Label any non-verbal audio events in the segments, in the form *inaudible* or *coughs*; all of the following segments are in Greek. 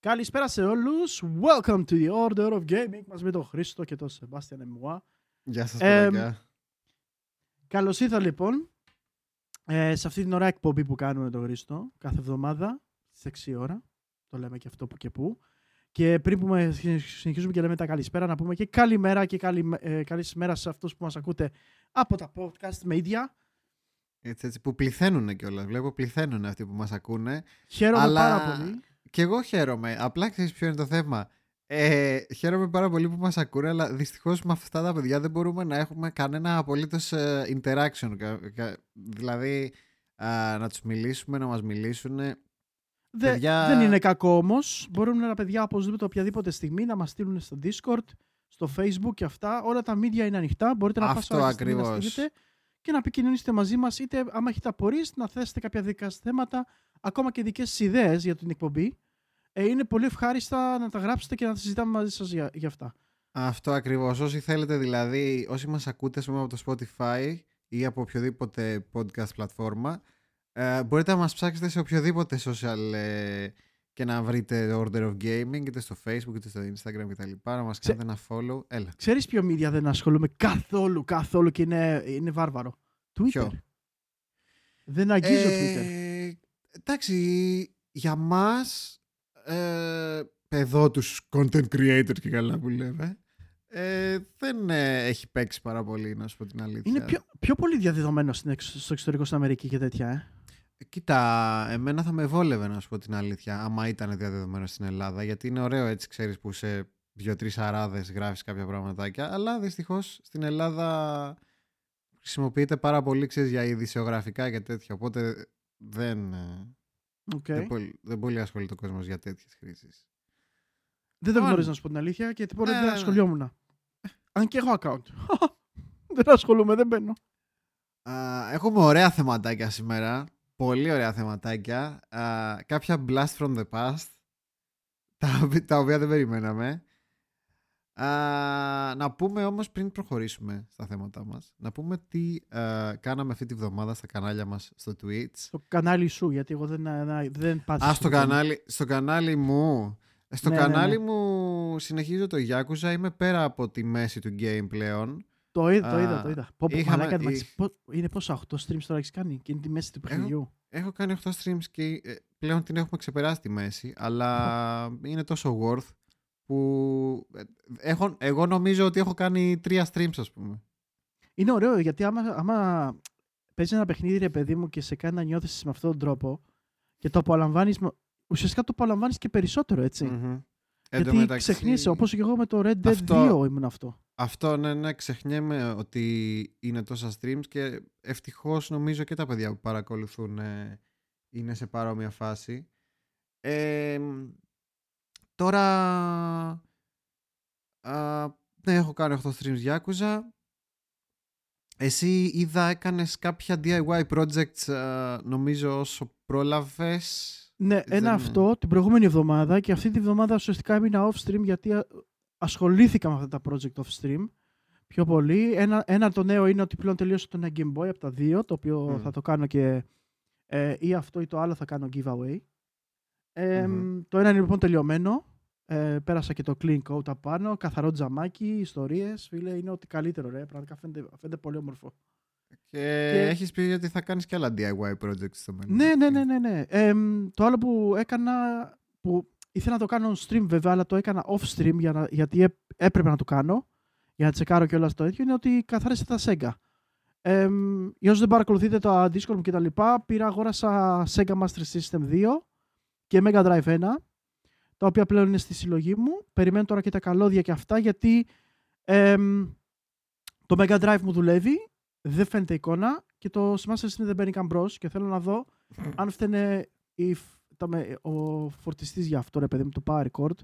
Καλησπέρα σε όλους. Welcome to the Order of Gaming. Μας με τον Χρήστο και τον Sebastian Εμουά. Γεια σας, Εμ, παιδιά. Καλώς ήρθα λοιπόν ε, σε αυτή την ώρα εκπομπή που κάνουμε με τον Χρήστο κάθε εβδομάδα στις 6 ώρα. Το λέμε και αυτό που και που. Και πριν που με- συνεχίζουμε και λέμε τα καλησπέρα, να πούμε και καλημέρα και καλη, ε, καλησπέρα σε αυτούς που μας ακούτε από τα podcast media. Έτσι, έτσι, που πληθαίνουν κιόλας. Βλέπω πληθαίνουν αυτοί που μας ακούνε. Χαίρομαι Αλλά- πάρα πολύ. Και εγώ χαίρομαι. Απλά ξέρεις ποιο είναι το θέμα. Ε, χαίρομαι πάρα πολύ που μας ακούνε, αλλά δυστυχώς με αυτά τα παιδιά δεν μπορούμε να έχουμε κανένα απολύτως ε, interaction. Κα- κα- δηλαδή, α, να τους μιλήσουμε, να μας μιλήσουν. Δε- παιδιά- Δεν είναι κακό όμως. Μπορούν τα παιδιά οπωσδήποτε οποιαδήποτε στιγμή να μας στείλουν στο Discord, στο Facebook και αυτά. Όλα τα media είναι ανοιχτά. Μπορείτε να Αυτό πάσα στιγμή να ακριβώς. στείλετε και να επικοινωνήσετε μαζί μας, είτε άμα έχετε απορίες, να θέσετε κάποια δικά σας θέματα, ακόμα και δικές ιδέες για την εκπομπή. Ε, είναι πολύ ευχάριστα να τα γράψετε και να τα συζητάμε μαζί σας για, για αυτά. Αυτό ακριβώς. Όσοι θέλετε δηλαδή, όσοι μας ακούτε ας πούμε, από το Spotify ή από οποιοδήποτε podcast πλατφόρμα, ε, μπορείτε να μας ψάξετε σε οποιοδήποτε social ε, και να βρείτε Order of Gaming, είτε στο Facebook, είτε στο Instagram κτλ. Να μας Ξε- κάνετε ένα follow. Έλα. Ξέρεις ποιο media δεν ασχολούμαι καθόλου, καθόλου και είναι, είναι βάρβαρο; Twitter. Ποιο; Δεν αγγίζω Twitter. Ε, εντάξει, για μας, ε, εδώ τους content creators και καλά που λέμε, ε, δεν ε, έχει παίξει πάρα πολύ, να σου πω την αλήθεια. Είναι πιο, πιο πολύ διαδεδομένο στην εξ- στο εξωτερικό στην Αμερική και τέτοια, ε. Κοίτα, εμένα θα με βόλευε να σου πω την αλήθεια, άμα ήταν διαδεδομένο στην Ελλάδα, γιατί είναι ωραίο έτσι, ξέρεις, που σε δύο-τρει αράδες γράφεις κάποια πραγματάκια, αλλά δυστυχώς στην Ελλάδα χρησιμοποιείται πάρα πολύ, ξέρεις, για ειδησιογραφικά και τέτοια, οπότε δεν, ε, Οκ. δεν, πολύ, δεν πολύ ασχολείται ο κόσμος για τέτοιες χρήσεις. Δεν το Αν- γνωρίζω να σου πω την αλήθεια και τίποτα Ε, δεν ναι. ασχολιόμουν. Αν και έχω account. *laughs* δεν ασχολούμαι, δεν μπαίνω. Α, έχουμε ωραία θεματάκια σήμερα. Πολύ ωραία θεματάκια. Α, κάποια blast from the past. *laughs* Τα, οποι- τα οποία δεν περιμέναμε. Α, να πούμε όμως πριν προχωρήσουμε στα θέματα μας. Να πούμε τι α, κάναμε αυτή τη βδομάδα στα κανάλια μας στο Twitch. Στο κανάλι σου, γιατί εγώ δεν, δεν, δεν πάτησα. Α, στο κανάλι, στο κανάλι μου. Στο Ναι, ναι, κανάλι ναι. μου συνεχίζω το Yakuza. Είμαι πέρα από τη μέση του game πλέον. Το είδα, το Α, είδα. Το είδα. Πω, πω, είχαμε- μαλάκα, εν τω εί- μεταξύ, πο- είναι πόσα, 8 streams τώρα έχεις κάνει; Και είναι τη μέση του παιχνιδιού. Έχω κάνει 8 streams και ε, πλέον την έχουμε ξεπεράσει τη μέση, αλλά είναι τόσο worth που ε, έχω, εγώ νομίζω ότι έχω κάνει 3 streams ας πούμε. Είναι ωραίο γιατί άμα, άμα παίζεις ένα παιχνίδι, ρε παιδί μου, και σε κάνει να νιώθεις με αυτόν τον τρόπο και το απολαμβάνεις. Ουσιαστικά το απολαμβάνεις και περισσότερο, έτσι. Μμμ. Εν τω Γιατί μεταξύ, ξεχνιέσαι, όπως και εγώ με το Red Dead Αυτό- 2 ήμουν αυτό. Αυτό ναι, ναι, ξεχνιέμαι ότι είναι τόσα streams και ευτυχώς νομίζω και τα παιδιά που παρακολουθούν ε, είναι σε παρόμοια φάση. Ε, τώρα α, ναι, έχω κάνει 8 streams Yakuza. Εσύ είδα έκανες κάποια DIY projects α, νομίζω όσο πρόλαβες. Ναι, Δεν- ένα αυτό την προηγούμενη εβδομάδα και αυτή τη εβδομάδα ουσιαστικά έμεινα off stream γιατί α, ασχολήθηκα με αυτά τα project off stream πιο πολύ. Ένα, ένα το νέο είναι ότι πλέον τελείωσε το νέο Game Boy από τα δύο, το οποίο Μμ. θα το κάνω και ε, ή αυτό ή το άλλο θα κάνω giveaway. Ε, Μμμ. Το ένα είναι λοιπόν τελειωμένο. Ε, πέρασα και το clean coat απάνω, καθαρό τζαμάκι, ιστορίες, φίλε, είναι ότι καλύτερο ρε, πραγματικά φαίνεται, φαίνεται πολύ όμορφο. Και, Και- έχεις πει ότι θα κάνεις και άλλα DIY projects στο μέλλον. Ναι, ναι, ναι, ναι. ναι. Ε, μ, το άλλο που έκανα, που ήθελα να το κάνω on stream βέβαια, αλλά το έκανα off stream για να, γιατί έ- έπρεπε να το κάνω, για να τσεκάρω κιόλας το ίδιο, είναι ότι καθάρισα τα Sega. Ε, μ, για όσους δεν παρακολουθείτε το Discord μου και τα λοιπά, πήρα, αγόρασα Sega Master System 2 και Mega Drive 1, τα οποία πλέον είναι στη συλλογή μου. Περιμένω τώρα και τα καλώδια και αυτά, γιατί ε, μ, το Mega Drive μου δουλεύει, δεν φαίνεται εικόνα και το Master System δεν μπαίνει καν μπρος και θέλω να δω αν φταίνε η, φ- τα, με- ο φορτιστής για αυτό, ρε παιδί μου, το Power Record.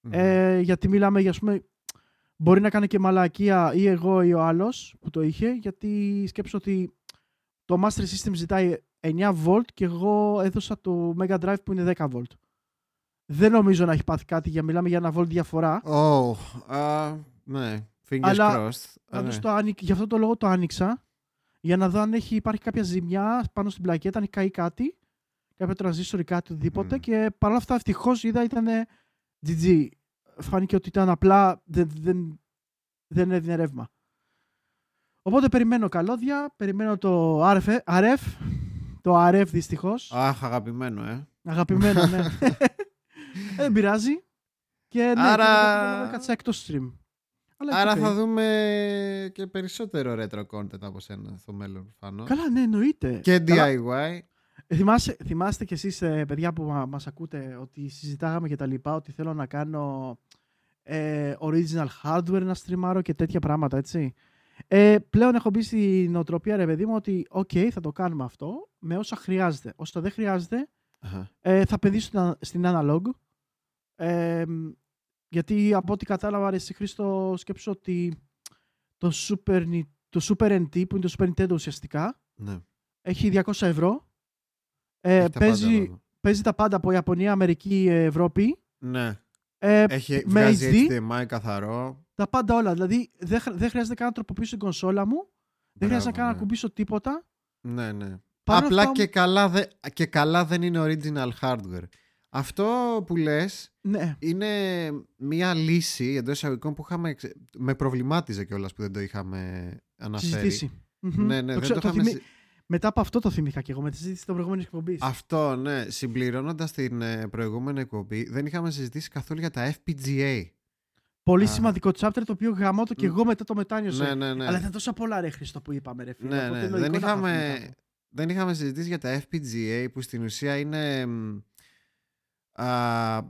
Μμμ. Ε, γιατί μιλάμε για, ας πούμε, μπορεί να κάνει και μαλακία ή εγώ ή ο άλλος που το είχε, γιατί σκέψω ότι το Master System ζητάει 9 volt και εγώ έδωσα το Mega Drive που είναι 10 volt. Δεν νομίζω να έχει πάθει κάτι, για μιλάμε για ένα volt διαφορά. Oh, α, ναι. Fingers Αλλά crossed. Α, Πάντως ναι. το άνοι- γι' αυτό το λόγο το άνοιξα για να δω αν έχει, υπάρχει κάποια ζημιά πάνω στην πλακέτα, αν έχει καεί κάτι κάποιο transistor ή κάτι οτιδήποτε Μμ. και παρόλα αυτά ευτυχώς είδα ήταν GG. Φάνηκε ότι ήταν απλά δεν, δεν, δεν έδινε ρεύμα. Οπότε περιμένω καλώδια, περιμένω το RF, RF το RF δυστυχώς. Αχ, αγαπημένο, ε. Αγαπημένο, ναι. *laughs* Ε, δεν πειράζει. Και ναι, Άρα- και δεν κάτσα εκτός stream. Αλλά Άρα it's okay. θα δούμε και περισσότερο retro content από σένα στο μέλλον, φανώ. Καλά, ναι, εννοείται. Και Καλά, DIY. Ε, Θυμάστε, θυμάστε κι εσείς ε, παιδιά που μα, μας ακούτε ότι συζητάγαμε και τα λοιπά ότι θέλω να κάνω ε, original hardware να στριμάρω και τέτοια πράγματα έτσι; Ε, πλέον έχω μπει στην νοοτροπία ρε παιδί μου ότι οκ θα το κάνουμε αυτό με όσα χρειάζεται. Όσα δεν χρειάζεται Αχα. ε, θα πηδήσω στην, στην Analogue ε, γιατί από ό,τι κατάλαβα ρε εσύ Χρήστο σκέψου ότι το Super, Ni- το Super NT που είναι το Super Nintendo ουσιαστικά Ναι. έχει 200 ευρώ ε, Έχει τα πάντα παίζει, εδώ. παίζει τα πάντα από Ιαπωνία, Αμερική, Ευρώπη. Ναι. Ε, Έχει με βγάζει HD. HDMI καθαρό. τα πάντα όλα. Δηλαδή δεν, χρ- δεν χρειάζεται καν να τροποποιήσω την κονσόλα μου. Δεν χρειάζεται Μπράβο, καν να ναι. κουμπίσω τίποτα. Ναι, ναι. Παρ' Απλά αυτά και όμως- καλά, δε, και καλά δεν είναι original hardware. Αυτό που λες Ναι, είναι μια λύση εντός εισαγωγικών που είχαμε. εξε- Με προβλημάτιζε κιόλας που δεν το είχαμε αναφέρει. συζητήσει. Μμμ. Ναι, ναι, δεν ξέρω- το είχαμε. θυμή- συ- Μετά από αυτό το θυμήθηκα και εγώ με τη συζήτηση των προηγούμενης εκπομπής. Αυτό, ναι. Συμπληρώνοντας την ε, προηγούμενη εκπομπή, δεν είχαμε συζητήσει καθόλου για τα FPGA. Πολύ Α. σημαντικό chapter το οποίο γαμώ το και Μ. εγώ μετά το μετάνιωσα. Ναι, ναι, ναι. Αλλά ήταν τόσα πολλά ρε Χρήστο που είπαμε ρε φίλε. Ναι, οπότε ναι. λογικό Δεν να είχαμε, χαθούν δεν είχαμε συζητήσει για τα FPGA που στην ουσία είναι μ, α,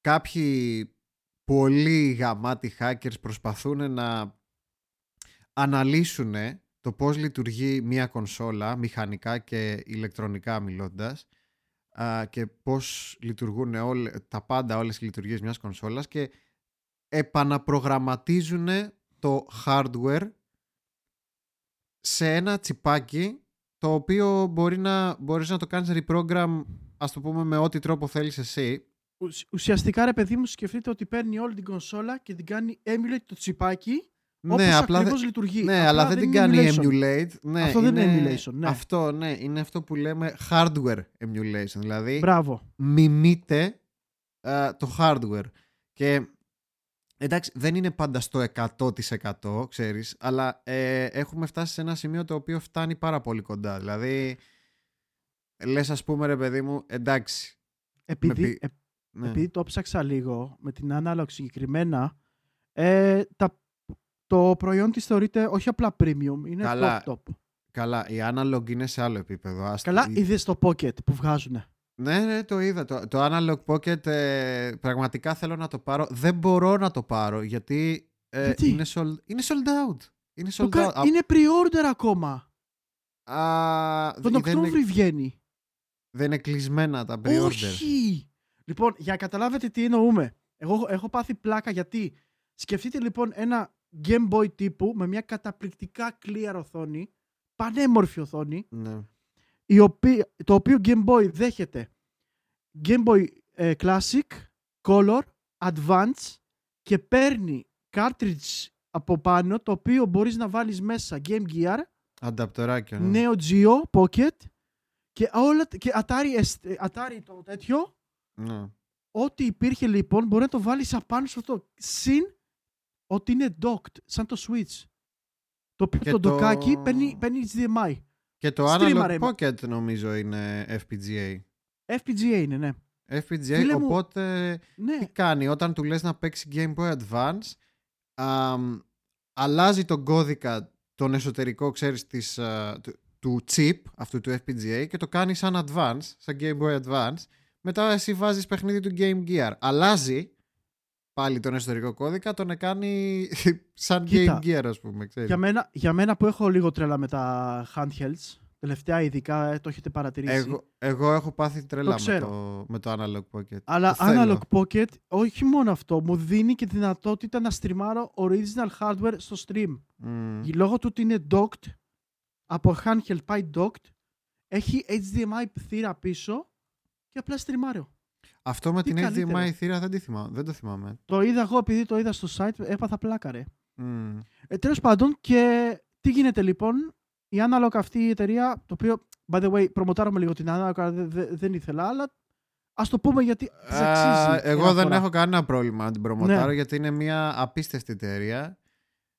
κάποιοι πολύ γαμάτοι hackers προσπαθούν να αναλύσουν το πώς λειτουργεί μια κονσόλα μηχανικά και ηλεκτρονικά μιλώντας α, και πώς λειτουργούν όλε, τα πάντα όλες οι λειτουργίες μιας κονσόλας και επαναπρογραμματίζουν το hardware σε ένα τσιπάκι το οποίο μπορεί να, μπορείς να το κάνεις reprogram ας το πούμε με ό,τι τρόπο θέλεις εσύ. Ουσ- Ουσιαστικά ρε παιδί μου σκεφτείτε ότι παίρνει όλη την κονσόλα και την κάνει emulate το τσιπάκι όπως ναι, απλά ακριβώς δεν- λειτουργεί. ναι, Απλά αλλά δεν, την είναι κάνει emulation. emulate. Ναι, Αυτό δεν είναι emulation, ναι. Αυτό, ναι, είναι αυτό που λέμε hardware emulation. Δηλαδή, Μπράβο. μιμείται ε, το hardware. Και εντάξει, δεν είναι πάντα στο 100% ξέρεις, αλλά ε, έχουμε φτάσει σε ένα σημείο το οποίο φτάνει πάρα πολύ κοντά. Δηλαδή, λες ας πούμε ρε παιδί μου, εντάξει. Επειδή, πει- ε, Ναι. επειδή το ψάξα λίγο με την Analog συγκεκριμένα, ε, τα, το προϊόν της θεωρείται όχι απλά premium, είναι Καλά, top top. Καλά, η analog είναι σε άλλο επίπεδο. Ας το- Καλά, η- είδες το Pocket που βγάζουν. Ναι, ναι, το είδα. Το, το Analog Pocket ε, πραγματικά θέλω να το πάρω. Δεν μπορώ να το πάρω γιατί, ε, Γιατί; Είναι, sold, είναι sold out. Είναι Το sold κα- out. Α- Είναι pre-order ακόμα. α, Τον δεν, είναι, Οκτώβρη βγαίνει. δεν είναι κλεισμένα τα pre-order. Όχι! Λοιπόν, για να καταλάβετε τι εννοούμε. Εγώ έχω πάθει πλάκα γιατί σκεφτείτε λοιπόν ένα Game Boy τύπου με μια καταπληκτικά clear οθόνη, πανέμορφη οθόνη, Ναι. η οποία, το οποίο Game Boy δέχεται Game Boy ε, Classic, Color, Advance και παίρνει cartridge από πάνω το οποίο μπορείς να βάλεις μέσα Game Gear, Ανταπτοράκιο. Ναι. Neo Geo Pocket και, όλα, και Atari, S- Atari το τέτοιο Ναι. Ό,τι υπήρχε λοιπόν μπορεί να το βάλεις απάνω σε αυτό. Συν ότι είναι docked, σαν το Switch. Το οποίο Και το, το- ντοκάκι παίρνει, παίρνει HDMI. Και το Στρίμαρε, Analog μα- Pocket νομίζω είναι FPGA. FPGA είναι, ναι. FPGA, Φίλε μου- οπότε Ναι, τι κάνει όταν του λες να παίξει Game Boy Advance αμ, αλλάζει τον κώδικα τον εσωτερικό ξέρεις της, α, του, του chip αυτού του FPGA και το κάνει σαν Advance σαν Game Boy Advance μετά εσύ βάζεις παιχνίδι του Game Gear αλλάζει πάλι τον εσωτερικό κώδικα τον κάνει *laughs* σαν Κοίτα, Game Gear ας πούμε ξέρεις. για μένα, για μένα που έχω λίγο τρέλα με τα handhelds, τελευταία ειδικά ε, το έχετε παρατηρήσει. εγώ, εγώ έχω πάθει τρελά με ξέρω. το, με το Analog Pocket Αλλά Το θέλω. Analog Pocket, όχι μόνο αυτό, μου δίνει και τη δυνατότητα να στριμάρω original hardware στο stream. Μμ. Λόγω του ότι είναι docked, από handheld πάει docked, έχει HDMI θύρα πίσω και απλά στριμάρω. Αυτό με Τι την καλύτερο. HDMI θύρα δεν, τη θυμάμαι, δεν το θυμάμαι Το είδα εγώ επειδή το είδα στο site, έπαθα πλάκα ρε. Μμ. Ε, τέλος πάντων και τι γίνεται λοιπόν, η Analog αυτή η εταιρεία, το οποίο by the way, προμοτάρουμε λίγο την Analog, αλλά δε- δε- δεν ήθελα, αλλά ας το πούμε γιατί της Α, αξίζει. εγώ μια δεν φορά. έχω κανένα πρόβλημα να την προμοτάρω Ναι. γιατί είναι μια απίστευτη εταιρεία.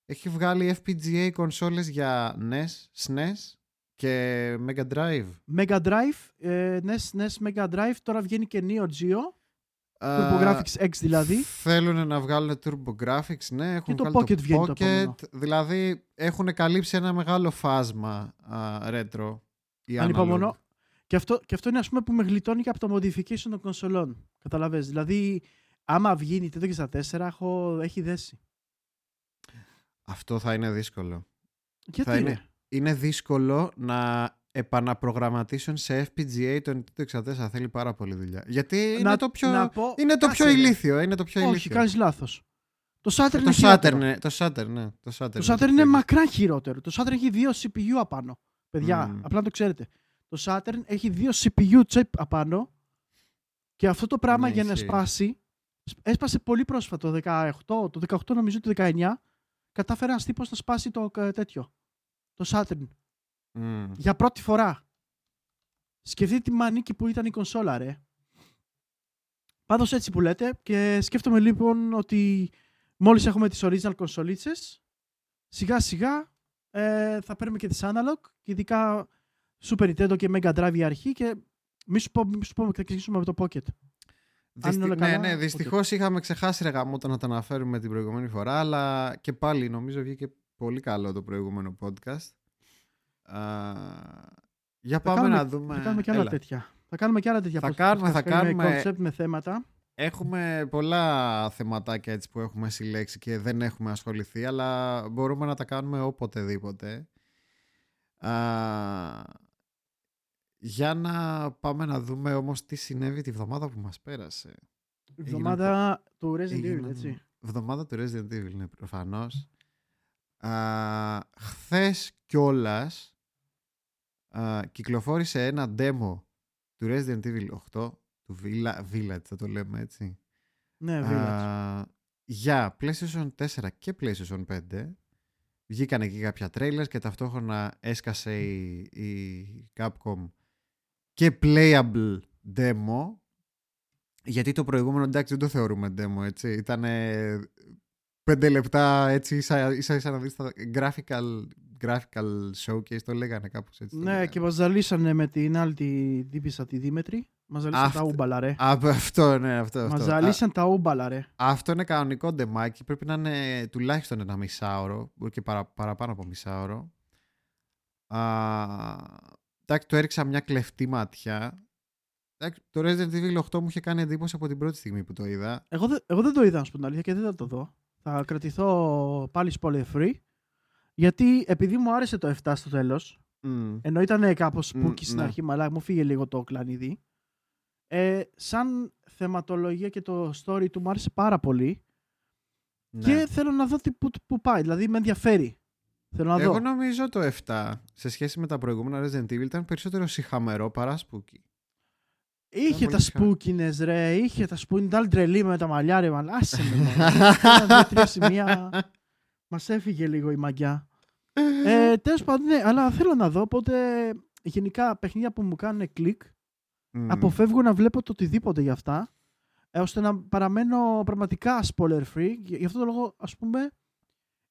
Έχει βγάλει FPGA κονσόλες για E NES, SNES και Mega Drive. Mega Drive, ε, NES, NES Mega Drive, τώρα βγαίνει και Neo Geo, Α, TurboGrafx X δηλαδή. Θέλουν να βγάλουν TurboGrafx, ναι. Έχουν το βγάλει Pocket βγαίνει το Pocket, επόμενο. δηλαδή έχουν καλύψει ένα μεγάλο φάσμα α, retro. ή Ανυπομονώ. analog. Και αυτό, και αυτό είναι ας πούμε που με γλιτώνει και από το modification των κονσολών. Καταλαβες. Δηλαδή, άμα βγει η Nintendo 64, έχω, έχει δέσει. Αυτό θα είναι δύσκολο. Γιατί Θα ρε; είναι- Είναι δύσκολο να επαναπρογραμματίσουν σε FPGA το Nintendo 64. Θέλει πάρα πολύ δουλειά. Γιατί είναι να, το πιο, να πω, είναι το κάτσε, πιο ρε. ηλίθιο. Είναι το πιο Όχι, ηλίθιο. κάνεις λάθος. Το Saturn Ε, είναι το χειρότερο. Saturn, ναι, το Saturn, ναι. Το Saturn, Το Saturn πιο είναι ηλίθιο. μακράν χειρότερο. Το Saturn έχει δύο CPU απάνω. Παιδιά, Μμμ. απλά να το ξέρετε. Το Saturn έχει δύο CPU chip απάνω και αυτό το πράγμα Ναι, για να ισχύει. σπάσει έσπασε πολύ πρόσφατα το 18, το 18 νομίζω το 19 κατάφερε ένας τύπος να σπάσει το ε, τέτοιο. Το Saturn. Μμ. Για πρώτη φορά. Σκεφτείτε τη μανίκη που ήταν η κονσόλα, ρε. Πάντως έτσι που λέτε και σκέφτομαι λοιπόν ότι μόλις έχουμε τις original κονσολίτσες σιγά σιγά ε, θα παίρνουμε και τις analog και ειδικά Super Nintendo και Mega Drive η αρχή και μη σου πω, μη σου πω θα ξεκινήσουμε με το Pocket. Δυστι... είναι όλα Ναι, καλά, ναι, Pocket. δυστυχώς είχαμε ξεχάσει ρε γαμώτα να τα αναφέρουμε την προηγούμενη φορά, αλλά και πάλι νομίζω βγήκε πολύ καλό το προηγούμενο podcast. Α, για Θα πάμε κάνουμε- να δούμε. Θα κάνουμε και άλλα Έλα. τέτοια. Θα κάνουμε και άλλα τέτοια Θα podcast. κάνουμε, θα κάνουμε. concept με θέματα. Έχουμε πολλά θεματάκια έτσι που έχουμε συλλέξει και δεν έχουμε ασχοληθεί, αλλά μπορούμε να τα κάνουμε οποτεδήποτε. Α, για να πάμε να δούμε όμως τι συνέβη τη βδομάδα που μας πέρασε. Η εβδομάδα του Resident Evil, Έγιναν- έτσι. Βδομάδα του Resident Evil, ναι, προφανώς. Α, χθες κιόλας α, κυκλοφόρησε ένα demo του Resident Evil 8, του Villa, Village θα το λέμε έτσι, Ναι, Village. α, για PlayStation 4 και PlayStation 5. Βγήκαν εκεί κάποια trailers και ταυτόχρονα έσκασε η, η Capcom και playable demo γιατί το προηγούμενο εντάξει δεν το θεωρούμε demo έτσι ήταν πέντε λεπτά έτσι ίσα ίσα, ίσα να δεις τα graphical, graphical showcase το λέγανε κάπως έτσι το Ναι, λέγανε. και μας ζαλίσανε με την άλλη τη δίπισα τη Δήμετρη. Μας ζαλίσαν Αυτή- τα ούμπαλα, ρε. Α, αυτό ναι αυτό, Μας αυτό. Α, ζαλίσαν τα ούμπαλα, ρε. αυτό είναι κανονικό ντεμάκι πρέπει να είναι τουλάχιστον ένα μισάωρο μπορεί και παρα, παραπάνω από μισάωρο Α, εντάξει το έριξα μια κλεφτή ματιά Εντάξει, το Resident Evil 8 μου είχε κάνει εντύπωση από την πρώτη στιγμή που το είδα Εγώ, δεν- εγώ δεν το είδα, να σου πω την αλήθεια, και δεν θα το δω. Θα κρατηθώ πάλι spoiler free. Γιατί επειδή μου άρεσε το 7 στο τέλος, Μμ. ενώ ήταν κάπως Μμ, spooky στην ναι. αρχή, αλλά μου φύγε λίγο το κλανίδι. Ε, σαν θεματολογία και το story του μου άρεσε πάρα πολύ Ναι. και θέλω να δω τι, που, που πάει. Δηλαδή με ενδιαφέρει. Θέλω να Εγώ δω. νομίζω το 7 σε σχέση με τα προηγούμενα Resident Evil ήταν περισσότερο συχαμερό παρά spooky. Είχε Ήταν τα πολύ σπούκινες ρε, είχε τα σπούκινες, ήταν άλλη τρελή με τα μαλλιά ρε, μάλλον. άσε με *laughs* μόνο. Ένα, δύο, τρία σημεία, μας έφυγε λίγο η μαγιά. Ε, τέλος πάντων, ναι, αλλά θέλω να δω, οπότε γενικά παιχνίδια που μου κάνουν κλικ, Μμ. αποφεύγω να βλέπω το οτιδήποτε για αυτά, ε, ώστε να παραμένω πραγματικά spoiler free. Γι' αυτό το λόγο, ας πούμε,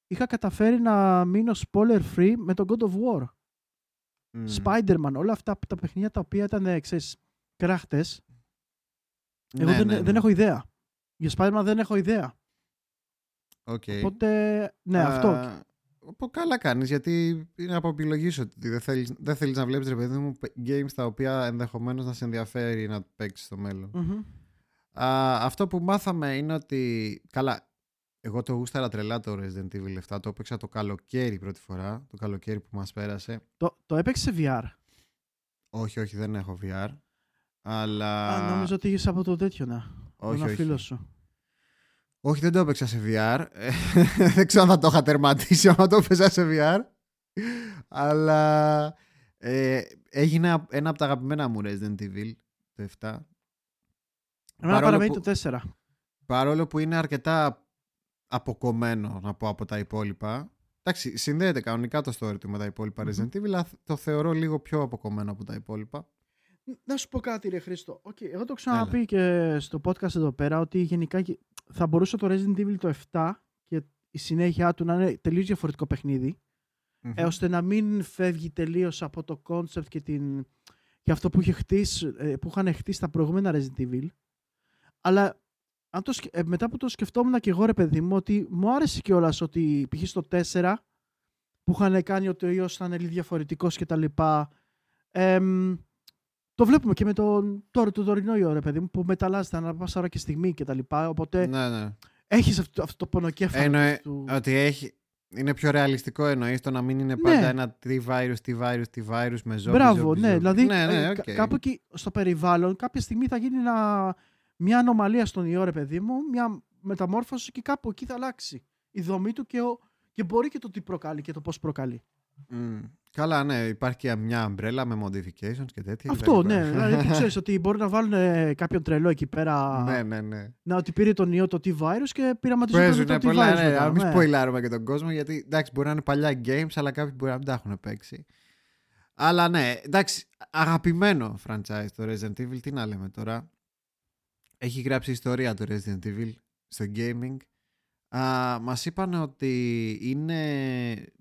είχα καταφέρει να μείνω spoiler free με τον God of War. Μμ. Spider-Man, όλα αυτά τα παιχνίδια τα οποία ήταν, ε, ξέρεις, κράχτες, εγώ Ναι, δεν, ναι, ναι. δεν έχω ιδέα. Για Spider-Man δεν έχω ιδέα. Οκ. Οπότε, ναι, Α, αυτό. Πω καλά κάνεις γιατί είναι από επιλογή σου ότι δεν θέλεις, δεν θέλεις να βλέπεις ρε παιδί μου games τα οποία ενδεχομένως να σε ενδιαφέρει να παίξεις στο μέλλον. Μμμ. Α, αυτό που μάθαμε είναι ότι καλά εγώ το γούσταρα τρελά το Resident Evil 7 το έπαιξα το καλοκαίρι πρώτη φορά το καλοκαίρι που μας πέρασε Το, το έπαιξες σε VR. όχι όχι δεν έχω VR αλλά Α, νόμιζα ότι είχες από το τέτοιο να. όχι, ένα όχι. φίλος σου. όχι δεν το έπαιξα σε VR Ε, *laughs* δεν ξέρω αν θα το είχα τερματίσει άμα το έπαιζα σε VR αλλά ε, έγινε ένα από τα αγαπημένα μου Resident Evil το 7 Εμένα Παρόλο παραμένει που- το 4. Παρόλο που είναι αρκετά αποκομμένο να πω από τα υπόλοιπα. Εντάξει, συνδέεται κανονικά το story του με τα υπόλοιπα Μμμ. Resident Evil, αλλά το θεωρώ λίγο πιο αποκομμένο από τα υπόλοιπα. Να σου πω κάτι, ρε Χρήστο. Okay, εγώ το έχω ξαναπεί και στο podcast εδώ πέρα ότι γενικά και- θα μπορούσε το Resident Evil το 7 και η συνέχεια του να είναι τελείως διαφορετικό παιχνίδι, Μμμ. ε, ώστε να μην φεύγει τελείως από το concept και, την, και αυτό που, είχε χτίσει, ε, που είχαν χτίσει τα προηγούμενα Resident Evil. Αλλά αν το, σκε- ε, μετά που το σκεφτόμουν και εγώ, ρε παιδί μου, ότι μου άρεσε κιόλας ότι π.χ. στο 4 που είχαν κάνει ότι ο ιός ήταν λίγο διαφορετικός και τα λοιπά. εμ, το βλέπουμε και με τον τώρα το τωρινό ιό, ρε παιδί μου, που μεταλλάσσεται ανά πάσα ώρα και στιγμή και τα λοιπά. Οπότε Ναι, ναι. έχεις αυτό, αυτό το πονοκέφαλο Εννοεί του... ότι έχει, είναι πιο ρεαλιστικό εννοείς το να μην είναι πάντα Ναι. ένα τι virus, τι virus, τι virus με ζόμπι, Μπράβο, ζόμπι, ναι. ζόμπι. Δηλαδή, ναι, ναι, ε, οκ. κα- κάπου εκεί στο περιβάλλον, κάποια στιγμή θα γίνει ένα, μια ανομαλία στον ιό, ρε παιδί μου, μια μεταμόρφωση και κάπου εκεί θα αλλάξει η δομή του και, ο, και μπορεί και το τι προκαλεί και το πώς προκαλεί. Μμ. Καλά, ναι, υπάρχει και μια ομπρέλα με modifications και τέτοια. Αυτό, κτλ. ναι. Δηλαδή, που *laughs* ξέρεις ότι μπορεί να βάλουν ε, κάποιον τρελό εκεί πέρα ναι, ναι, ναι. να ότι πήρε τον ιό το T-Virus και πειραματιζόταν με Παίζουν το πολλά, T-Virus ναι, μετά, να μην ναι. σποιλάρουμε και τον κόσμο γιατί εντάξει μπορεί να είναι παλιά games αλλά κάποιοι μπορεί να μην τα έχουν παίξει. Αλλά ναι, εντάξει, αγαπημένο franchise το Resident Evil, τι να λέμε τώρα. Έχει γράψει ιστορία το Resident Evil στο gaming. Α, μας είπαν ότι είναι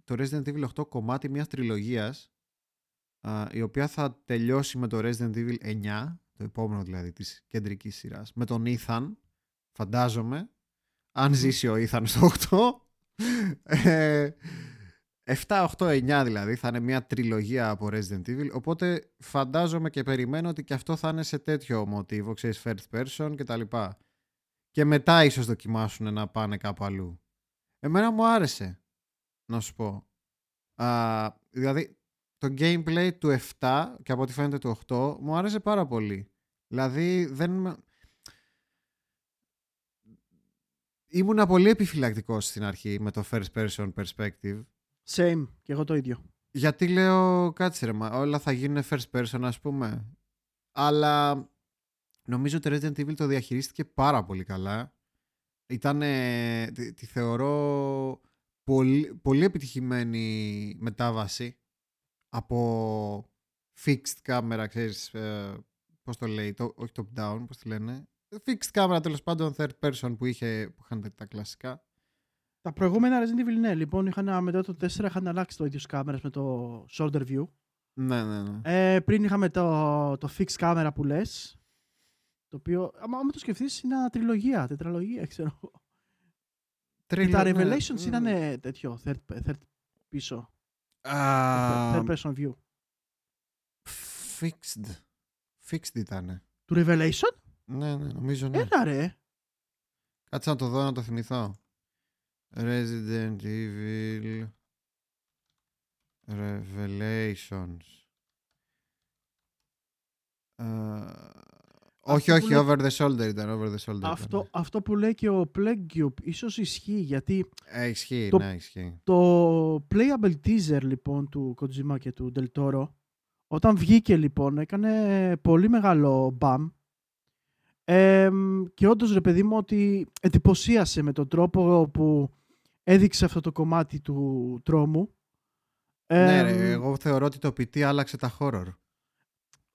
το Resident Evil 8 κομμάτι μιας τριλογίας α, η οποία θα τελειώσει με το Resident Evil 9, το επόμενο δηλαδή της κεντρικής σειράς, με τον Ethan, φαντάζομαι, αν ζήσει ο Ethan στο 8. Ε, 7, 8, 9 δηλαδή θα είναι μια τριλογία από Resident Evil οπότε φαντάζομαι και περιμένω ότι και αυτό θα είναι σε τέτοιο μοτίβο ξέρεις first person και τα λοιπά. Και μετά ίσως δοκιμάσουν να πάνε κάπου αλλού. Εμένα μου άρεσε να σου πω Α, δηλαδή το gameplay του 7 και από ό,τι φαίνεται του 8 μου άρεσε πάρα πολύ δηλαδή δεν με- ήμουνα πολύ επιφυλακτικός στην αρχή με το first person perspective Same, και εγώ το ίδιο. γιατί λέω κάτσε ρε, μα, όλα θα γίνουν first person ας πούμε. Αλλά νομίζω ότι Resident Evil το διαχειρίστηκε πάρα πολύ καλά. Ήταν, τη, τη θεωρώ πολύ, πολύ επιτυχημένη μετάβαση από fixed camera, ξέρεις, ε, πώς το λέει, το, όχι top down, πώς τη λένε. Fixed camera τέλος πάντων third person που, είχε, που είχαν τα κλασικά. Τα προηγούμενα Resident Evil, ναι, λοιπόν, είχαν, μετά το 4 είχαν αλλάξει το ίδιο κάμερας με το shoulder view. Ναι, ναι, ναι. Ε, πριν είχαμε το, το fixed camera που λες, το οποίο, άμα, άμα το σκεφτείς, είναι ένα τριλογία, τετραλογία, *laughs* ξέρω. Και τα Τρίλο- ναι. Revelations Mm. ήταν ε, τέτοιο, third, third πίσω, Α, third person view. Fixed. Fixed ήταν. Του Revelation, Ναι, ναι, νομίζω ναι. έλα ρε. Κάτσε να το δω να το θυμηθώ. Resident Evil Revelations. Ε, όχι, που όχι, λέει- over the shoulder ήταν. Over the shoulder Αυτό, ήταν. αυτό που λέει και ο Plague Cube ίσως ισχύει γιατί Ε, ισχύει, το- ναι, ισχύει. το playable teaser λοιπόν του Kojima και του Del Toro όταν βγήκε λοιπόν έκανε πολύ μεγάλο μπαμ Εμ, και όντως ρε παιδί μου ότι εντυπωσίασε με τον τρόπο που έδειξε αυτό το κομμάτι του τρόμου ναι, Εμ, ρε, εγώ θεωρώ ότι το PT άλλαξε τα horror.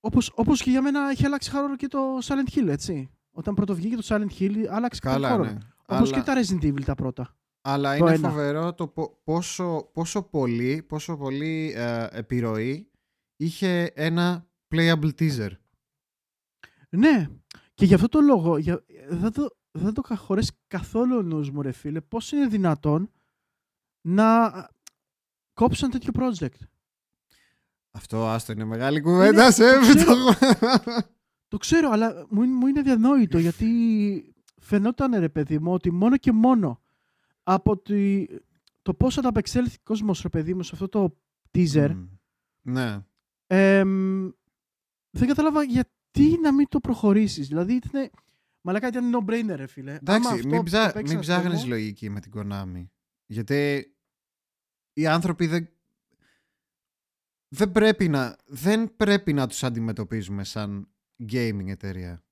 Όπως, όπως και για μένα έχει αλλάξει horror και το Silent Hill έτσι όταν πρώτο βγήκε το Silent Hill άλλαξε και Καλά, το horror ναι. όπως Αλλά- και τα Resident Evil τα πρώτα Αλλά Το είναι ένα. φοβερό το πο- πόσο, πόσο πολύ, πόσο πολύ ε, επιρροή είχε ένα playable teaser. Ναι, και γι' αυτό το λόγο για, δεν, το, δεν το χωρέσει καθόλου ο νους μου ρε φίλε πώς είναι δυνατόν να κόψουν τέτοιο project. Αυτό άστο είναι μεγάλη κουβέντα σε το ξέρω. το... *laughs* Το ξέρω, αλλά μου, είναι- μου είναι διανόητο γιατί φαινόταν ρε παιδί μου ότι μόνο και μόνο από τη, το πώς ανταπεξέλθει ο κόσμος ρε παιδί μου σε αυτό το teaser Μμ. Ναι. εμ, δεν κατάλαβα γιατί να μην το προχωρήσεις. Δηλαδή ήταν, μαλάκα ήταν no-brainer ρε φίλε. Άμα Εντάξει, αυτό μην, ψά, το παίξει μην ένας ψάχνεις κόσμος- λογική με την Konami. Γιατί οι άνθρωποι δεν... Δεν πρέπει, να, δεν πρέπει να τους αντιμετωπίζουμε σαν gaming εταιρεία.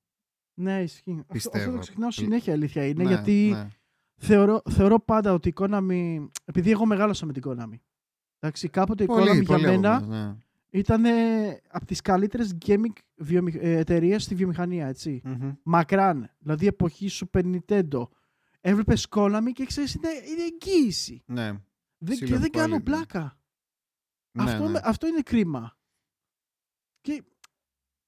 Ναι, ισχύει. Αυτό, αυτό Πιστεύω. το ξεχνάω συνέχεια, αλήθεια είναι, Ναι, γιατί ναι. θεωρώ, θεωρώ πάντα ότι η Konami, επειδή εγώ μεγάλωσα με την Konami, εντάξει, κάποτε η Πολύ, Konami πολύ για μένα από μας, ναι. ήταν από τις καλύτερες gaming βιομηχ... εταιρείες στη βιομηχανία, έτσι. Μμμ. Μακράν, δηλαδή εποχή Super Nintendo. Έβλεπες Konami και ξέρεις, είναι, είναι εγγύηση. Ναι. Δεν, και Silver δεν κάνω quality. πλάκα. Ναι, αυτό, ναι. με- αυτό είναι κρίμα. Και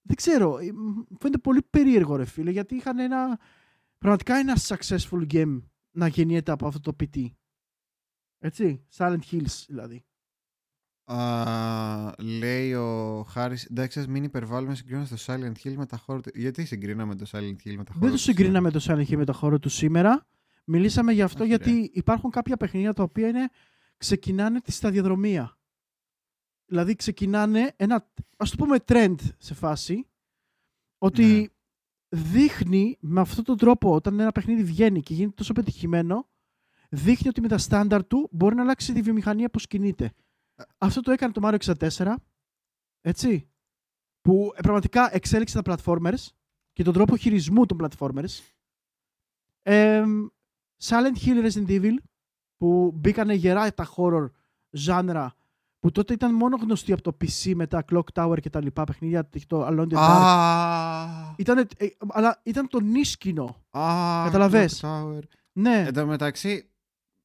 δεν ξέρω, ε, μ, φαίνεται πολύ περίεργο ρε φίλε, γιατί είχαν ένα, πραγματικά ένα successful game να γεννιέται από αυτό το PT. Έτσι, Silent Hills δηλαδή. Α, λέει ο Χάρη, εντάξει, ας μην υπερβάλλουμε συγκρίνοντας το Silent Hill με τα χώρα του. Γιατί συγκρίναμε το Silent Hill με τα χώρα Δεν το του συγκρίναμε το Silent Hill με το χώρο του σήμερα. Μιλήσαμε γι' αυτό Όχι, γιατί υπάρχουν κάποια παιχνίδια τα οποία είναι, ξεκινάνε τη σταδιοδρομία. Δηλαδή ξεκινάνε ένα, ας το πούμε trend σε φάση, ότι Ναι. δείχνει με αυτόν τον τρόπο όταν ένα παιχνίδι βγαίνει και γίνεται τόσο πετυχημένο, δείχνει ότι με τα στάνταρ του μπορεί να αλλάξει τη βιομηχανία πώς κινείται. Αυτό το έκανε το Mario 64, έτσι, που ε, πραγματικά εξέλιξε τα platformers και τον τρόπο χειρισμού των platformers. Ε, Silent Hill Resident Evil, που μπήκανε γερά τα horror genre, που τότε ήταν μόνο γνωστή από το PC μετά Clock Tower και τα λοιπά παιχνίδια, το Alone in the Dark. Α, Ήτανε, ε, αλλά ήταν το νίσκινο. α, Καταλαβες; Clock Tower. Ναι, Εν τω μεταξύ,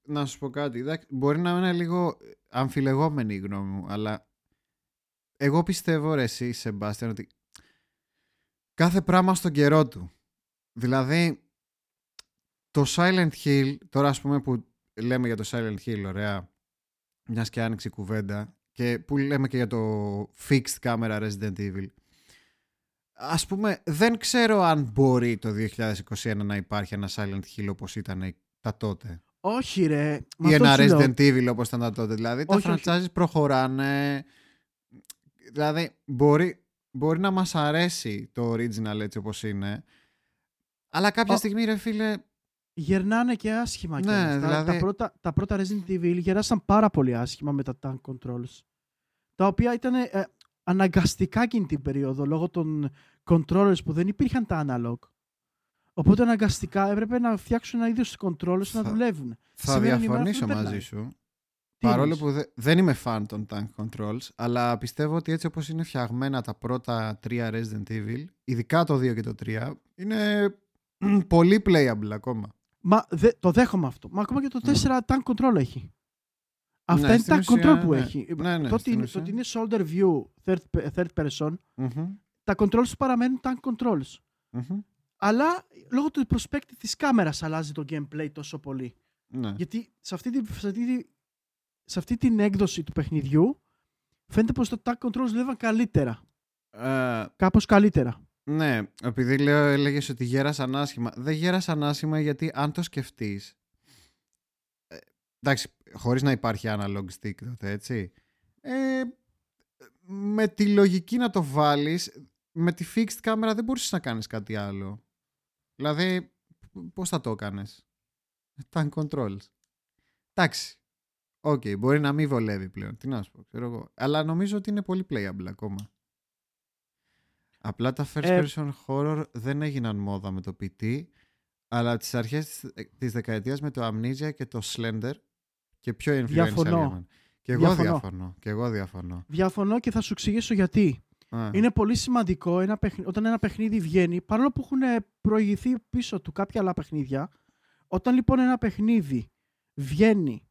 να σου πω κάτι. εντάξει, Μπορεί να είναι λίγο αμφιλεγόμενη η γνώμη μου, αλλά εγώ πιστεύω ρε εσύ, Σεμπάστιαν, ότι κάθε πράγμα στον καιρό του. Δηλαδή, το Silent Hill, τώρα ας πούμε που λέμε για το Silent Hill, ωραία, μιας και άνοιξε η κουβέντα, και που λέμε και για το fixed camera Resident Evil. Ας πούμε, δεν ξέρω αν μπορεί το 2021 να υπάρχει ένα Silent Hill όπως ήταν τα τότε. όχι ρε. Μα Ή αυτό ένα σου λέω. Resident Evil όπως ήταν τα τότε. Δηλαδή τα Όχι, όχι. franchises προχωράνε. Δηλαδή μπορεί, μπορεί να μας αρέσει το original έτσι όπως είναι. Αλλά κάποια Ο- στιγμή ρε φίλε Γερνάνε και άσχημα Ναι, κιόλας. Τα- δηλαδή- τα, πρώτα, τα πρώτα Resident Evil γεράσαν πάρα πολύ άσχημα με τα tank controls. Τα οποία ήταν ε, αναγκαστικά εκείνη την περίοδο λόγω των controllers που δεν υπήρχαν τα analog. Οπότε αναγκαστικά έπρεπε να φτιάξουν ένα είδος controllers να Θα- δουλεύουν. θα Σήμερα η ημέρα διαφωνήσω αυτό δεν μαζί περνάει. σου. Τι Παρόλο εννοείς; που δε- δεν είμαι fan των tank controls, αλλά πιστεύω ότι έτσι όπως είναι φτιαγμένα τα πρώτα τρία Resident Evil, ειδικά το 2 και το 3, είναι μ, *clears throat* πολύ playable ακόμα. Μα δε, το δέχομαι αυτό. Μα ακόμα και το 4 tank control έχει. Αυτά Ναι, είναι στην tank ουσία, control που ναι. έχει. Ναι, ναι, το, ότι στην είναι, ουσία. το ότι είναι shoulder view, third, third person, Μμμ, τα controls του παραμένουν tank controls. μμμ. Αλλά λόγω του perspective της κάμερας αλλάζει το gameplay τόσο πολύ. Ναι. Γιατί σε αυτή, τη, σε, αυτή τη- σε αυτή την έκδοση του παιχνιδιού φαίνεται πως τα tank controls δουλεύαν καλύτερα. Ε, Κάπως καλύτερα. Ναι, επειδή λέω, έλεγες ότι γέρασαν άσχημα. Δεν γέρασαν άσχημα γιατί αν το σκεφτείς. εντάξει, χωρίς να υπάρχει analog stick τότε, έτσι. Ε, με τη λογική να το βάλεις, με τη fixed camera δεν μπορούσες να κάνεις κάτι άλλο. Δηλαδή, πώς θα το έκανες; Tank controls. Εντάξει. Οκ, μπορεί να μην βολεύει πλέον. Τι να σου πω, ξέρω εγώ. Αλλά νομίζω ότι είναι πολύ playable ακόμα. Απλά τα first Ε, person horror δεν έγιναν μόδα με το PT, αλλά από τις αρχές της, της δεκαετίας με το Amnesia και το Slender και πιο influential Διαφωνώ. έμενα. Και εγώ Διαφωνώ. διαφωνώ. Και εγώ διαφωνώ. Διαφωνώ και θα σου εξηγήσω γιατί. Α, Είναι πολύ σημαντικό ένα παιχνι- όταν ένα παιχνίδι βγαίνει, παρόλο που έχουν προηγηθεί πίσω του κάποια άλλα παιχνίδια, όταν λοιπόν ένα παιχνίδι βγαίνει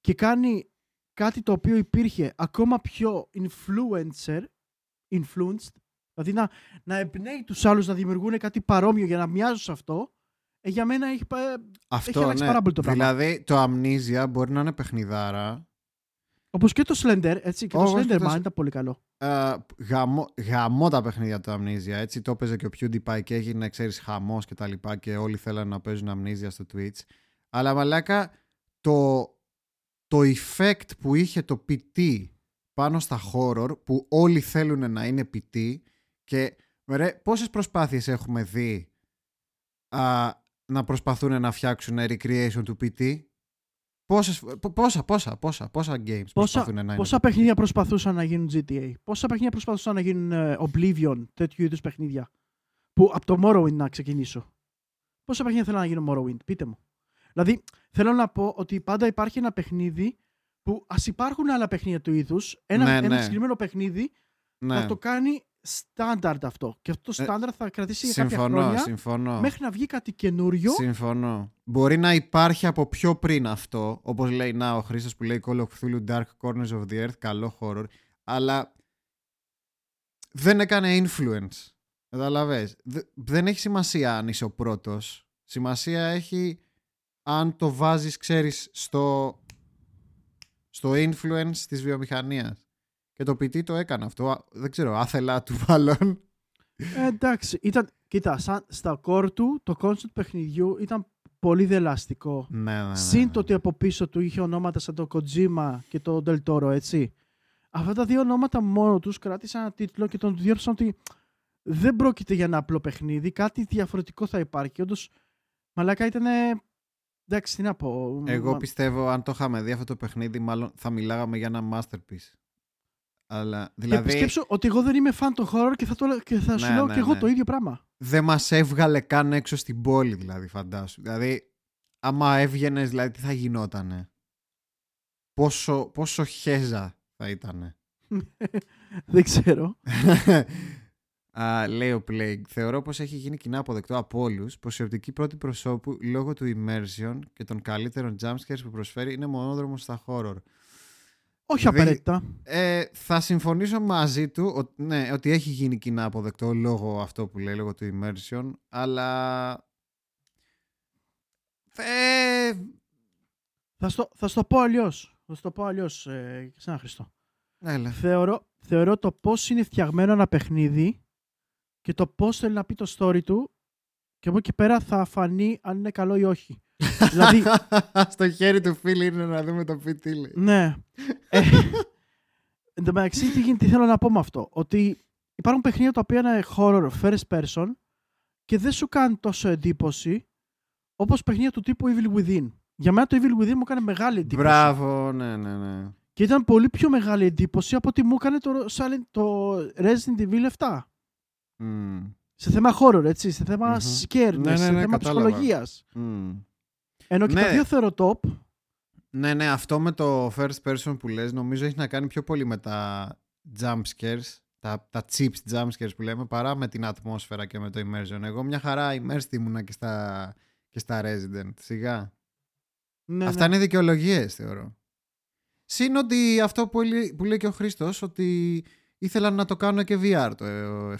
και κάνει κάτι το οποίο υπήρχε ακόμα πιο influencer, influenced, δηλαδή να, να εμπνέει τους άλλους να δημιουργούν κάτι παρόμοιο για να μοιάζουν σε αυτό, ε, για μένα έχει, πα- Αυτό, αλλάξει ναι. πάρα πολύ το πράγμα. Δηλαδή, το Amnesia μπορεί να είναι παιχνιδάρα. όπως και το Slender, έτσι, και το Όπως και Slender το Man Sl- ήταν πολύ καλό. Ε, γαμό, γαμό τα παιχνίδια του Amnesia, έτσι. Το έπαιζε και ο PewDiePie και έγινε, ξέρεις, χαμός και τα λοιπά και όλοι θέλανε να παίζουν Amnesia στο Twitch. Αλλά μαλάκα, το, το effect που είχε το PT πάνω στα horror, που όλοι θέλουν να είναι PT και ρε, πόσες προσπάθειες έχουμε δει α, να προσπαθούν να φτιάξουν recreation του PT. Πόσες, πο- πόσα, πόσα, πόσα, πόσα games Πόσα, προσπαθούν να είναι πόσα PT. παιχνίδια προσπαθούσαν να γίνουν GTA. Πόσα παιχνίδια προσπαθούσαν να γίνουν ε, Oblivion, τέτοιου είδους παιχνίδια; Που από το Morrowind να ξεκινήσω. Πόσα παιχνίδια θέλω να γίνουν Morrowind, πείτε μου. Δηλαδή, θέλω να πω ότι πάντα υπάρχει ένα παιχνίδι που ας υπάρχουν άλλα παιχνίδια του είδους, ένα, Ναι, ένα ναι. συγκεκριμένο παιχνίδι Ναι. να το κάνει στάνταρντ αυτό. Και αυτό το Ε, στάνταρντ θα κρατήσει για κάποια Συμφωνώ, χρόνια συμφωνώ. μέχρι να βγει κάτι καινούριο. Συμφωνώ. Μπορεί να υπάρχει από πιο πριν αυτό, όπως λέει να ο Χρήστος που λέει Call of Cthulhu Dark Corners of the Earth, καλό horror, αλλά δεν έκανε influence. Καταλαβες. Δε- Δεν έχει σημασία αν είσαι ο πρώτος. Σημασία έχει αν το βάζεις, ξέρεις, στο, στο influence της βιομηχανίας. Και το PT το έκανε αυτό. Α, Δεν ξέρω, άθελά του *laughs* μάλλον. Ε, εντάξει, ήταν, κοίτα, σαν, στα core του το concept παιχνιδιού ήταν πολύ δελαστικό. ναι, ναι, ναι. Συν το ότι από πίσω του είχε ονόματα σαν το Kojima και το Del Toro, έτσι. Αυτά τα δύο ονόματα μόνο τους κράτησαν ένα τίτλο και τον διόρθωσαν ότι δεν πρόκειται για ένα απλό παιχνίδι, κάτι διαφορετικό θα υπάρχει. Και όντως, μαλάκα ήταν. Εντάξει, τι να πω. Εγώ Μα- πιστεύω αν το είχαμε δει αυτό το παιχνίδι μάλλον θα μιλάγαμε για ένα masterpiece. Αλλά Και δηλαδή πιστέψω ότι εγώ δεν είμαι fan των horror και θα, το, λέ- και θα σου Ναι, λέω ναι, και εγώ ναι. το ίδιο πράγμα. δεν μας έβγαλε καν έξω στην πόλη δηλαδή φαντάσου. Δηλαδή άμα έβγαινες δηλαδή τι θα γινότανε; Πόσο, πόσο χέζα θα ήτανε; *laughs* δεν ξέρω. *laughs* Α, λέει ο Plague. Θεωρώ πως έχει γίνει κοινά αποδεκτό από όλους πως η οπτική πρώτη προσώπου λόγω του immersion και των καλύτερων jumpscares που προσφέρει είναι μονόδρομος στα horror. Όχι Δηλαδή, απαραίτητα. Ε, θα συμφωνήσω μαζί του ότι, ναι, ότι έχει γίνει κοινά αποδεκτό λόγω αυτό που λέει, λόγω του immersion, αλλά... Ε, Θα στο, θα στο πω αλλιώς. Θα στο πω αλλιώς, ε, σε ένα Χριστό. έλα. Θεωρώ, θεωρώ το πώς είναι φτιαγμένο ένα παιχνίδι και το πώς θέλει να πει το story του και από εκεί πέρα θα φανεί αν είναι καλό ή όχι. Δηλαδή, *laughs* Στο χέρι του φίλου είναι να δούμε το πει τι λέει. ναι. Ε, εν τω μεταξύ, τι, γίνεται, τι θέλω να πω με αυτό. Ότι υπάρχουν παιχνίδια τα οποία είναι horror first person και δεν σου κάνει τόσο εντύπωση όπως παιχνίδια του τύπου Evil Within. Για μένα το Evil Within μου έκανε μεγάλη εντύπωση. Μπράβο, ναι, ναι, ναι. Και ήταν πολύ πιο μεγάλη εντύπωση από ότι μου έκανε το, Silent, το Resident Evil 7. Μμ, Σε θέμα horror, έτσι, σε θέμα Μμμ. scared, Ναι, ναι, σε ναι, θέμα κατάλαβα. ψυχολογίας. Μμ. Ενώ και Ναι. τα δύο θεωρώ top. Ναι, ναι, αυτό με το first person που λες νομίζω έχει να κάνει πιο πολύ με τα jump scares, τα, τα chips jump scares που λέμε, παρά με την ατμόσφαιρα και με το immersion. Εγώ μια χαρά immersed ήμουνα και στα, και στα Resident, σιγά. Ναι, Αυτά ναι. είναι δικαιολογίες, θεωρώ. Συν ότι αυτό που, λέ- που λέει και ο Χρήστος, ότι ήθελαν να το κάνουν και VR το 7,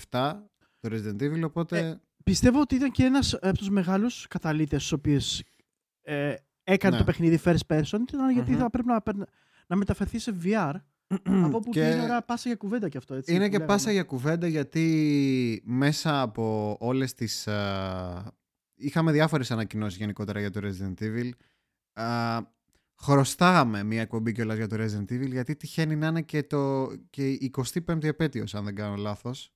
το Resident Evil, οπότε. Πιστεύω ότι ήταν και ένας από τους μεγάλους καταλήτες στους οποίους ε, έκανε Ναι. το παιχνίδι first person ήταν γιατί Μμμ. θα πρέπει να, περνα- να μεταφερθεί σε VR από όπου Και- και είναι ώρα πάσα για κουβέντα κι αυτό. Έτσι, Είναι που και λέγαμε. πάσα για κουβέντα γιατί μέσα από όλες τις... α, είχαμε διάφορες ανακοινώσεις γενικότερα για το Resident Evil. Α, χρωστάγαμε μια εκπομπή κιόλας για το Resident Evil γιατί τυχαίνει να είναι και, το, και η 25η επέτειος αν δεν κάνω λάθος.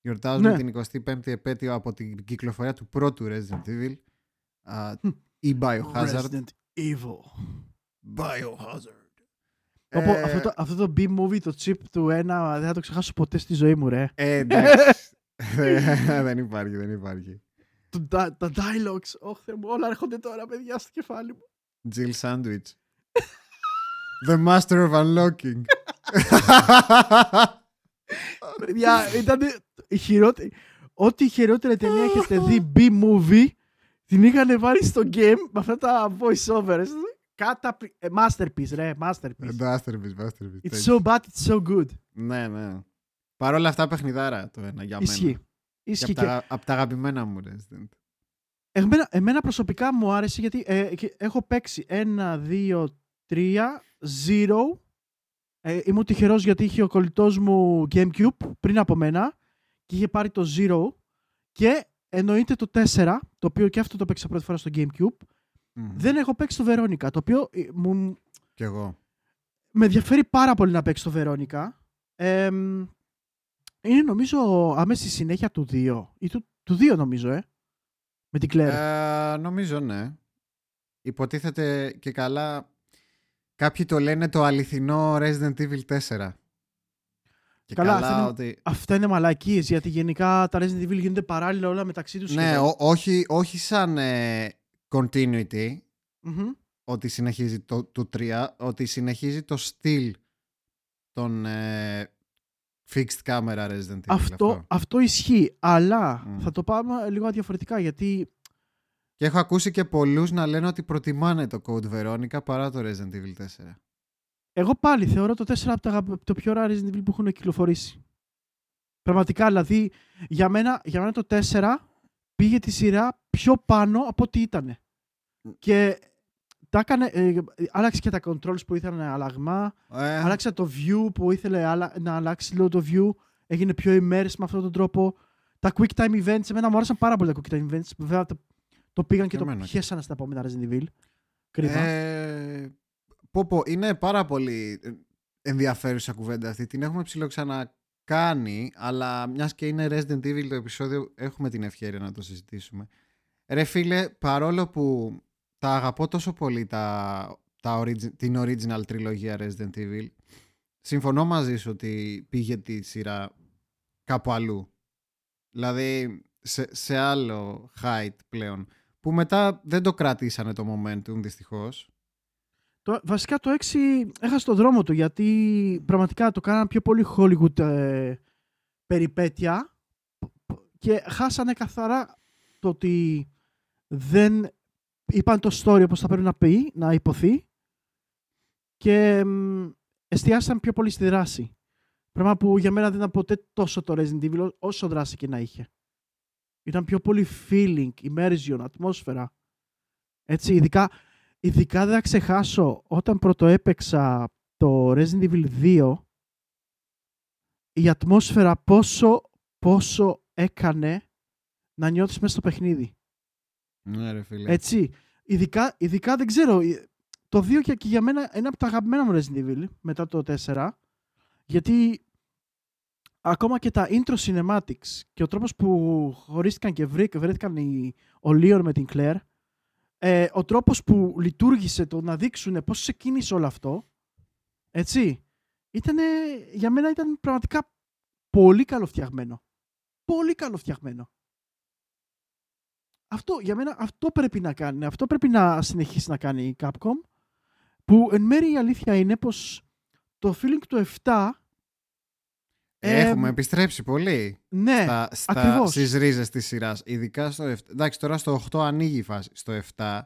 Γιορτάζουμε Ναι. την 25η επέτειο από την κυκλοφορία του πρώτου Resident Evil α, Hm. Ή Biohazard. Resident Evil. Biohazard. Όπω Ε, αυτό, το, αυτό το B-movie, το chip του ένα, δεν θα το ξεχάσω ποτέ στη ζωή μου, ρε. ε, *laughs* εντάξει. *laughs* δεν υπάρχει, δεν υπάρχει. Το, τα, τα dialogues, όχ, Θεέ μου, όλα έρχονται τώρα, παιδιά, στο κεφάλι μου. Jill Sandwich. The Master of Unlocking. παιδιά, ήταν η χειρότερη. Ό,τι η χειρότερη ταινία έχετε δει *laughs* B-movie, την είχαν βάλει στο game με αυτά τα voice-overs. Κάτα, masterpiece, ρε, masterpiece. Masterpiece, masterpiece. It's τέτοιο. so bad, it's so good. Ναι, ναι. Παρ' όλα αυτά παιχνιδάρα το ένα για μένα. Ισχύει. Και Ισχύει. από, τα, απ' τα αγαπημένα μου Resident. Εμένα, εμένα προσωπικά μου άρεσε γιατί ε, και έχω παίξει ένα, δύο, τρία, zero. Ε, ήμουν τυχερός γιατί είχε ο κολλητός μου Gamecube πριν από μένα και είχε πάρει το zero. Και εννοείται το 4, το οποίο και αυτό το παίξα πρώτη φορά στο Gamecube. Μμμ. Δεν έχω παίξει το Veronica, το οποίο ε, μου, Κι εγώ. με ενδιαφέρει πάρα πολύ να παίξει το Veronica. Ε, μ, είναι νομίζω άμεση συνέχεια του 2. Ή του, του 2 νομίζω, ε. Με την Claire. Ε, νομίζω ναι. Υποτίθεται και καλά. Κάποιοι το λένε το αληθινό Resident Evil 4. Και Καλά, καλά, αυτό είναι- ότι... Αυτά είναι μαλακίες, γιατί γενικά τα Resident Evil γίνονται παράλληλα όλα μεταξύ τους. Ναι, σχεδόν. ό- όχι, όχι σαν ε, continuity, Μμμ. ότι συνεχίζει το, το 3, ότι συνεχίζει το στυλ των ε, fixed camera Resident Evil. Αυτό, αυτό ισχύει, αλλά Μμ. θα το πάμε λίγο διαφορετικά γιατί Και έχω ακούσει και πολλούς να λένε ότι προτιμάνε το Code Veronica παρά το Resident Evil 4. Εγώ πάλι θεωρώ το 4 από τα, αγαπη- το πιο ωραία Resident Evil που έχουν κυκλοφορήσει. Πραγματικά, δηλαδή, για μένα, για μένα το 4 πήγε τη σειρά πιο πάνω από ό,τι ήταν. Και τα έκανε, ε, άλλαξε και τα controls που ήθελαν αλλαγμά, Ε, άλλαξε το view που ήθελε άλλα- να αλλάξει λίγο το view, έγινε πιο immersive με αυτόν τον τρόπο. Τα quick time events, εμένα μου άρεσαν πάρα πολύ τα quick time events, βέβαια το, το πήγαν και, Και το εμένα. πιέσανε στα επόμενα Resident Evil. Κρίμα. Ε, πω, πω, είναι πάρα πολύ ενδιαφέρουσα κουβέντα αυτή. Την έχουμε ψιλοξανακάνει, αλλά μιας και είναι Resident Evil το επεισόδιο, έχουμε την ευκαιρία να το συζητήσουμε. Ρε φίλε, παρόλο που τα αγαπώ τόσο πολύ τα, τα origi- την original τριλογία Resident Evil, συμφωνώ μαζί σου ότι πήγε τη σειρά κάπου αλλού. Δηλαδή σε, σε άλλο height πλέον. Που μετά δεν το κρατήσανε το momentum δυστυχώς. Το, βασικά το 6 έχασε το δρόμο του γιατί πραγματικά το κάναν πιο πολύ Hollywood ε, περιπέτεια και χάσανε καθαρά το ότι δεν είπαν το story όπως θα πρέπει να πει, να υποθεί και μ, εστιάσαν πιο πολύ στη δράση. Πράγμα που για μένα δεν ήταν ποτέ τόσο το Resident Evil όσο δράση και να είχε. Ήταν πιο πολύ feeling, immersion, ατμόσφαιρα. Έτσι, ειδικά, ειδικά δεν θα ξεχάσω όταν πρώτο έπαιξα το Resident Evil 2 η ατμόσφαιρα πόσο, πόσο έκανε να νιώθεις μέσα στο παιχνίδι. Ναι ρε φίλε. Έτσι. Ειδικά, ειδικά δεν ξέρω. ε, Το 2 και, και για μένα είναι από τα αγαπημένα μου Resident Evil μετά το 4. Γιατί ακόμα και τα intro cinematics και ο τρόπος που χωρίστηκαν και βρή- βρέθηκαν οι, ο Leon με την Claire ε, ο τρόπος που λειτουργήσε το να δείξουν πώς ξεκίνησε όλο αυτό έτσι ήτανε, για μένα ήταν πραγματικά πολύ καλοφτιαγμένο. Πολύ καλοφτιαγμένο. Αυτό, για μένα αυτό πρέπει να κάνει, αυτό πρέπει να συνεχίσει να κάνει η Capcom που εν μέρει η αλήθεια είναι πως το feeling του 7 Έχουμε εμ, επιστρέψει πολύ ναι, στα, στα, ακριβώς. στις ρίζες της σειράς. Ειδικά στο 7. Εντάξει, τώρα στο 8 ανοίγει η φάση. Στο 7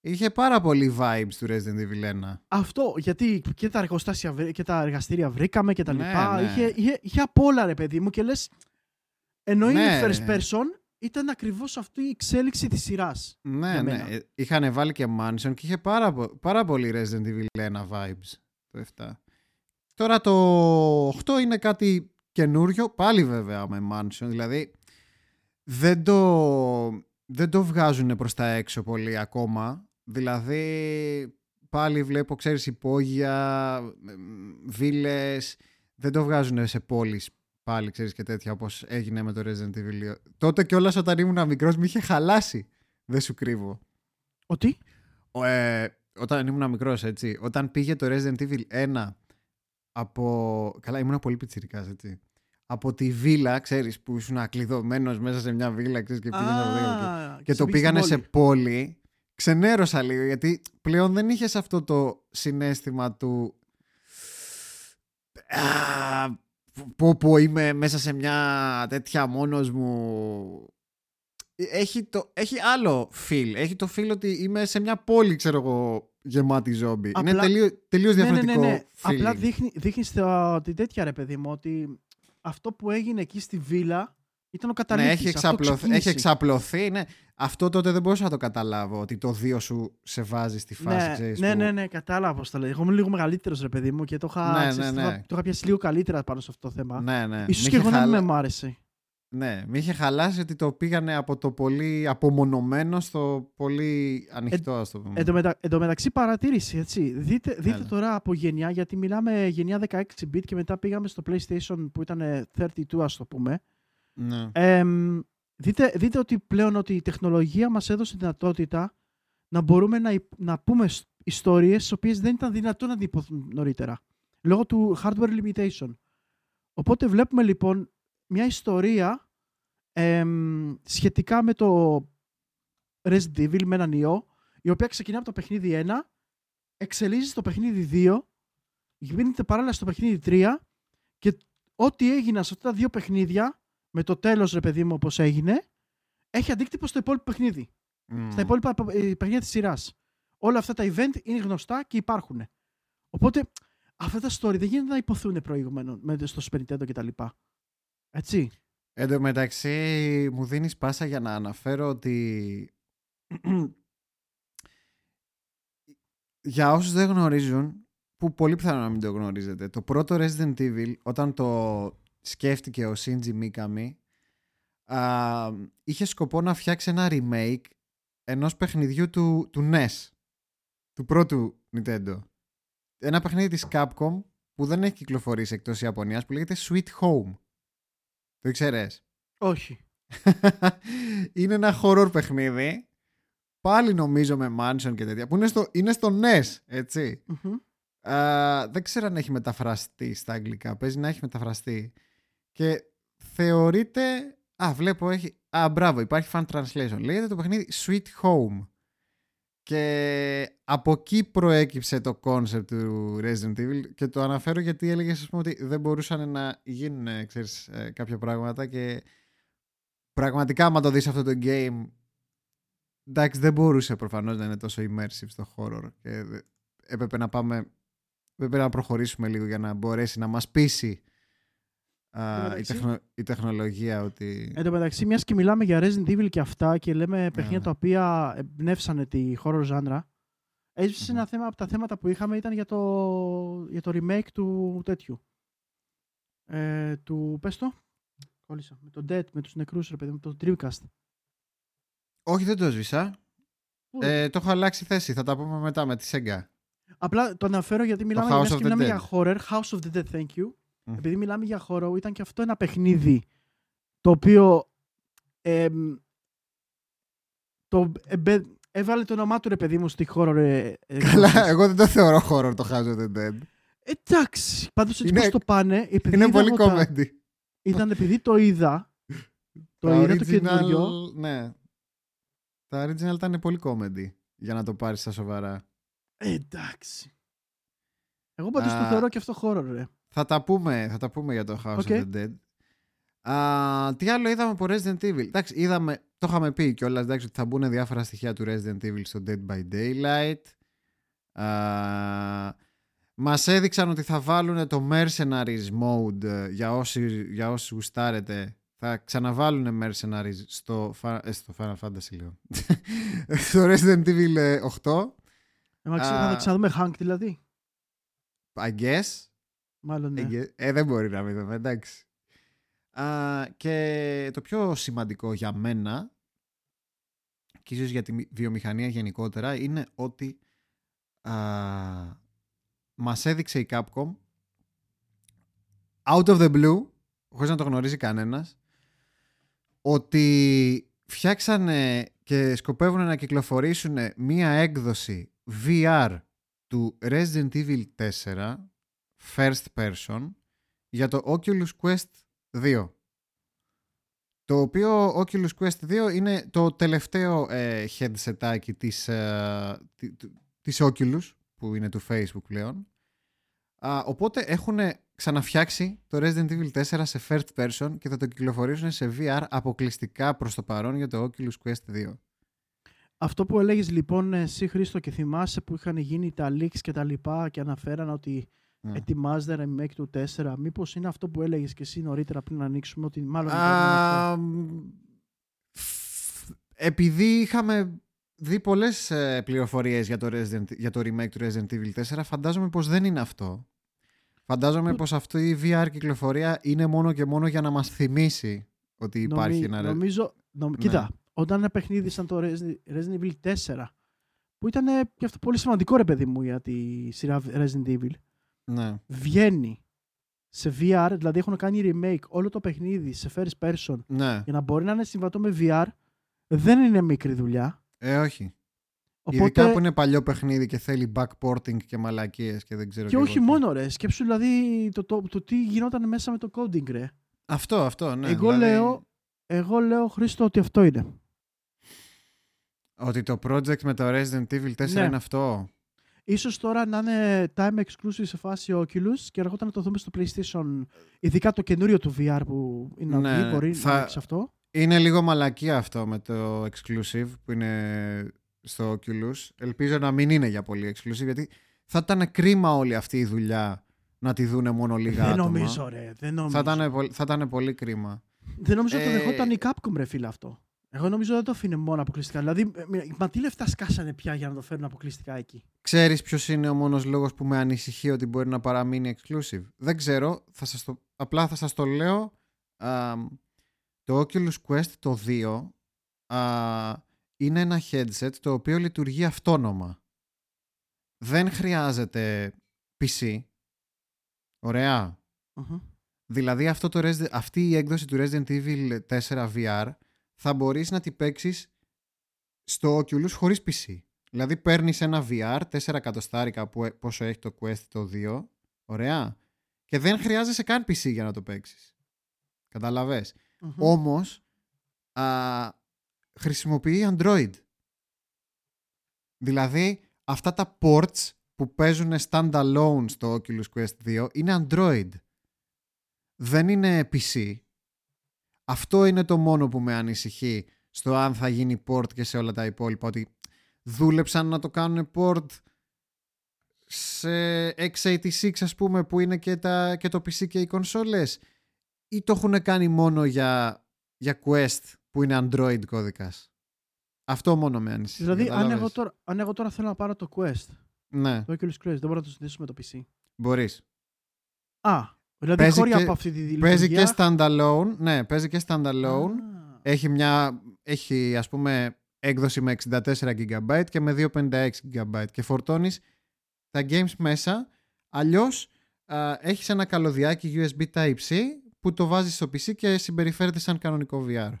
είχε πάρα πολύ vibes του Resident Evil 1. Αυτό, γιατί και τα εργοστάσια βρή- και τα εργαστήρια βρήκαμε και τα Ναι, λοιπά. ναι. Είχε, είχε, είχε απ' όλα, ρε παιδί μου, και λες, ενώ είναι Ναι, first ρε. person, ήταν ακριβώς αυτή η εξέλιξη της σειράς. Ναι, για ναι. μένα. Ε, Είχαν βάλει και Mansion και είχε πάρα, πο- πάρα πολύ Resident Evil 1 vibes το 7. Τώρα το 8 είναι κάτι καινούριο, πάλι βέβαια με Mansion, δηλαδή δεν το, δεν το βγάζουν προς τα έξω πολύ ακόμα. Δηλαδή πάλι βλέπω, ξέρεις, υπόγεια, μ, βίλες, δεν το βγάζουν σε πόλεις πάλι, ξέρεις, και τέτοια όπως έγινε με το Resident Evil 2. Τότε κιόλας όταν ήμουν μικρός με είχε χαλάσει, δεν σου κρύβω. Ότι, Ο, ε, όταν ήμουν μικρός, έτσι, όταν πήγε το Resident Evil 1 από... Καλά, ήμουν πολύ πιτσιρικάς, έτσι. Από τη βίλα, ξέρεις, που ήσουν κλειδωμένος μέσα σε μια βίλα, ξέρεις, και πήγαινες από εδώ και από εκεί. Α, Και το σε πήγες πήγανε στην σε πόλη. πόλη. Ξενέρωσα λίγο, γιατί πλέον δεν είχες αυτό το συνέστημα του... Α, πω πω είμαι μέσα σε μια τέτοια μόνος μου έχει, το, έχει άλλο feel. Έχει το feel ότι είμαι σε μια πόλη, ξέρω εγώ, γεμάτη ζόμπι. Είναι Απλά- τελείω, τελείως Ναι, ναι, διαφορετικό ναι, ναι. feeling. Απλά δείχνει, δείχνεις στο- την τέτοια, ρε παιδί μου, ότι αυτό που έγινε εκεί στη βίλα ήταν ο ναι, καταλήτης. έχει, αυτό εξαπλωθεί, έχει ξεκίνησε. εξαπλωθεί. Ναι. Αυτό τότε δεν μπορούσα να το καταλάβω. Ότι το δύο σου σε βάζει στη φάση, ναι, ξέρεις, ναι, που- ναι, ναι, κατάλαβα πώς το λέει. Εγώ είμαι λίγο μεγαλύτερος, ρε παιδί μου, και το είχα, Ναι, ξέρεις, ναι, το ναι. είχα- το είχα πιάσει λίγο καλύτερα πάνω σε αυτό το θέμα. Ναι, ναι. Ίσως Μ' και είχε εγώ να μην χαλα- με μ' άρεσε. Ναι, με είχε χαλάσει ότι το πήγανε από το πολύ απομονωμένο στο πολύ ανοιχτό, ας το πούμε. Εν τω, μετα... εν τω μεταξύ παρατήρηση, έτσι. Δείτε, δείτε Έλα. τώρα από γενιά, γιατί μιλάμε γενιά 16-bit και μετά πήγαμε στο PlayStation που ήταν ε, 32 ας το πούμε. Ναι. Εμ, δείτε, δείτε ότι πλέον ότι η τεχνολογία μας έδωσε δυνατότητα να μπορούμε να, υ- να πούμε σ- ιστορίες τις οποίες δεν ήταν δυνατόν να διποθούν νωρίτερα. Λόγω του hardware limitation. Οπότε βλέπουμε λοιπόν μια ιστορία εμ, σχετικά με το Resident Evil, με έναν ιό, η οποία ξεκινά από το παιχνίδι 1, εξελίσσει στο παιχνίδι 2, γίνεται παράλληλα στο παιχνίδι 3 και ό,τι έγινε σε αυτά τα δύο παιχνίδια, με το τέλος ρε παιδί μου όπως έγινε, έχει αντίκτυπο στο υπόλοιπο παιχνίδι. Μμμ. Στα υπόλοιπα ε, παιχνίδια της σειράς. Όλα αυτά τα event είναι γνωστά και υπάρχουν. Οπότε αυτά τα story δεν γίνεται να υποθούν προηγουμένω με- στο Super Nintendo κτλ. Έτσι. Εν τω μεταξύ μου δίνεις πάσα για να αναφέρω ότι για όσους δεν γνωρίζουν που πολύ πιθανό να μην το γνωρίζετε το πρώτο Resident Evil όταν το σκέφτηκε ο Shinji Mikami α, είχε σκοπό να φτιάξει ένα remake ενός παιχνιδιού του, του NES του πρώτου Nintendo. Ένα παιχνίδι της Capcom που δεν έχει κυκλοφορήσει εκτός Ιαπωνίας που λέγεται Sweet Home το ήξερες; Όχι. *laughs* είναι ένα horror παιχνίδι. Πάλι νομίζω με mansion και τέτοια. Που είναι στο, είναι στο NES, έτσι. Μμμ. Α, δεν ξέρω αν έχει μεταφραστεί στα αγγλικά. Παίζει να έχει μεταφραστεί. Και θεωρείται... Α, βλέπω έχει... Α, μπράβο, υπάρχει fan translation. Λέγεται το παιχνίδι Sweet Home. Και από εκεί προέκυψε το concept του Resident Evil και το αναφέρω γιατί έλεγες ας πούμε, ότι δεν μπορούσαν να γίνουν ε, ξέρεις, ε, κάποια πράγματα και πραγματικά άμα το δεις αυτό το game εντάξει δεν μπορούσε προφανώς να είναι τόσο immersive στο horror και δε- έπρεπε να πάμε έπρεπε να προχωρήσουμε λίγο για να μπορέσει να μας πείσει α, η, μεταξύ- τεχνο- η τεχνολογία ότι Εν τω μεταξύ, μιας και μιλάμε για Resident Evil και αυτά και λέμε παιχνίδια ναι. τα οποία εμπνεύσανε τη horror genre, έσβησε Μμμ. ένα θέμα από τα θέματα που είχαμε ήταν για το, για το remake του τέτοιου. Ε, του, πες το, κόλλησα, με το Dead, με τους νεκρούς, ρε παιδί μου, το Dreamcast. όχι δεν το σβήσα Πού- ε, το έχω αλλάξει θέση θα τα πούμε μετά με τη Sega Απλά το αναφέρω γιατί μιλάμε, House μιας of και the μιλάμε Dead. για horror, House of the Dead, thank you. Μμ. Επειδή μιλάμε για horror, ήταν και αυτό ένα παιχνίδι το οποίο εμ, το, εμπε- έβαλε το όνομά του ρε παιδί μου στη horror. ε, ε, καλά εκδόσεις. εγώ δεν το θεωρώ horror το House of the Dead Εντάξει, πάντως έτσι Είναι- πως το πάνε, επειδή είναι είδα πολύ εγώ τα- comedy ήταν επειδή το είδα, το Τα είδα το original, καινούριο, Ναι. Τα original ήταν πολύ comedy για να το πάρεις στα σοβαρά. ε, εντάξει. Εγώ πάντως το Α, θεωρώ και αυτό horror ρε. Θα τα πούμε, θα τα πούμε για το House Οκ. of the Dead. Α, τι άλλο είδαμε από Resident Evil; Εντάξει, είδαμε, το είχαμε πει κιόλας εντάξει, ότι θα μπουν διάφορα στοιχεία του Resident Evil στο Dead by Daylight. Α, μας έδειξαν ότι θα βάλουν το Mercenaries mode ε, για όσοι, για όσους γουστάρετε. Θα ξαναβάλουν Mercenaries στο, Fa- ε, στο Final Fantasy λέω. *laughs* στο Resident Evil ε, 8. Εντάξει, Α. θα το ξαναδούμε Hank δηλαδή. I guess. Μάλλον ναι. Ε, ε, δεν μπορεί να μην δούμε, εντάξει. Α, και το πιο σημαντικό για μένα και ίσως για τη μη- βιομηχανία γενικότερα είναι ότι α, μας έδειξε η Capcom out of the blue χωρίς να το γνωρίζει κανένας ότι φτιάξανε και σκοπεύουν να κυκλοφορήσουν μία έκδοση VR του Resident Evil 4 first person για το Oculus Quest 2 το οποίο Oculus Quest 2 είναι το τελευταίο ε, headsetάκι της, ε, τη- του- της Oculus που είναι του Facebook πλέον. Α, οπότε έχουν ξαναφτιάξει το Resident Evil 4 σε first person και θα το κυκλοφορήσουν σε VR αποκλειστικά προς το παρόν για το Oculus Quest 2 Αυτό που έλεγες λοιπόν εσύ Χρήστο και θυμάσαι που είχαν γίνει τα leaks και τα λοιπά και αναφέραν ότι Ναι. ετοιμάζεται remake του 4 μήπως είναι αυτό που έλεγες και εσύ νωρίτερα πριν να ανοίξουμε ότι μάλλον είναι αυτό; Α, μ, φ- επειδή είχαμε δει πολλές ε, πληροφορίες για το, Resident, για το remake του Resident Evil 4 φαντάζομαι πως δεν είναι αυτό φαντάζομαι Που- πως αυτή η VR κυκλοφορία είναι μόνο και μόνο για να μας θυμίσει ότι υπάρχει Νομι- ένα Re- νομίζω, νομ- Ναι. Κοίτα, όταν ένα παιχνίδι σαν το Resident Resident Evil 4 που ήταν ε, και αυτό πολύ σημαντικό ρε παιδί μου για τη σειρά Resident Evil ναι. βγαίνει σε VR, δηλαδή έχουν κάνει remake όλο το παιχνίδι σε first person ναι, για να μπορεί να είναι συμβατό με VR δεν είναι μικρή δουλειά. ε όχι Οπότε, Ειδικά που είναι παλιό παιχνίδι και θέλει backporting και μαλακίες και δεν ξέρω και εγώ όχι τι. μόνο ρε, σκέψου δηλαδή το, το, το, τι γινόταν μέσα με το coding ρε. Αυτό, αυτό, ναι. εγώ, δηλαδή- λέω, εγώ λέω Χρήστο ότι αυτό είναι. Ότι το project με το Resident Evil 4 Ναι. είναι αυτό. Ίσως τώρα να είναι time exclusive σε φάση Oculus και αργότερα να το δούμε στο PlayStation. Ειδικά το καινούριο του VR που είναι να Ναι, βγει, μπορεί θα- να έχει αυτό. Είναι λίγο μαλακία αυτό με το exclusive που είναι στο Oculus. Ελπίζω να μην είναι για πολύ exclusive γιατί θα ήταν κρίμα όλη αυτή η δουλειά να τη δούνε μόνο λίγα Δεν άτομα. νομίζω, ρε. Δεν νομίζω. Θα ήταν, πολύ- θα ήταν πολύ κρίμα. Δεν νομίζω ότι το Ε, δεχόταν η Capcom, ρε φίλε αυτό. Εγώ νομίζω δεν το αφήνε μόνο αποκλειστικά. Δηλαδή, ε, μα τι λεφτά σκάσανε πια για να το φέρουν αποκλειστικά εκεί; Ξέρεις ποιος είναι ο μόνος λόγος που με ανησυχεί ότι μπορεί να παραμείνει exclusive; Δεν ξέρω, θα σας το, απλά θα σας το λέω. Α, το Oculus Quest το 2 α, είναι ένα headset το οποίο λειτουργεί αυτόνομα. Δεν χρειάζεται PC. Ωραία. Μμμ. Δηλαδή αυτό το Resi- αυτή η έκδοση του Resident Evil 4 VR θα μπορείς να την παίξεις στο Oculus χωρίς PC. Δηλαδή παίρνεις ένα VR 4 εκατοστάρικα που, ε- πόσο έχει το Quest το 2, ωραία, και δεν χρειάζεσαι καν PC για να το παίξεις. Καταλαβες. Μμμ. Όμως α, χρησιμοποιεί Android. Δηλαδή αυτά τα ports που παίζουν standalone στο Oculus Quest 2 είναι Android. Δεν είναι PC. Αυτό είναι το μόνο που με ανησυχεί στο αν θα γίνει port και σε όλα τα υπόλοιπα. Ότι δούλεψαν να το κάνουν port σε x86 ας πούμε που είναι και, τα, και το PC και οι κονσόλες ή το έχουν κάνει μόνο για, για Quest που είναι Android κώδικας; Αυτό μόνο με ανησυχεί. Δηλαδή, αν κατάλαβες. εγώ, τώρα, αν εγώ τώρα θέλω να πάρω το Quest, Ναι, το Oculus Quest, δεν μπορώ να το συνδέσω με το PC. μπορείς. Α, δηλαδή Παίζει χώρια και- από αυτή τη Παίζει λειτουργία. και standalone. Ναι, παίζει και standalone. Α, Έχει μια, έχει ας πούμε έκδοση με 64 GB και με 256 GB και φορτώνεις τα games μέσα. Αλλιώς α, έχεις ένα καλωδιάκι USB Type-C που το βάζεις στο PC και συμπεριφέρεται σαν κανονικό VR.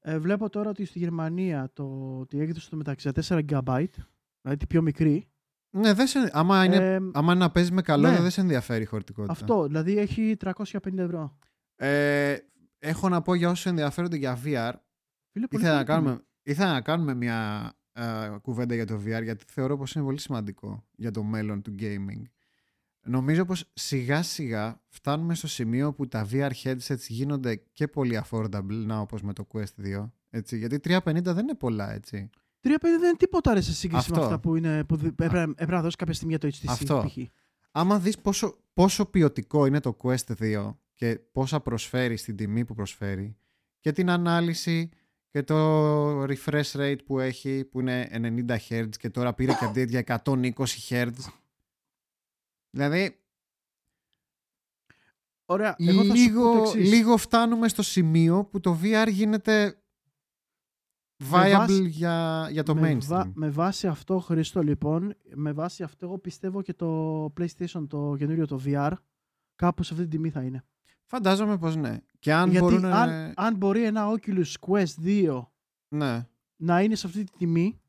Ε, βλέπω τώρα ότι στη Γερμανία το, τη έκδοση του μεταξύ 4 GB, δηλαδή τη πιο μικρή. Ναι, δεν σε, άμα, είναι, ε, άμα είναι να παίζεις με καλό, ναι. δεν σε ενδιαφέρει η χωρητικότητα. αυτό, δηλαδή έχει 350 ευρώ. Ε, έχω να πω για όσους ενδιαφέρονται για VR, Φίλε, πολύ ήθελα να, καλή τιμή. κάνουμε, ήθελα να κάνουμε μια α, κουβέντα για το VR γιατί θεωρώ πως είναι πολύ σημαντικό για το μέλλον του gaming. Νομίζω πως σιγά σιγά φτάνουμε στο σημείο που τα VR headsets γίνονται και πολύ affordable, να όπως με το Quest 2. Έτσι, γιατί 350 δεν είναι πολλά, έτσι. 350 δεν είναι τίποτα ρε, σε σύγκριση με Αυτό. αυτά που, είναι, που δι- έπρεπε, έπρεπε να δώσει κάποια στιγμή για το HTC. Αυτό. π.χ. Άμα δεις πόσο, πόσο ποιοτικό είναι το Quest 2 και πόσα προσφέρει στην τιμή που προσφέρει και την ανάλυση και το refresh rate που έχει που είναι 90 Hz και τώρα πήρε και *coughs* update για 120 Hz. Δηλαδή Ωραία, εγώ θα σου πω το λίγο, εξής. λίγο φτάνουμε στο σημείο που το VR γίνεται viable βάση- για, για το με, mainstream. βα- με βάση αυτό, Χρήστο, λοιπόν, με βάση αυτό, εγώ πιστεύω και το PlayStation, το καινούριο, το VR, κάπου σε αυτή την τιμή θα είναι. Φαντάζομαι πως ναι. Και αν Γιατί μπορούν αν, αν μπορεί ένα Oculus Quest 2 Ναι. να είναι σε αυτή τη τιμή,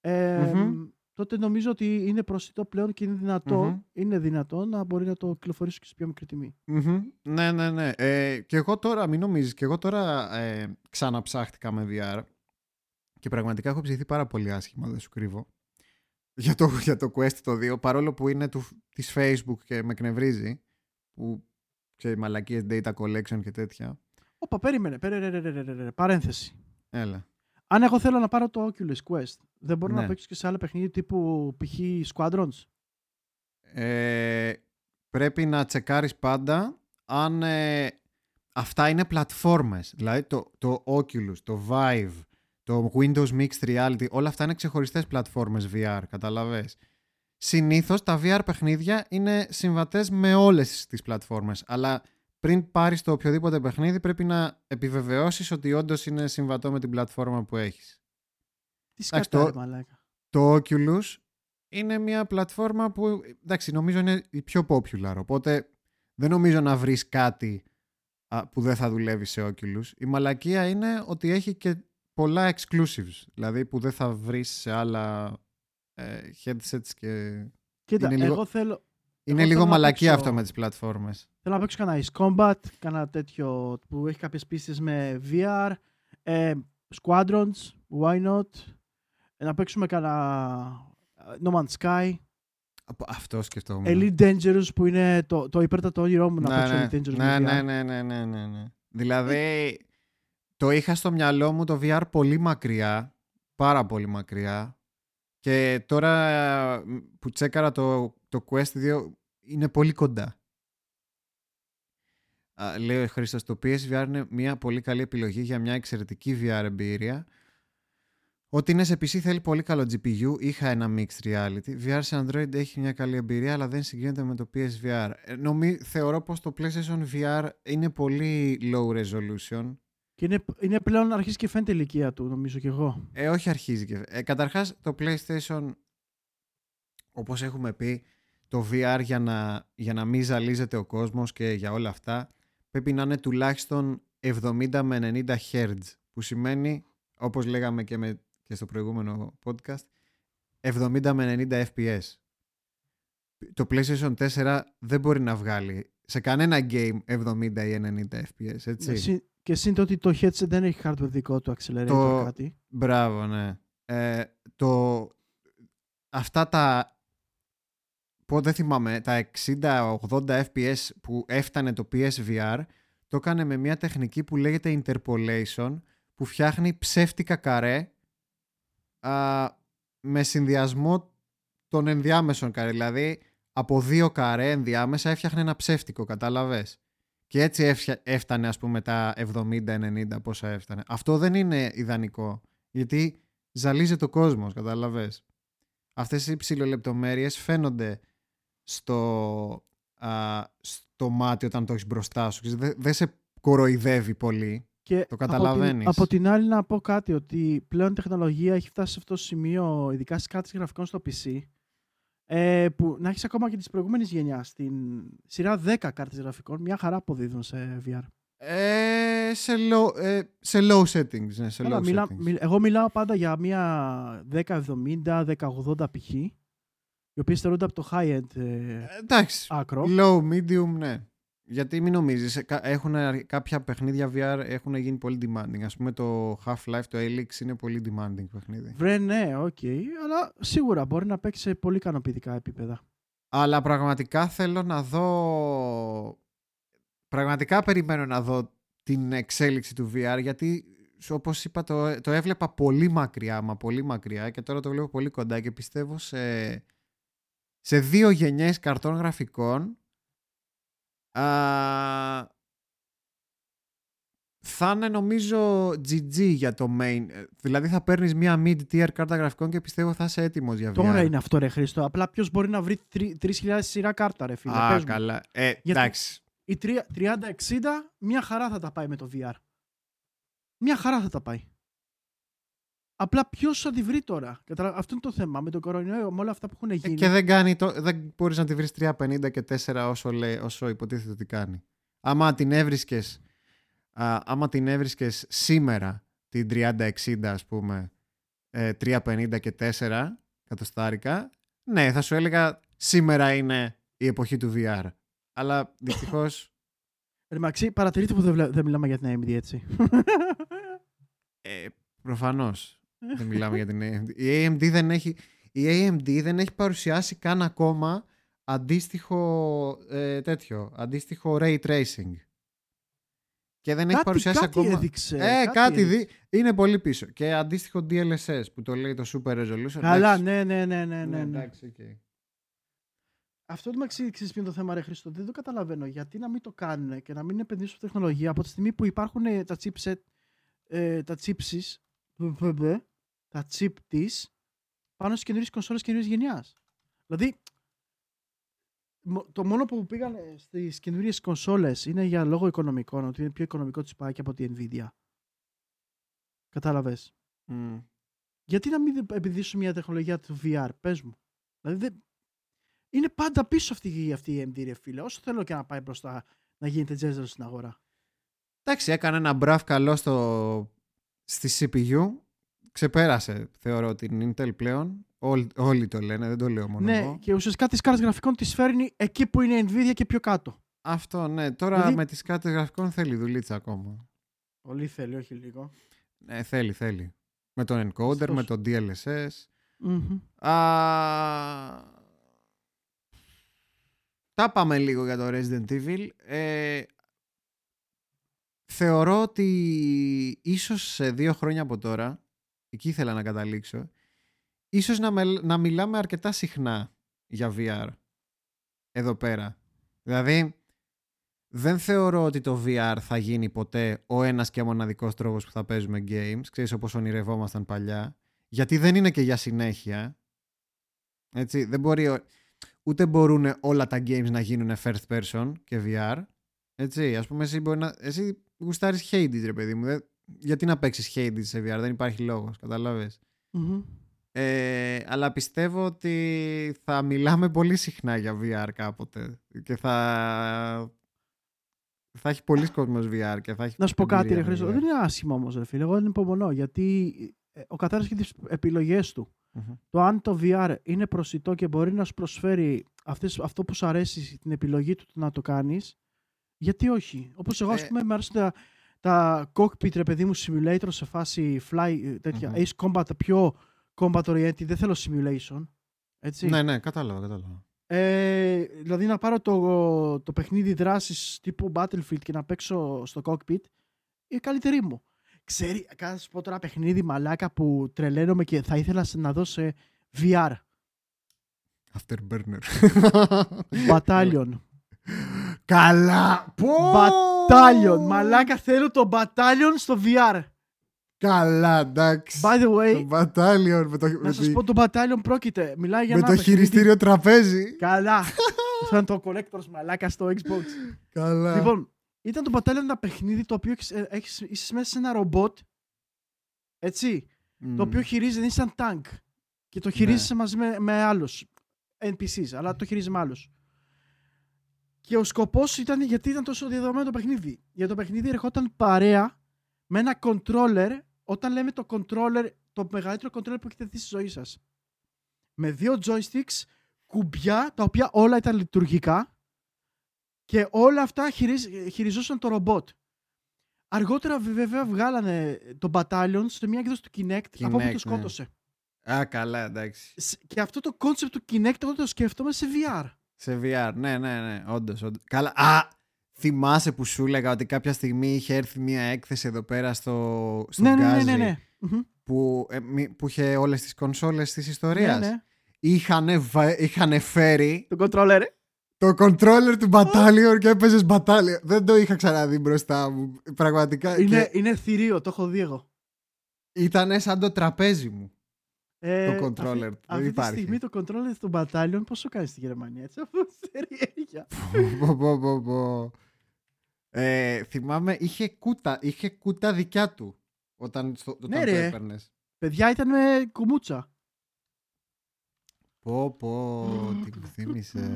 ε, Μμμ. Τότε νομίζω ότι είναι προσιτό πλέον και είναι δυνατό, Μμμ. είναι δυνατό να μπορεί να το κυκλοφορήσει και σε πιο μικρή τιμή. Μμμ. Ναι, ναι, ναι. Ε, και εγώ τώρα, μην νομίζεις, και εγώ τώρα ε, ξαναψάχτηκα με VR και πραγματικά έχω ψηθεί πάρα πολύ άσχημα, δεν σου κρύβω. Για το, για το Quest το 2, παρόλο που είναι του, της Facebook και με εκνευρίζει, που ξέρει μαλακίες data collection και τέτοια. Όπα, περίμενε, περίμενε, παρένθεση. Έλα. Αν εγώ θέλω να πάρω το Oculus Quest, δεν μπορώ Ναι. να παίξω και σε άλλα παιχνίδια τύπου π.χ. Squadrons; Ε, πρέπει να τσεκάρεις πάντα αν ε, αυτά είναι πλατφόρμες. Δηλαδή το, το Oculus, το Vive, το Windows Mixed Reality, όλα αυτά είναι ξεχωριστές πλατφόρμες VR, καταλαβες; Συνήθως τα VR παιχνίδια είναι συμβατές με όλες τις πλατφόρμες, αλλά πριν πάρεις το οποιοδήποτε παιχνίδι πρέπει να επιβεβαιώσεις ότι όντως είναι συμβατό με την πλατφόρμα που έχεις. Τι Εντάξει, σκατά, το- ρε μαλάκα. Το Oculus είναι μια πλατφόρμα που εντάξει νομίζω είναι η πιο popular οπότε δεν νομίζω να βρεις κάτι α, που δεν θα δουλεύει σε Oculus. Η μαλακία είναι ότι έχει και πολλά exclusives δηλαδή που δεν θα βρεις σε άλλα ε, headsets και Κοίτα, είναι λίγο- εγώ θέλω, είναι θέλω λίγο να μαλακία παίξω- αυτό με τις πλατφόρμες. θέλω να παίξω κανένα Ace Combat, κανένα τέτοιο που έχει κάποιες πίστες με VR. Ε, Squadrons, why not; Ε, να παίξουμε κανένα ε, No Man's Sky. Από αυτό σκεφτόμουν. Elite Dangerous που είναι το, το υπέρτατο όνειρό μου να ναι, παίξω ναι, Elite Dangerous ναι, με VR. ναι, ναι, ναι, ναι, ναι, ναι. Δηλαδή, το είχα στο μυαλό μου το VR πολύ μακριά, πάρα πολύ μακριά. Και τώρα ε, που τσέκαρα το, το Quest 2 είναι πολύ κοντά. Α, λέει ο Χρήστος, το PSVR είναι μια πολύ καλή επιλογή για μια εξαιρετική VR εμπειρία. Ό,τι είναι σε PC θέλει πολύ καλό GPU. Είχα ένα mixed reality. VR σε Android έχει μια καλή εμπειρία, αλλά δεν συγκρίνεται με το PSVR. Ε, νομί, θεωρώ πως το PlayStation VR είναι πολύ low resolution. Και είναι, είναι πλέον αρχίζει και φαίνεται η ηλικία του, νομίζω κι εγώ. Ε, όχι αρχίζει και... Ε, καταρχάς, το PlayStation, όπως έχουμε πει, το VR για να, για να μην ζαλίζεται ο κόσμος και για όλα αυτά, πρέπει να είναι τουλάχιστον 70 με 90 Hz, που σημαίνει, όπως λέγαμε και, με, και στο προηγούμενο podcast, 70 με 90 FPS. Το PlayStation 4 δεν μπορεί να βγάλει σε κανένα game 70 ή 90 FPS, έτσι. Ναι, συν- Και σύν το ότι το headset δεν έχει hardware δικό του accelerator Το- κάτι. Μπράβο, ναι. Ε, το, αυτά τα, πω, δεν θυμάμαι, τα 60-80 FPS που έφτανε το PSVR, το έκανε με μια τεχνική που λέγεται interpolation, που φτιάχνει ψεύτικα καρέ α, με συνδυασμό των ενδιάμεσων καρέ. Δηλαδή, από δύο καρέ ενδιάμεσα έφτιαχνε ένα ψεύτικο, κατάλαβες; Και έτσι έφτια- έφτανε, ας πούμε, τα 70-90 πόσα έφτανε. Αυτό δεν είναι ιδανικό. Γιατί ζαλίζει ο κόσμος, καταλαβες. Αυτές οι ψηλολεπτομέρειες φαίνονται στο, α, στο μάτι όταν το έχεις μπροστά σου. Ξέρεις, Δεν δεν σε κοροϊδεύει πολύ. Και Το από την- καταλαβαίνεις. Από την, άλλη να πω κάτι, ότι πλέον η τεχνολογία έχει φτάσει σε αυτό το σημείο, ειδικά στις κάρτες γραφικών στο PC, ε, που να έχεις ακόμα και τις προηγούμενες γενιάς, στην σειρά 10 κάρτες γραφικών, μια χαρά αποδίδουν σε VR. Ε, σε, low, ε, σε low settings. Ναι, σε Καλά, low μιλά- settings. μιλ- εγώ μιλάω πάντα για μια 1070, 1080 π.χ., οι οποίες θεωρούνται από το high-end ε, Ε, εντάξει. άκρο. Low, medium, ναι. Γιατί μην νομίζεις, ε, κα- έχουν, αρ- κάποια παιχνίδια VR έχουν γίνει πολύ demanding. Ας πούμε το Half-Life, το Helix είναι πολύ demanding παιχνίδι. Βρε, ναι, οκ, αλλά σίγουρα μπορεί να παίξει σε πολύ ικανοποιητικά επίπεδα. Αλλά πραγματικά θέλω να δω... Πραγματικά περιμένω να δω την εξέλιξη του VR γιατί όπως είπα το, το έβλεπα πολύ μακριά μα πολύ μακριά και τώρα το βλέπω πολύ κοντά και πιστεύω σε, σε δύο γενιές καρτών γραφικών α, θα είναι νομίζω GG για το main. Ε, Δηλαδή θα παίρνεις μια mid-tier κάρτα γραφικών και πιστεύω θα είσαι έτοιμος για VR. Τώρα είναι αυτό, ρε Χρήστο. Απλά ποιος μπορεί να βρει 3.000 σειρά κάρτα, ρε φίλε. Α, Πες μου. καλά. Ε, Γιατί- εντάξει. Η 3060 μια χαρά θα τα πάει με το VR. Μια χαρά θα τα πάει. Απλά ποιος θα τη βρει τώρα; Καταλα... Αυτό είναι το θέμα. Με τον κορονοϊό, με όλα αυτά που έχουν Ε, γίνει. και δεν, κάνει το, δεν μπορείς να τη βρεις 350 και 4 όσο, λέει, όσο υποτίθεται ότι κάνει. Άμα την έβρισκες, α, άμα την έβρισκες σήμερα την 3060 ας πούμε ε, 350 και 4 κατοστάρικα ναι θα σου έλεγα σήμερα είναι η εποχή του VR αλλά δυστυχώς Ρε Μαξί, παρατηρείτε που δεν, βλέ- δεν μιλάμε για την AMD έτσι. ε, προφανώς δεν μιλάμε για την AMD η AMD δεν έχει η AMD δεν έχει παρουσιάσει καν ακόμα αντίστοιχο ε, τέτοιο αντίστοιχο ray tracing και δεν έχει κάτι, παρουσιάσει κάτι ακόμα έδειξε. Ε, κάτι, έδειξε. δει... είναι πολύ πίσω. Και αντίστοιχο DLSS που το λέει το Super Resolution. Καλά, εντάξει. ναι, ναι, ναι, ναι. ναι, ναι. εντάξει, οκ. Αυτό το μεταξύ ξέρεις ποιο είναι το θέμα, ρε Χρήστο. Δεν το καταλαβαίνω. Γιατί να μην το κάνουν και να μην επενδύσουν στη τεχνολογία από τη στιγμή που υπάρχουν ε, τα chipset, ε, τα chipses, β, β, β, τα chip της πάνω στις καινούριες κονσόλες καινούριε γενιάς. Δηλαδή, μο- το μόνο που πήγαν στις καινούριες κονσόλες είναι για λόγο οικονομικών, ότι είναι πιο οικονομικό τσιπάκι από τη Nvidia. Κατάλαβες; Μμ. Γιατί να μην επενδύσουν μια τεχνολογία του VR, πες μου; Δηλαδή δεν... είναι πάντα πίσω αυτή, η- αυτή η AMD ρε φίλε. Όσο θέλω και να πάει μπροστά να γίνεται τζέζελο στην αγορά. Εντάξει, έκανε ένα μπραφ καλό στο... στη CPU. Ξεπέρασε, θεωρώ, την Intel πλέον. Όλοι, όλοι το λένε, δεν το λέω μόνο ναι, εγώ. και ουσιαστικά τις κάρτες γραφικών τις φέρνει εκεί που είναι η Nvidia και πιο κάτω. Αυτό, ναι. Τώρα Δηλαδή- με τις κάρτες γραφικών θέλει δουλίτσα ακόμα. Πολύ θέλει, όχι λίγο. Ναι, θέλει, θέλει. Με τον encoder, Ωστόσο. με τον DLSS. Μμμ. Α... Τα πάμε λίγο για το Resident Evil. Ε, θεωρώ ότι ίσως σε δύο χρόνια από τώρα, εκεί ήθελα να καταλήξω, ίσως να, με- να μιλάμε αρκετά συχνά για VR εδώ πέρα. Δηλαδή, δεν θεωρώ ότι το VR θα γίνει ποτέ ο ένας και μοναδικός τρόπος που θα παίζουμε games, ξέρεις όπως ονειρευόμασταν παλιά, γιατί δεν είναι και για συνέχεια. Έτσι, δεν μπορεί, ο- ούτε μπορούν όλα τα games να γίνουν first person και VR. Έτσι, ας πούμε εσύ μπορεί να, εσύ γουστάρεις Hades ρε παιδί μου, δεν- γιατί να παίξεις Hades σε VR, δεν υπάρχει λόγος, καταλάβες. Μμμ. Ε, αλλά πιστεύω ότι θα μιλάμε πολύ συχνά για VR κάποτε και θα, θα έχει πολλοί κόσμος VR και θα έχει Να σου πω κάτι, ρε εμπειρία με Χρήστο. VR. Δεν είναι άσχημο όμως, ρε φίλε. Εγώ δεν υπομονώ γιατί ε, ο καθένας έχει τις επιλογές του. Μμμ. Το αν το VR είναι προσιτό και μπορεί να σου προσφέρει αυτές, αυτό που σου αρέσει, την επιλογή του να το κάνεις, γιατί όχι. Όπως εγώ, ας Ε. πούμε, μου αρέσουν τα, τα cockpit, ρε παιδί μου, simulator σε φάση fly, ε, τέτοια. Μμμ. Ace Combat, τα πιο combat oriented, δεν θέλω simulation. Έτσι. Ναι, ναι, κατάλαβα, κατάλαβα. Ε, δηλαδή να πάρω το, το παιχνίδι δράσης τύπου Battlefield και να παίξω στο cockpit η καλύτερη μου. Ξέρει, κάνα σου πω τώρα παιχνίδι μαλάκα που τρελαίνομαι και θα ήθελα σε- να δω σε VR. Afterburner. Battalion. Καλά! Πω! Battalion. Μαλάκα θέλω το Battalion στο VR. Καλά, εντάξει. By the Το way, Battalion με το, να με σας τη- πω το Battalion πρόκειται. Μιλάει για με ένα το παιχνίδι- χειριστήριο τραπέζι. Καλά. *laughs* Αυτό είναι το collector's μαλάκα στο Xbox. Καλά. Λοιπόν, ήταν το Battalion ένα παιχνίδι το οποίο έχεις, ε, έχεις, είσαι μέσα σε ένα ρομπότ. Έτσι. Μμ. Το οποίο χειρίζεται, είναι σαν τάγκ. Και το Ναι. χειρίζεσαι μαζί με, με άλλους. NPCs, αλλά το χειρίζεσαι με άλλους. Και ο σκοπός ήταν γιατί ήταν τόσο διαδεδομένο το παιχνίδι. Για το παιχνίδι ερχόταν παρέα με ένα controller. Όταν λέμε το controller, το μεγαλύτερο controller που έχετε δει στη ζωή σας. Με δύο joysticks, κουμπιά, τα οποία όλα ήταν λειτουργικά. Και όλα αυτά χειρίζ- χειριζόταν το ρομπότ. Αργότερα βε- βέβαια βγάλανε τον Battalion σε μια έκδοση του Kinect, από όπου Kinect, το ναι. σκότωσε. Α, καλά, εντάξει. Σ- Και αυτό το concept του Kinect εγώ το σκέφτομαι σε VR. Σε VR, ναι, ναι, ναι, όντως, όντως. Καλά, α, θυμάσαι που σου έλεγα ότι κάποια στιγμή είχε έρθει μια έκθεση εδώ πέρα στο, στο ναι, ναι, ναι, Γκάζι ναι, ναι. Μμμ. Που, ε, μη- που είχε όλες τις κονσόλες της ναι, ιστορίας. ναι. Είχανε, βα- είχανε φέρει Το controller. ε. το controller του Battalion και έπαιζες Battalion. Δεν το είχα ξαναδεί μπροστά μου. Πραγματικά. Είναι, και είναι θηρίο, το έχω δει εγώ. Ήταν σαν το τραπέζι μου. Ε, Το controller, Αυτή, δεν αυτή τη υπάρχει. στιγμή το controller του Battalion πόσο κάνει στη Γερμανία, έτσι, αφού *laughs* σε ριέρια. Πω, πω, πω, πω. Ε, θυμάμαι, είχε κούτα, είχε κούτα δικιά του όταν, στο, όταν Ναι, το ρε. έπαιρνες. Παιδιά ήταν με κουμούτσα. Πω, πω, τι μου θύμισες.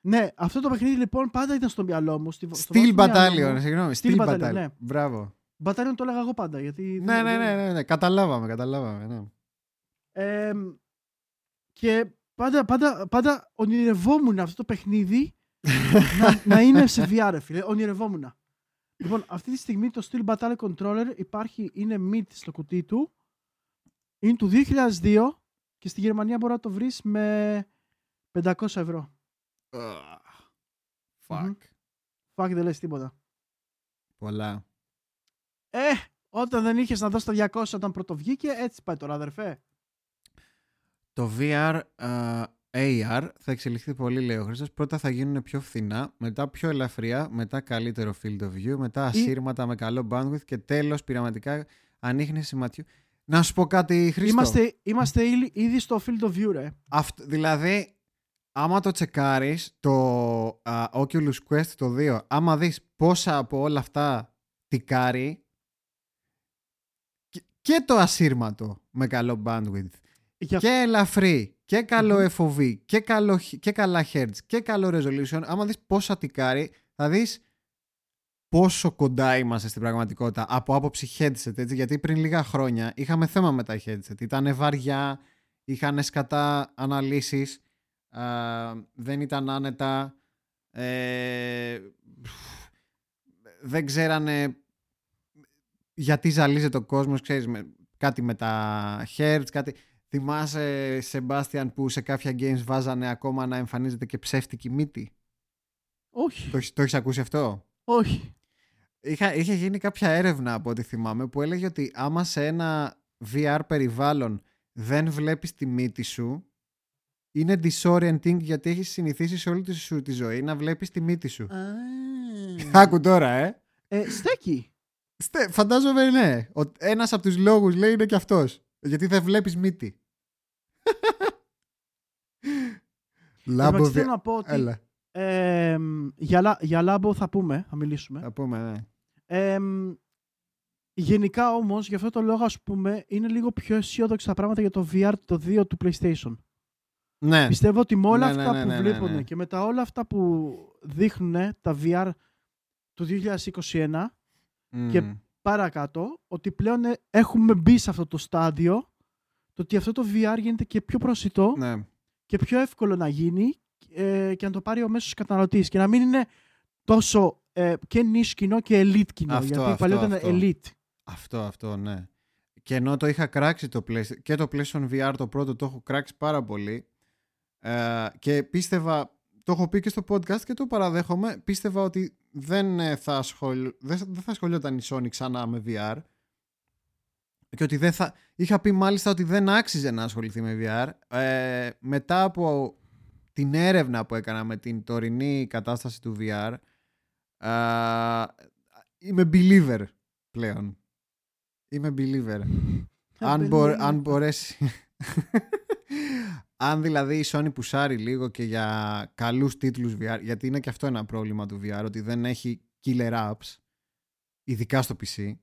Ναι, αυτό το παιχνίδι λοιπόν πάντα ήταν στο μυαλό μου. Στη, στο βάθος Steel του μυαλού Battalion, μου. συγγνώμη. Steel Steel Battalion, Battalion. ναι. Μπράβο. Battalion το έλεγα εγώ πάντα. Γιατί Ναι, δεν- ναι, δεν- ναι, ναι, ναι. Καταλάβαμε, καταλάβαμε. Ναι. Ε, και πάντα, πάντα, πάντα ονειρευόμουν αυτό το παιχνίδι να, να είναι σε VR, ρε φίλε. Ονειρευόμουν. Λοιπόν, αυτή τη στιγμή το Steel Battalion Controller υπάρχει, είναι mid στο κουτί του. Είναι του 2002 και στη Γερμανία μπορεί να το βρεις με 500 ευρώ. Ugh. Fuck. Μμμ. Fuck, δεν λες τίποτα. Πολλά. Ε, όταν δεν είχες να δώσεις τα 200 όταν πρώτο βγήκε, έτσι πάει τώρα, αδερφέ. Το VR α, AR θα εξελιχθεί πολύ, λέει ο Χρήστος. Πρώτα θα γίνουν πιο φθηνά, μετά πιο ελαφριά, μετά καλύτερο field of view, μετά ασύρματα με καλό bandwidth και τέλος πειραματικά ανείχνευση ματιού. Να σου πω κάτι, Χρήστο. Είμαστε, είμαστε ήδη- ήδη στο field of view, ρε. Αυτό, δηλαδή, άμα το τσεκάρεις, το α, Oculus Quest το 2, άμα δεις πόσα από όλα αυτά τικάρει και, και το ασύρματο με καλό bandwidth Για και ελαφρύ και καλό Μμμ. FOV και, καλό, χ- και καλά hertz και καλό resolution. Άμα δεις πόσα τικάρει θα δεις πόσο κοντά είμαστε στην πραγματικότητα από άποψη headset έτσι, γιατί πριν λίγα χρόνια είχαμε θέμα με τα headset. Ήταν βαριά, είχαν σκατά αναλύσεις α, δεν ήταν άνετα ε, δεν ξέρανε γιατί ζαλίζεται ο κόσμος, ξέρεις, με, κάτι με τα hertz, κάτι... Θυμάσαι, Σεμπάστιαν, που σε κάποια games βάζανε ακόμα να εμφανίζεται και ψεύτικη μύτη; Όχι. Το, έχεις- το έχεις ακούσει αυτό; Όχι. Είχα, είχε γίνει κάποια έρευνα από ό,τι θυμάμαι που έλεγε ότι άμα σε ένα VR περιβάλλον δεν βλέπεις τη μύτη σου είναι disorienting γιατί έχεις συνηθίσει σε όλη τη σου τη ζωή να βλέπεις τη μύτη σου. Άκου τώρα, ε. ε, στέκει. Στε, φαντάζομαι ναι. Ο, ένας από τους λόγους λέει είναι και αυτός. Γιατί δεν βλέπεις μύτη. Λάμπο Εντάξει, VR. θέλω να πω ότι Έλα, ε, για, λα- για λάμπο θα πούμε, θα μιλήσουμε. θα πούμε, ναι. Ε, γενικά όμως, για αυτό το λόγο, ας πούμε, είναι λίγο πιο αισιόδοξα τα πράγματα για το VR το 2 του PlayStation. Ναι. Πιστεύω ότι με όλα Ναι, ναι, αυτά ναι, που ναι, ναι, βλέπουν ναι. και με τα όλα αυτά που δείχνουν τα VR του 2021 και Μμ. παρακάτω, ότι πλέον ε, έχουμε μπει σε αυτό το στάδιο το ότι αυτό το VR γίνεται και πιο προσιτό Ναι. και πιο εύκολο να γίνει ε, και να το πάρει ο μέσος καταναλωτής και να μην είναι τόσο ε, και niche κοινό και elite κοινό. Αυτό, γιατί αυτό, παλιότερα αυτό. ήταν elite. Αυτό, αυτό, ναι. Και ενώ το είχα κράξει το PlayStation, και το PlayStation VR το πρώτο το έχω κράξει πάρα πολύ ε, και πίστευα, το έχω πει και στο podcast και το παραδέχομαι, πίστευα ότι δεν ε, θα, ασχολ, δεν, δεν θα ασχολιόταν η Sony ξανά με VR και ότι δεν θα, είχα πει μάλιστα ότι δεν άξιζε να ασχοληθεί με VR ε, μετά από την έρευνα που έκανα με την τωρινή κατάσταση του VR ε, είμαι believer πλέον. Είμαι believer. *laughs* αν, μπο- believer. αν μπορέσει. *laughs* αν δηλαδή η Sony πουσάρει λίγο και για καλούς τίτλους VR, γιατί είναι και αυτό ένα πρόβλημα του VR, ότι δεν έχει killer apps, ειδικά στο PC.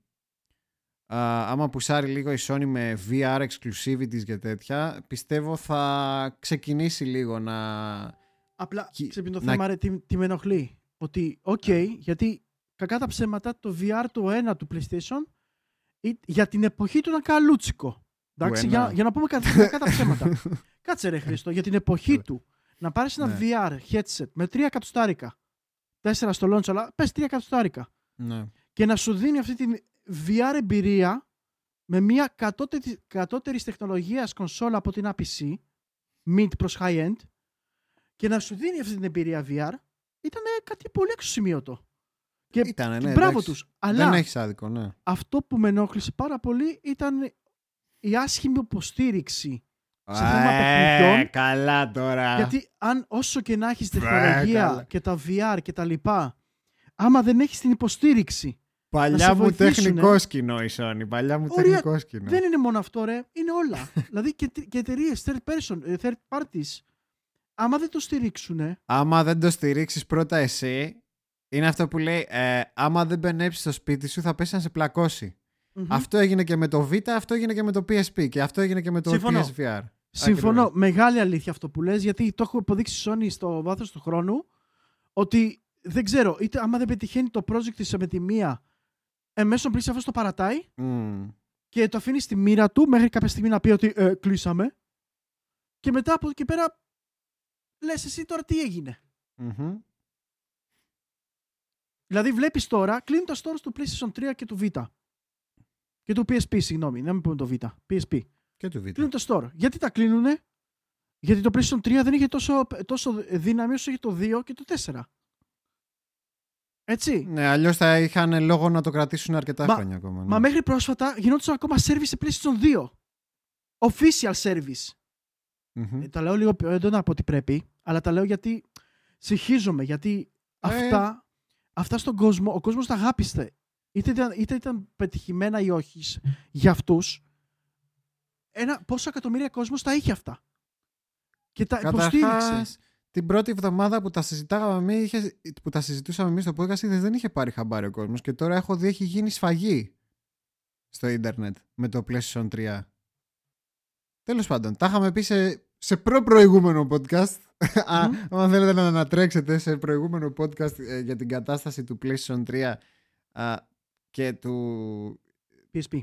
Α, άμα πουσάρει λίγο η Sony με VR exclusivities και τέτοια, πιστεύω θα ξεκινήσει λίγο να... Απλά, Κι- ξέρεις το να- θέμα, ρε, τι, τι με ενοχλεί. Ότι, οκ, γιατί κακά τα ψέματα, το VR το 1 του PlayStation ή- για την εποχή του ήταν καλούτσικο. Εντάξει, ένα. για, για να πούμε κα- κακά τα ψέματα. *laughs* Κάτσε ρε Χρήστο, για την εποχή Ωραία. του. Να πάρεις ένα Ναι. VR headset με 3 εκατοστάρικα, 4 στο launch, αλλά πες 3 εκατοστάρικα Ναι. και να σου δίνει αυτή την VR εμπειρία με μια κατώτερη, κατώτερης τεχνολογίας κονσόλα από την APC, mid προς high end, και να σου δίνει αυτή την εμπειρία VR, ήταν κάτι πολύ εξωσημείωτο. Και, Ήτανε, και ναι, μπράβο εντάξει. τους. Αλλά Δεν έχεις άδικο, ναι. αυτό που με ενόχλησε πάρα πολύ ήταν η άσχημη υποστήριξη. Σε θέμα Ε, παιχνιδιών, καλά τώρα. Γιατί αν όσο και να έχεις Ε, τεχνολογία καλά. και τα VR και τα λοιπά, άμα δεν έχεις την υποστήριξη Παλιά σε μου βοηθήσουνε. τεχνικός σκηνό η Sony. Παλιά μου Ωραία, τεχνικός σκηνό. Δεν είναι μόνο αυτό, ρε. Είναι όλα. *laughs* δηλαδή και, και εταιρείες third person, ε, third parties, άμα δεν το στηρίξουν, Άμα δεν το στηρίξεις πρώτα εσύ, είναι αυτό που λέει ε, άμα δεν μπενέψει στο σπίτι σου θα πέσει να σε πλακώσει. Αυτό έγινε και με το Vita, αυτό έγινε και με το PSP και αυτό έγινε και με το Συμφωνώ. PSVR. Συμφωνώ. Ακριβώς. Μεγάλη αλήθεια αυτό που λες, γιατί το έχω υποδείξει η Sony στο βάθος του χρόνου, ότι δεν ξέρω, είτε άμα δεν πετυχαίνει το project της με τη μία, εμέσω πλήση αυτό το παρατάει Μμμ. και το αφήνει στη μοίρα του μέχρι κάποια στιγμή να πει ότι ε, κλείσαμε. Και μετά από εκεί και πέρα λες εσύ τώρα τι έγινε. Μμμ. Δηλαδή βλέπεις τώρα, κλείνουν τα stores του PlayStation 3 και του Vita. Και του PSP, συγγνώμη, να μην πούμε το Vita. PSP. Και το Vita. Κλείνουν τα store. Γιατί τα κλείνουνε; Γιατί το PlayStation 3 δεν είχε τόσο, τόσο δύναμη όσο είχε το 2 και το 4. Έτσι. Ναι, αλλιώς θα είχαν λόγο να το κρατήσουν αρκετά Μα- χρόνια ακόμα. ναι. Μα μέχρι πρόσφατα γινόντουσαν ακόμα service σε PlayStation 2. Official service. Μμμ. Ε, τα λέω λίγο πιο έντονα από ό,τι πρέπει, αλλά τα λέω γιατί συγχύζομαι, γιατί Ε. αυτά, αυτά στον κόσμο, ο κόσμος τα αγάπησε. Είτε ήταν, είτε ήταν πετυχημένα ή όχι για αυτούς, ένα, πόσο εκατομμύρια κόσμος τα είχε αυτά. Και τα υποστήριξες. Καταρχάς, την πρώτη εβδομάδα που τα συζητάγαμε εμείς, είχε- που τα συζητούσαμε εμείς στο podcast, είδες, δεν είχε πάρει χαμπάρι ο κόσμος και τώρα έχω δει έχει γίνει σφαγή στο ίντερνετ με το PlayStation 3. Τέλος πάντων, τα είχαμε πει σε, σε προ-προηγούμενο podcast. Α, Μμμ. Αν θέλετε να ανατρέξετε σε προηγούμενο podcast ε, για την κατάσταση του PlayStation 3 α, και του PSP.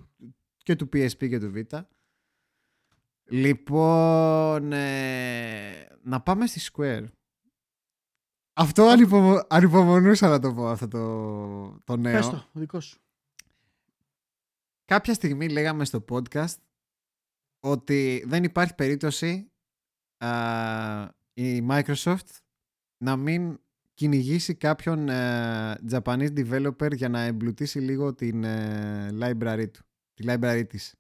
και του PSP και του Vita. Λοιπόν, ε, να πάμε στη Square. Αυτό ανυπομο... ανυπομονούσα να το πω αυτό το, το νέο. Πες το, ο δικός σου. κάποια στιγμή λέγαμε στο podcast ότι δεν υπάρχει περίπτωση α, η Microsoft να μην κυνηγήσει κάποιον ε, Japanese developer για να εμπλουτίσει λίγο την ε, library του, τη library της.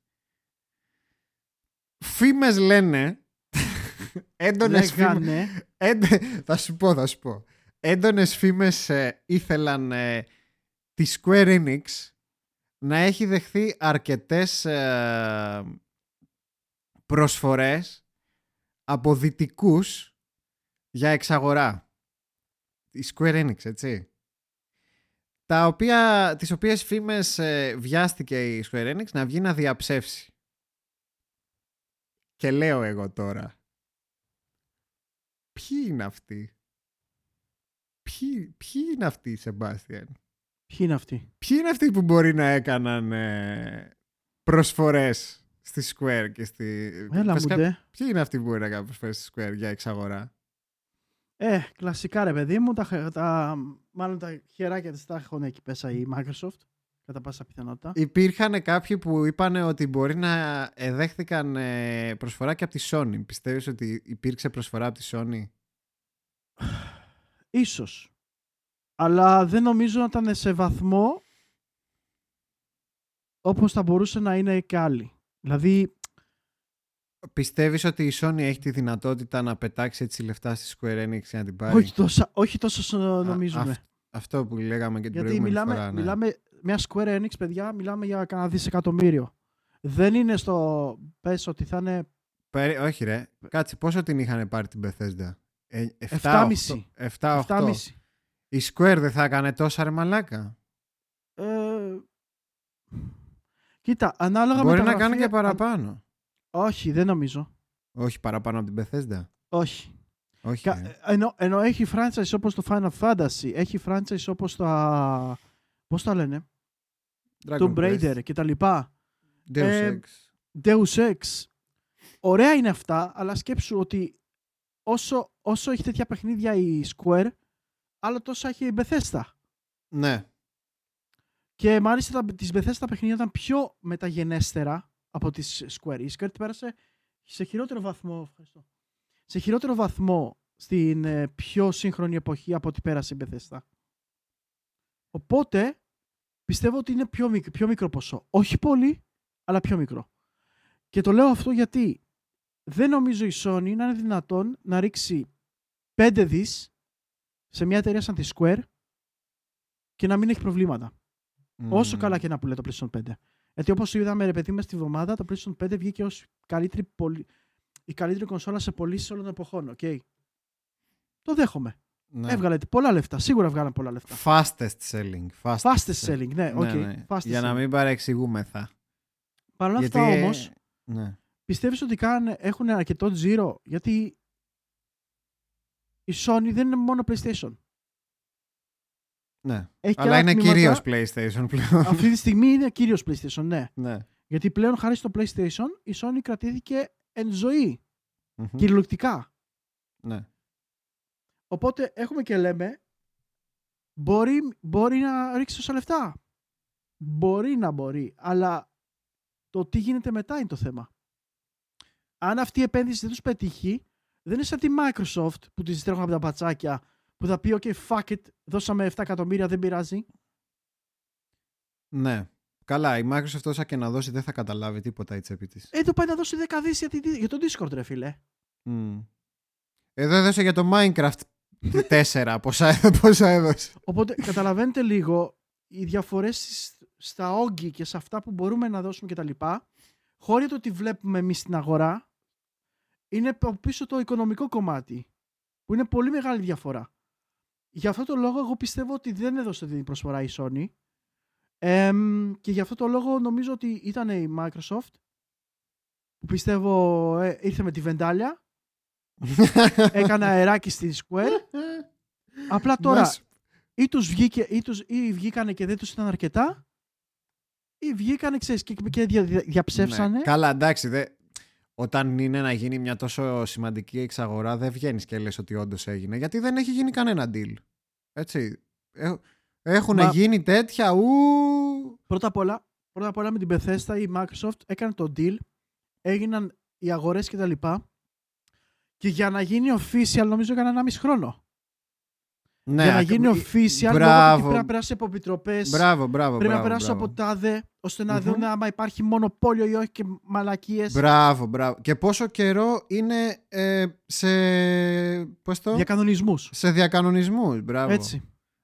Φήμες λένε έντονες φήμες Λέγανε, Έντε... θα σου πω, θα σου πω. Έντονες φήμες ε, ήθελαν ε, τη Square Enix να έχει δεχθεί αρκετές ε, προσφορές από δυτικούς για εξαγορά. Η Square Enix, έτσι. Τα οποία, τις οποίες φήμες ε, βιάστηκε η Square Enix να βγει να διαψεύσει. Και λέω εγώ τώρα, ποιοι είναι αυτοί; Ποιοι, ποιοι είναι αυτοί, Σεμπάστιαν; ποιοι είναι αυτοί; Ποιοι είναι αυτοί που μπορεί να έκαναν ε, προσφορές στη Square και στη... Έλα μου Βασικά, ντε. Ποιοι είναι αυτοί που μπορεί να κάνουν προσφορές στη Square για εξαγορά; Ε, κλασικά ρε παιδί μου, τα, χε- τα, μάλλον τα χεράκια της τα έχουν εκεί πέσα η Microsoft, κατά πάσα πιθανότητα. Υπήρχαν κάποιοι που είπαν ότι μπορεί να εδέχθηκαν ε, προσφορά και από τη Sony. Πιστεύεις ότι υπήρξε προσφορά από τη Sony? *sighs* Ίσως. Αλλά δεν νομίζω να ήταν σε βαθμό όπως θα μπορούσε να είναι και άλλοι. Δηλαδή, Πιστεύεις ότι η Sony έχει τη δυνατότητα να πετάξει έτσι λεφτά στη Square Enix για να την πάρει; όχι, τόσα, όχι τόσο όσο νομίζουμε. αυ- Αυτό που λέγαμε και την Γιατί προηγούμενη μιλάμε, φορά. ναι. μιλάμε μια Square Enix, παιδιά, μιλάμε για κανένα δισεκατομμύριο. Δεν είναι στο πες ότι θα είναι Περί- Όχι ρε, κάτσε πόσο την είχαν πάρει την Bethesda; Ε, 7,5. 7-8. 7,5. Η Square δεν θα έκανε τόσα ρε μαλάκα. Ε, κοίτα, ανάλογα Μπορεί με τα να κάνει γραφεία- και παραπάνω. Όχι, δεν νομίζω. Όχι παραπάνω από την Bethesda. Όχι. Όχι. Κα- ρε. Ενώ, ενώ έχει franchise όπως το Final Fantasy, έχει franchise όπως τα... Πώς τα λένε; Dragon Tomb Quest, Raider και τα λοιπά. Deus Ε, Ex. Deus Ex. Ωραία είναι αυτά, αλλά σκέψου ότι όσο, όσο έχει τέτοια παιχνίδια η Square, άλλο τόσο έχει η Bethesda. Ναι. Και μάλιστα τα, τις Bethesda τα παιχνίδια ήταν πιο μεταγενέστερα από τις Square. Η Square την πέρασε σε χειρότερο βαθμό, ευχαριστώ, σε χειρότερο βαθμό στην ε, πιο σύγχρονη εποχή από ό,τι πέρασε η Bethesda. Οπότε πιστεύω ότι είναι πιο, μικ- πιο μικρό ποσό. Όχι πολύ, αλλά πιο μικρό. Και το λέω αυτό γιατί δεν νομίζω η Sony να είναι δυνατόν να ρίξει 5 δις σε μια εταιρεία σαν τη Square και να μην έχει προβλήματα. Όσο Μμμ. καλά και να πουλάει το PlayStation 5. Γιατί όπως είδαμε, ρε παιδί, μες στη βδομάδα το PlayStation 5 βγήκε ως καλύτερη, πολυ- η καλύτερη κονσόλα σε πωλήσεις όλων των εποχών. οκ. Το δέχομαι. Ναι. Έβγαλε πολλά λεφτά. Σίγουρα βγάλαν πολλά λεφτά. Fastest selling. Fastest, Fastest selling, ναι, οκ. ναι. Fastest Για να selling. μην παρεξηγούμεθα. Παρ' όλα Γιατί, αυτά ε, όμως, Ναι. πιστεύεις ότι κάνουν, έχουν αρκετό τζίρο; Γιατί η Sony δεν είναι μόνο PlayStation. ναι. Έχει και Αλλά άλλα είναι τμήματα. κυρίως PlayStation πλέον. Αυτή τη στιγμή είναι κυρίως PlayStation, ναι. ναι. Γιατί πλέον χάρη στο PlayStation η Sony κρατήθηκε εν ζωή. Μμμ. Κυριολεκτικά. ναι. Οπότε έχουμε και λέμε, μπορεί, μπορεί να ρίξεις τόσα λεφτά. Μπορεί να μπορεί, αλλά το τι γίνεται μετά είναι το θέμα. Αν αυτή η επένδυση δεν τους πετύχει, δεν είναι σαν τη Microsoft που τις τρέχουν από τα πατσάκια που θα πει ok fuck it, δώσαμε 7 εκατομμύρια, δεν πειράζει. Ναι. Καλά, η Microsoft όσα και να δώσει δεν θα καταλάβει τίποτα η τσέπη της. Ε, το πάει να δώσει 10 δις για, τη- για το Discord ρε φίλε. Μμ. Εδώ έδωσε για το Minecraft 4. πόσα, πόσα έδωσε. Οπότε καταλαβαίνετε λίγο οι διαφορές στις- στα όγκη και σε αυτά που μπορούμε να δώσουμε κτλ. Χώρια το ότι βλέπουμε εμείς στην αγορά είναι από πίσω το οικονομικό κομμάτι που είναι πολύ μεγάλη διαφορά. Γι' αυτό το λόγο εγώ πιστεύω ότι δεν έδωσε την προσφορά η Sony Εμ, και γι' αυτό το λόγο νομίζω ότι ήταν η Microsoft που πιστεύω ε, ήρθε με τη βεντάλια έκανε αεράκι στη Square απλά τώρα Μας- ή τους βγήκε ή, τους, ή βγήκανε και δεν τους ήταν αρκετά ή βγήκανε ξέρεις και, και δια, δια- διαψεύσανε Ναι. Καλά, εντάξει. Δε... Όταν είναι να γίνει μια τόσο σημαντική εξαγορά, δεν βγαίνεις και λες ότι όντως έγινε. Γιατί δεν έχει γίνει κανένα deal. Έτσι. Έχουν Μα- γίνει τέτοια. Ου... πρώτα απ' όλα πρώτα απ' όλα με την Bethesda η Microsoft έκανε το deal, έγιναν οι αγορές και τα λοιπά και για να γίνει official νομίζω έκανε ένα μισή χρόνο. Ναι, για να ακ- γίνει ε, official, λόγω Μπράβο. ότι πρέπει να περάσει από επιτροπές. Μπράβο, μπράβο. Πρέπει να μπράβο, περάσει μπράβο. από τάδε, ώστε να Μμμ. δουν άμα υπάρχει μονοπόλιο ή όχι και μαλακίες. Μπράβο, μπράβο. Και πόσο καιρό είναι ε, σε. Πώς το; Για κανονισμούς. Σε διακανονισμούς. Μπράβο. Έτσι.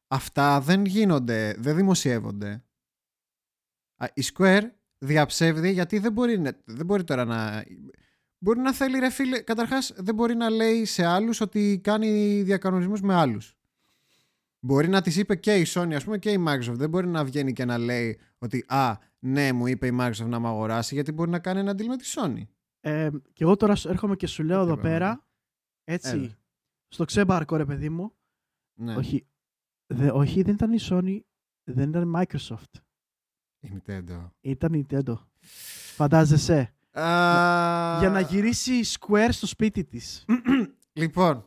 Αυτά δεν γίνονται, δεν δημοσιεύονται. Α, Η Square διαψεύδει γιατί δεν μπορεί, να- δεν μπορεί τώρα να... Μπορεί να θέλει ρε φίλε, καταρχάς δεν μπορεί να λέει σε άλλους ότι κάνει διακανονισμούς με άλλους. Μπορεί να τις είπε και η Sony ας πούμε και η Microsoft. Δεν μπορεί να βγαίνει και να λέει ότι α, ναι μου είπε η Microsoft να με αγοράσει γιατί μπορεί να κάνει ένα deal με τη Sony. Ε, και εγώ τώρα σου- έρχομαι και σου λέω εδώ είπαμε. πέρα, έτσι, Έλα. στο ξέμπαρκο ρε παιδί μου, Ναι, όχι, δε, όχι δεν ήταν η Sony, δεν ήταν η Microsoft, η Nintendo. ήταν η Nintendo. Φαντάζεσαι. Α, Για να γυρίσει η Square στο σπίτι της. *clears throat* Λοιπόν,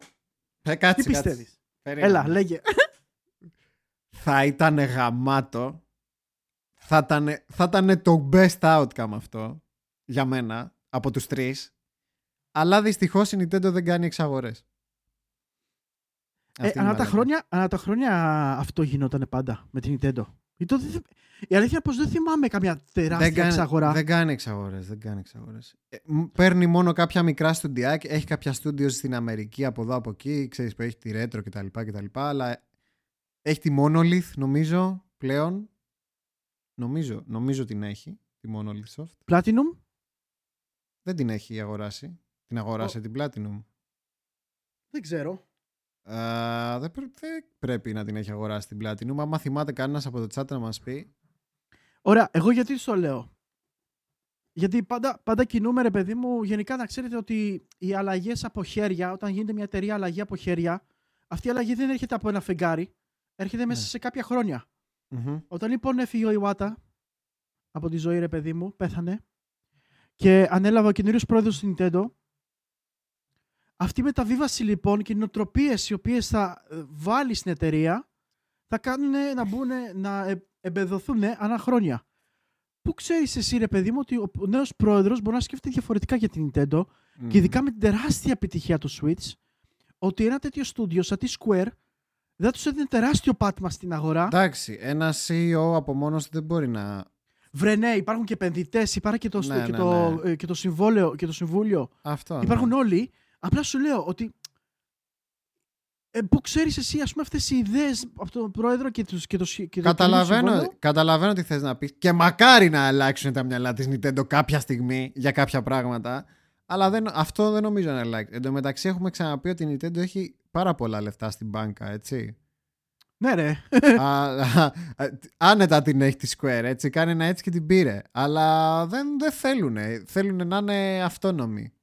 ε, κάτσε, Τι κάτσε. πιστεύεις; Περίμενε. Έλα, λέγε. θα ήταν γαμάτο. Θα ήταν, θα ήταν το best outcome αυτό για μένα από τους τρεις. Αλλά δυστυχώς η Nintendo δεν κάνει εξαγορές. Ε, Αυτή είναι ανά, τα μαλάκα. χρόνια, ανά τα χρόνια αυτό γινόταν πάντα με την Nintendo. Η, το, δεν- η αλήθεια είναι πως δεν θυμάμαι καμιά τεράστια δεν κάνει, εξαγορά. δεν κάνει εξαγορές, δεν κάνει εξαγορές. Ε, μ, παίρνει μόνο κάποια μικρά στουντιάκια, έχει κάποια στούντιο στην Αμερική από εδώ από εκεί, ξέρεις που έχει τη Retro κτλ, κτλ αλλά έχει τη Monolith νομίζω πλέον. Νομίζω, νομίζω την έχει, τη Monolith Soft. Platinum, Δεν την έχει αγοράσει. Την αγοράσε Ο- την Platinum. δεν ξέρω. Α, δεν, πρέ- δεν πρέπει να την έχει αγοράσει την Platinum. Αν θυμάται κανένας από το chat να μας πει. Ωραία, εγώ γιατί στο λέω; Γιατί πάντα, πάντα κινούμε, ρε παιδί μου, γενικά να ξέρετε ότι οι αλλαγές από χέρια, όταν γίνεται μια εταιρεία αλλαγή από χέρια, αυτή η αλλαγή δεν έρχεται από ένα φεγγάρι. Έρχεται μέσα Ναι. σε κάποια χρόνια. Μμμ. Όταν λοιπόν έφυγε ο Ιουάτα από τη ζωή, ρε παιδί μου, πέθανε και ανέλαβε ο καινούριο πρόεδρος του Nintendo. Αυτή η μεταβίβαση λοιπόν και οι νοοτροπίες οι οποίες θα ε, βάλει στην εταιρεία θα κάνουν να μπουν, να ε, εμπεδοθούν ανά χρόνια. Πού ξέρεις εσύ, ρε παιδί μου, ότι ο νέος πρόεδρος μπορεί να σκέφτεται διαφορετικά για την Nintendo και ειδικά με την τεράστια επιτυχία του Switch, ότι ένα τέτοιο στούντιο σαν τη Square δεν τους έδινε τεράστιο πάτημα στην αγορά. Εντάξει, ένα CEO από μόνος του δεν μπορεί να. Βρε ναι, υπάρχουν και επενδυτές, υπάρχει και το, Ναι, και, ναι, το, ναι. ε, και το συμβόλαιο και το συμβούλιο. Αυτό. ναι. Υπάρχουν όλοι. Απλά σου λέω ότι. Ε, πού ξέρεις εσύ, ας πούμε, αυτές οι ιδέες από τον πρόεδρο και, τους, και το, συ- και το Καταλαβαίνω, συμβόλαιο. καταλαβαίνω τι θες να πεις και μακάρι να αλλάξουν τα μυαλά της Nintendo κάποια στιγμή για κάποια πράγματα αλλά δεν, αυτό δεν νομίζω να αλλάξει. Εν τω μεταξύ έχουμε ξαναπεί ότι η Nintendo έχει πάρα πολλά λεφτά στην μπάνκα, έτσι. Ναι, ρε. Α, α, α, άνετα την έχει τη Square, έτσι. Κάνει ένα έτσι και την πήρε. Αλλά δεν, δεν θέλουν. Θέλουν να είναι αυτόνομοι.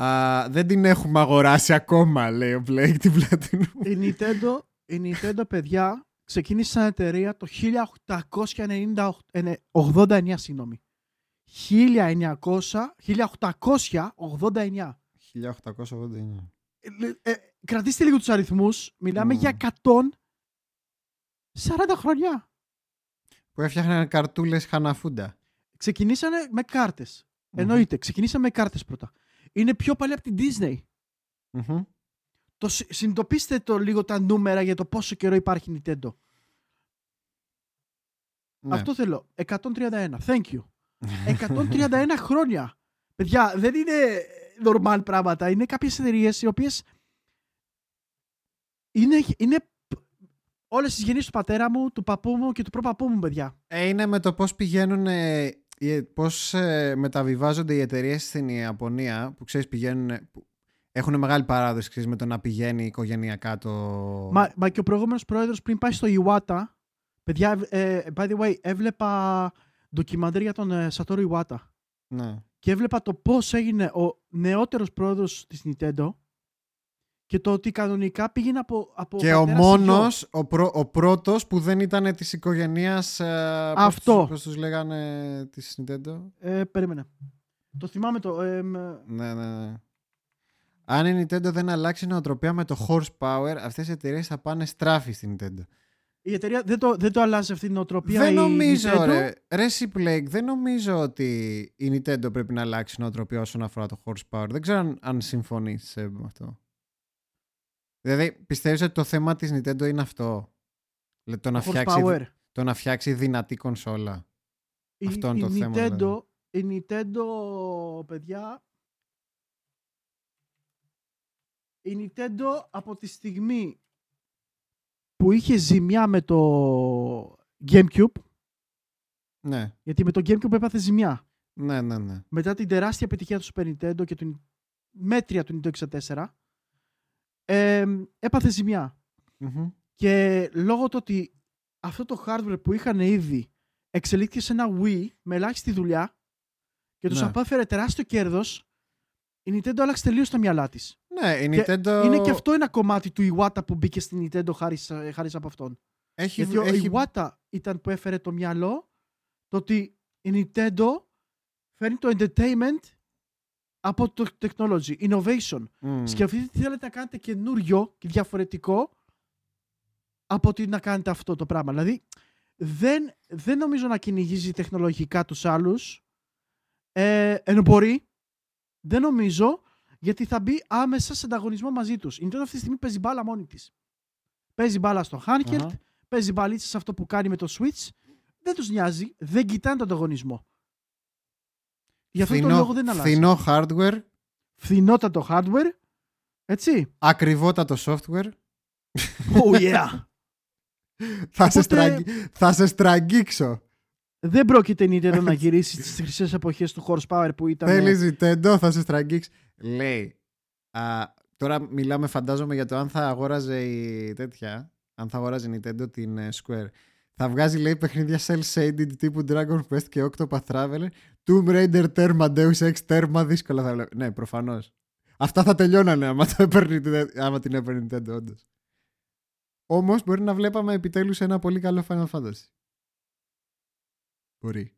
Α, δεν την έχουμε αγοράσει ακόμα, λέει ο Blake την Platinum. η, Nintendo, η Nintendo, παιδιά, ξεκίνησε σαν εταιρεία το 1889, συγγνώμη. 1900, 1889. 1889. Ε, ε, κρατήστε λίγο τους αριθμούς. Μιλάμε Μμμ. για 140 χρόνια. Που έφτιαχναν καρτούλες χαναφούντα. Ξεκινήσανε με κάρτες. Εννοείται, ξεκινήσαμε με κάρτες πρώτα. Είναι πιο παλιά από την Disney. Μμμ. Το, συ- συνειδητοποιήστε το λίγο τα νούμερα για το πόσο καιρό υπάρχει η Nintendo. Ναι. Αυτό θέλω. 131. Thank you. *laughs* 131 χρόνια. Παιδιά, δεν είναι normal πράγματα. Είναι κάποιες εταιρείες οι οποίες είναι, είναι όλες τις γεννήσεις του πατέρα μου, του παππού μου και του προπαππού μου, παιδιά. Ε, είναι με το πώς πηγαίνουν, ε, οι- πώς ε, μεταβιβάζονται οι εταιρείες στην Ιαπωνία που ξέρεις πηγαίνουν, που έχουν μεγάλη παράδοση ξέρεις, με το να πηγαίνει οικογενειακά το... Μα, μα και ο προηγούμενος πρόεδρος πριν πάει στο Iwata, παιδιά, ε, by the way, έβλεπα ντοκιμαντέρ για τον ε, Satoru Iwata Ναι. και έβλεπα το πώς έγινε ο νεότερος πρόεδρος της Nintendo και το ότι κανονικά πήγαινε από, από Και ο πατέρα σε γιο. μόνος, ο, πρω, ο πρώτος που δεν ήταν της οικογένειας, ε, πώς Αυτό. τους- πώς τους λέγανε της Nintendo. Ε, περίμενε. Το θυμάμαι το... ε, μ, Ναι, ναι, ναι. Αν η Nintendo δεν αλλάξει νοοτροπία με το horsepower, αυτές οι εταιρείες θα πάνε στράφη στην Nintendo. Η εταιρεία δεν το, δεν το αλλάζει αυτή την οτροπία. Δεν η νομίζω, Nintendo; ρε. Ρε Blake, δεν νομίζω ότι η Nintendo πρέπει να αλλάξει νοοτροπία όσον αφορά το horsepower. Δεν ξέρω αν, αν συμφωνείς ε, με αυτό. Δηλαδή, πιστεύεις ότι το θέμα της Nintendo είναι αυτό; Δηλαδή, το, να φτιάξει, Horsepower. το να φτιάξει δυνατή κονσόλα. Η, Αυτό είναι η το θέμα, Nintendo, δηλαδή. η Nintendo, παιδιά, η Nintendo από τη στιγμή που είχε ζημιά με το GameCube, Ναι, γιατί με το GameCube έπαθε ζημιά, ναι, ναι, ναι. μετά την τεράστια επιτυχία του Super Nintendo και την μέτρια του Nintendo 64, ε, έπαθε ζημιά. Μμμ. Και λόγω του ότι αυτό το hardware που είχαν ήδη εξελίχθηκε σε ένα Wii με ελάχιστη δουλειά και τους Ναι. απάφερε τεράστιο κέρδος, η Nintendo άλλαξε τελείως τα μυαλά της. Ναι, η Και Nintendo Είναι και αυτό ένα κομμάτι του Iwata που μπήκε στην Nintendo χάρη, χάρη από αυτόν. έχει, Γιατί έχει... ο Iwata ήταν που έφερε το μυαλό το ότι η Nintendo φέρνει το entertainment από το technology, innovation. Μμ. Σκεφτείτε τι θέλετε να κάνετε καινούριο και διαφορετικό από ότι να κάνετε αυτό το πράγμα. Δηλαδή, δεν, δεν νομίζω να κυνηγήσει τεχνολογικά τους άλλους. Ε, ενώ μπορεί, δεν νομίζω, γιατί θα μπει άμεσα σε ανταγωνισμό μαζί τους. Η Nintendo αυτή τη στιγμή παίζει μπάλα μόνη της. Παίζει μπάλα στο handheld, Αχα. παίζει μπαλίτσα σε αυτό που κάνει με το Switch. Δεν τους νοιάζει, δεν κοιτάνε τον ανταγωνισμό. Γι' αυτό το Φθηνό- λόγο δεν αλλάζει. Φθηνό hardware, Φθηνότατο hardware, έτσι. ακριβότατο software. Oh yeah. *laughs* θα, σε Οπότε- στραγγί... θα σε στραγγίξω. Δεν πρόκειται η Nintendo να γυρίσει στις χρυσές εποχές του horsepower που ήταν. Θέλεις Nintendo, θα σε στραγγίξει. Λέει, α, τώρα μιλάμε φαντάζομαι για το αν θα αγόραζε η τέτοια, αν θα αγόραζε η Nintendo την ε, Square. Θα βγάζει λέει παιχνίδια cel-shaded τύπου Dragon Quest και Octopath Traveler, Tomb Raider τέρμα, Deus Ex τέρμα, δύσκολα θα βλέπω. Ναι, προφανώς. Αυτά θα τελειώνανε άμα, το έπαιρνε, άμα την έπαιρνε η Nintendo όντως. Όμως μπορεί να βλέπαμε επιτέλους ένα πολύ καλό Final Fantasy. Μπορεί.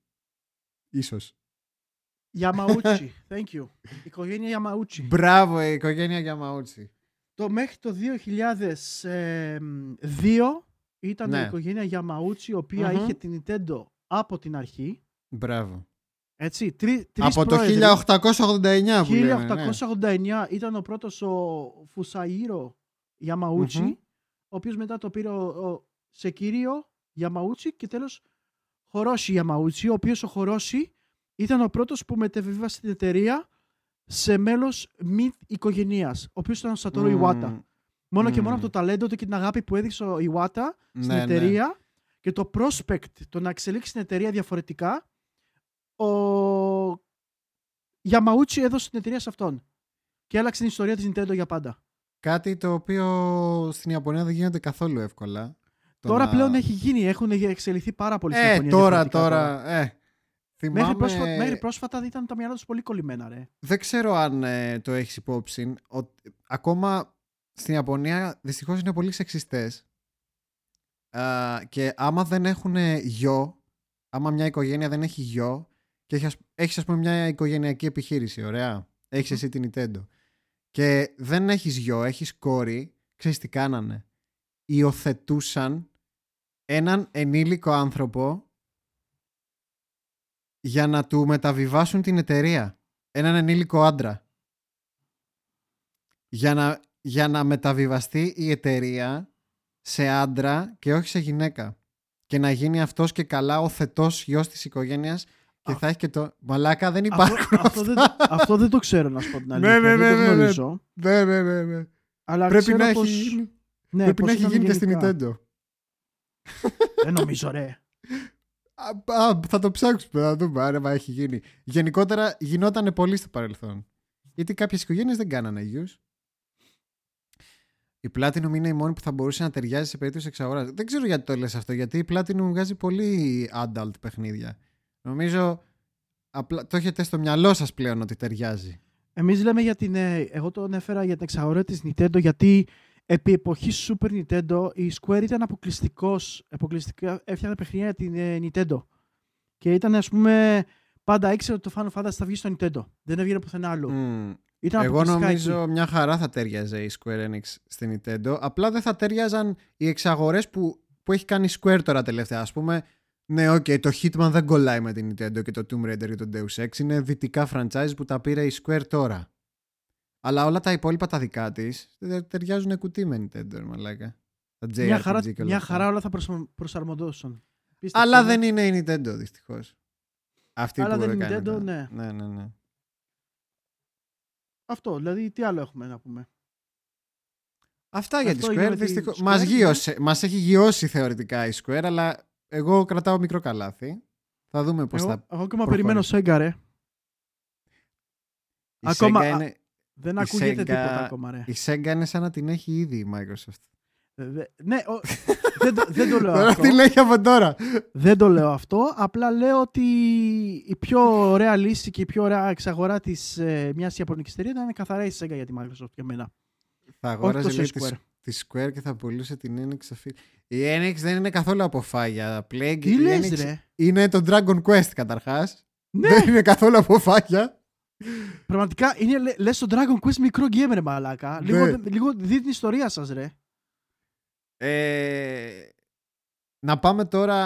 Ίσως. Yamauchi. *laughs* Thank you. Οικογένεια Yamauchi. Μπράβο, η οικογένεια Γιαμαούτσι. Το μέχρι το 2002 ήταν Ναι. η οικογένεια Yamauchi, η οποία Μμμ. είχε την Nintendo από την αρχή. Μπράβο. Έτσι, τρι, τρεις Από το πρόεδροι. 1889 που λέμε. ναι. 1889 ήταν ο πρώτος ο Φουσαΐρο Yamauchi, Μμμ. ο οποίος μετά το πήρε ο, ο Σεκύριο Yamauchi και τέλος Χορόσι Yamauchi, ο οποίος ο Χορόσι ήταν ο πρώτος που μετεβίβασε την εταιρεία σε μέλος μη οικογενείας, ο οποίος ήταν ο Σατόρο Μμμ. Iwata. Μόνο και Μμμ. μόνο από το ταλέντο του και την αγάπη που έδειξε ο Iwata στην Ναι, ναι. εταιρεία και το prospect, το να εξελίξει την εταιρεία διαφορετικά, ο Yamauchi έδωσε την εταιρεία σε αυτόν. Και άλλαξε την ιστορία της Nintendo για πάντα. Κάτι το οποίο στην Ιαπωνία δεν γίνεται καθόλου εύκολα. Το τώρα να- πλέον έχει γίνει, έχουν εξελιχθεί πάρα πολύ στην Ε, Ιαπωνία τώρα, διαφορετικά τώρα. Ε, θυμάμαι... Μέχρι, πρόσφατα, μέχρι πρόσφατα ήταν τα μυαλά τους πολύ κολλημένα, ρε. Δεν ξέρω αν ε, το έχεις υπόψη. Ότι ακόμα στην Ιαπωνία δυστυχώς είναι πολύ σεξιστές. Α, και άμα δεν έχουν γιο, άμα μια οικογένεια δεν έχει γιο και έχεις, ας- έχεις ας πούμε μια οικογενειακή επιχείρηση, ωραία. Έχεις εσύ την Nintendo. Και δεν έχεις γιο, έχεις κόρη, ξέρεις τι κάνανε. Υιοθετούσαν έναν ενήλικο άνθρωπο για να του μεταβιβάσουν την εταιρεία. Έναν ενήλικο άντρα. Για να, για να μεταβιβαστεί η εταιρεία σε άντρα και όχι σε γυναίκα. Και να γίνει αυτός και καλά ο θετός γιος της οικογένειας και Α- θα έχει και το... Μαλάκα δεν Αυτό, υπάρχουν αυτό, δεν, αυτό δεν το ξέρω να σου πω την *laughs* Ναι, αλήθεια. ναι, ναι, δεν το ναι, ναι. γνωρίζω. Ναι, ναι, ναι, ναι. Αλλά Πρέπει ξέρω να πως- έχει γίνει, ναι, πρέπει πως να έχει ήταν γίνει και στην γενικά. Nintendo. Δεν νομίζω, ρε. Α, α, θα το ψάξουμε, θα δούμε αν έχει γίνει. Γενικότερα γινόταν πολύ στο παρελθόν. Γιατί κάποιες οικογένειες δεν κάνανε γιους. Η Platinum είναι η μόνη που θα μπορούσε να ταιριάζει σε περίπτωση εξαγοράς. Δεν ξέρω γιατί το λες αυτό, γιατί η Platinum βγάζει πολύ adult παιχνίδια. Νομίζω απλά το έχετε στο μυαλό σας πλέον ότι ταιριάζει. Εμείς λέμε για την... ε, Εγώ τον έφερα για την εξαγορά της Nintendo γιατί επί εποχής Super Nintendo η Square ήταν αποκλειστικός, αποκλειστικά έφτιανε παιχνίδια για την ε, Nintendo. Και ήταν ας πούμε πάντα ήξερε ότι το Final Fantasy θα βγει στο Nintendo. Δεν έβγαινε πουθενά άλλο. Μμ. Ήταν Εγώ αποκλειστικά νομίζω εκεί. μια χαρά θα τέριαζε η Square Enix στην Nintendo. Απλά δεν θα τέριαζαν οι εξαγορές που που έχει κάνει Square τώρα τελευταία. Ας πούμε, ναι, οκ, το Hitman δεν κολλάει με την Nintendo και το Tomb Raider ή το Deus Ex. Είναι δυτικά franchise που τα πήρε η Square τώρα. Αλλά όλα τα υπόλοιπα τα δικά της ταιριάζουν κουτί με Nintendo, μαλάκα. Τα JRPG Μια χαρά, και όλα μια αυτά. χαρά όλα θα προσαρμο- προσαρμοζόντουσαν. Πίστεψε Αλλά με. δεν είναι η Nintendo, δυστυχώς. Αυτή Αλλά που δεν είναι έκανε Nintendo, τα- ναι. ναι, ναι, ναι. Αυτό, δηλαδή τι άλλο έχουμε να πούμε; Αυτά για τη Αυτό έγινε Square. με τη Δυστυχώς. Square, Μας, ναι. γύρωσε, μας έχει γειώσει θεωρητικά η Square, αλλά εγώ κρατάω μικρό καλάθι. Θα δούμε πώς Εγώ, θα... εγώ ακόμα προχωρήσει. περιμένω Sega, ρε. Η ακόμα- Sega α- είναι, Δεν Η ακούγεται Sega- τίποτα ακόμα, ρε. η Sega είναι σαν να την έχει ήδη η Microsoft. Ε, δε- ναι, ο- δεν, το, δεν το λέω Τώρα αυτό. τι λέει από τώρα; Δεν το λέω αυτό. Απλά λέω ότι η πιο ωραία λύση και η πιο ωραία εξαγορά της ε, μιας Ιαπωνικής εταιρείας ήταν καθαρά η Sega για τη Microsoft για μένα. Θα Όχι αγόραζε τόσο λέει, η Square. τη, τη Square και θα πουλούσε την Enix. αφή- Η Enix δεν είναι καθόλου από φάγια. Plague, Τι η λες, Enix ρε; Είναι το Dragon Quest καταρχάς. Ναι, Δεν είναι καθόλου από φάγια. πραγματικά είναι λε λες το Dragon Quest μικρό gamer, ρε μαλάκα. Ναι. Λίγο, λίγο δει την ιστορία σας, ρε. Ε, να πάμε τώρα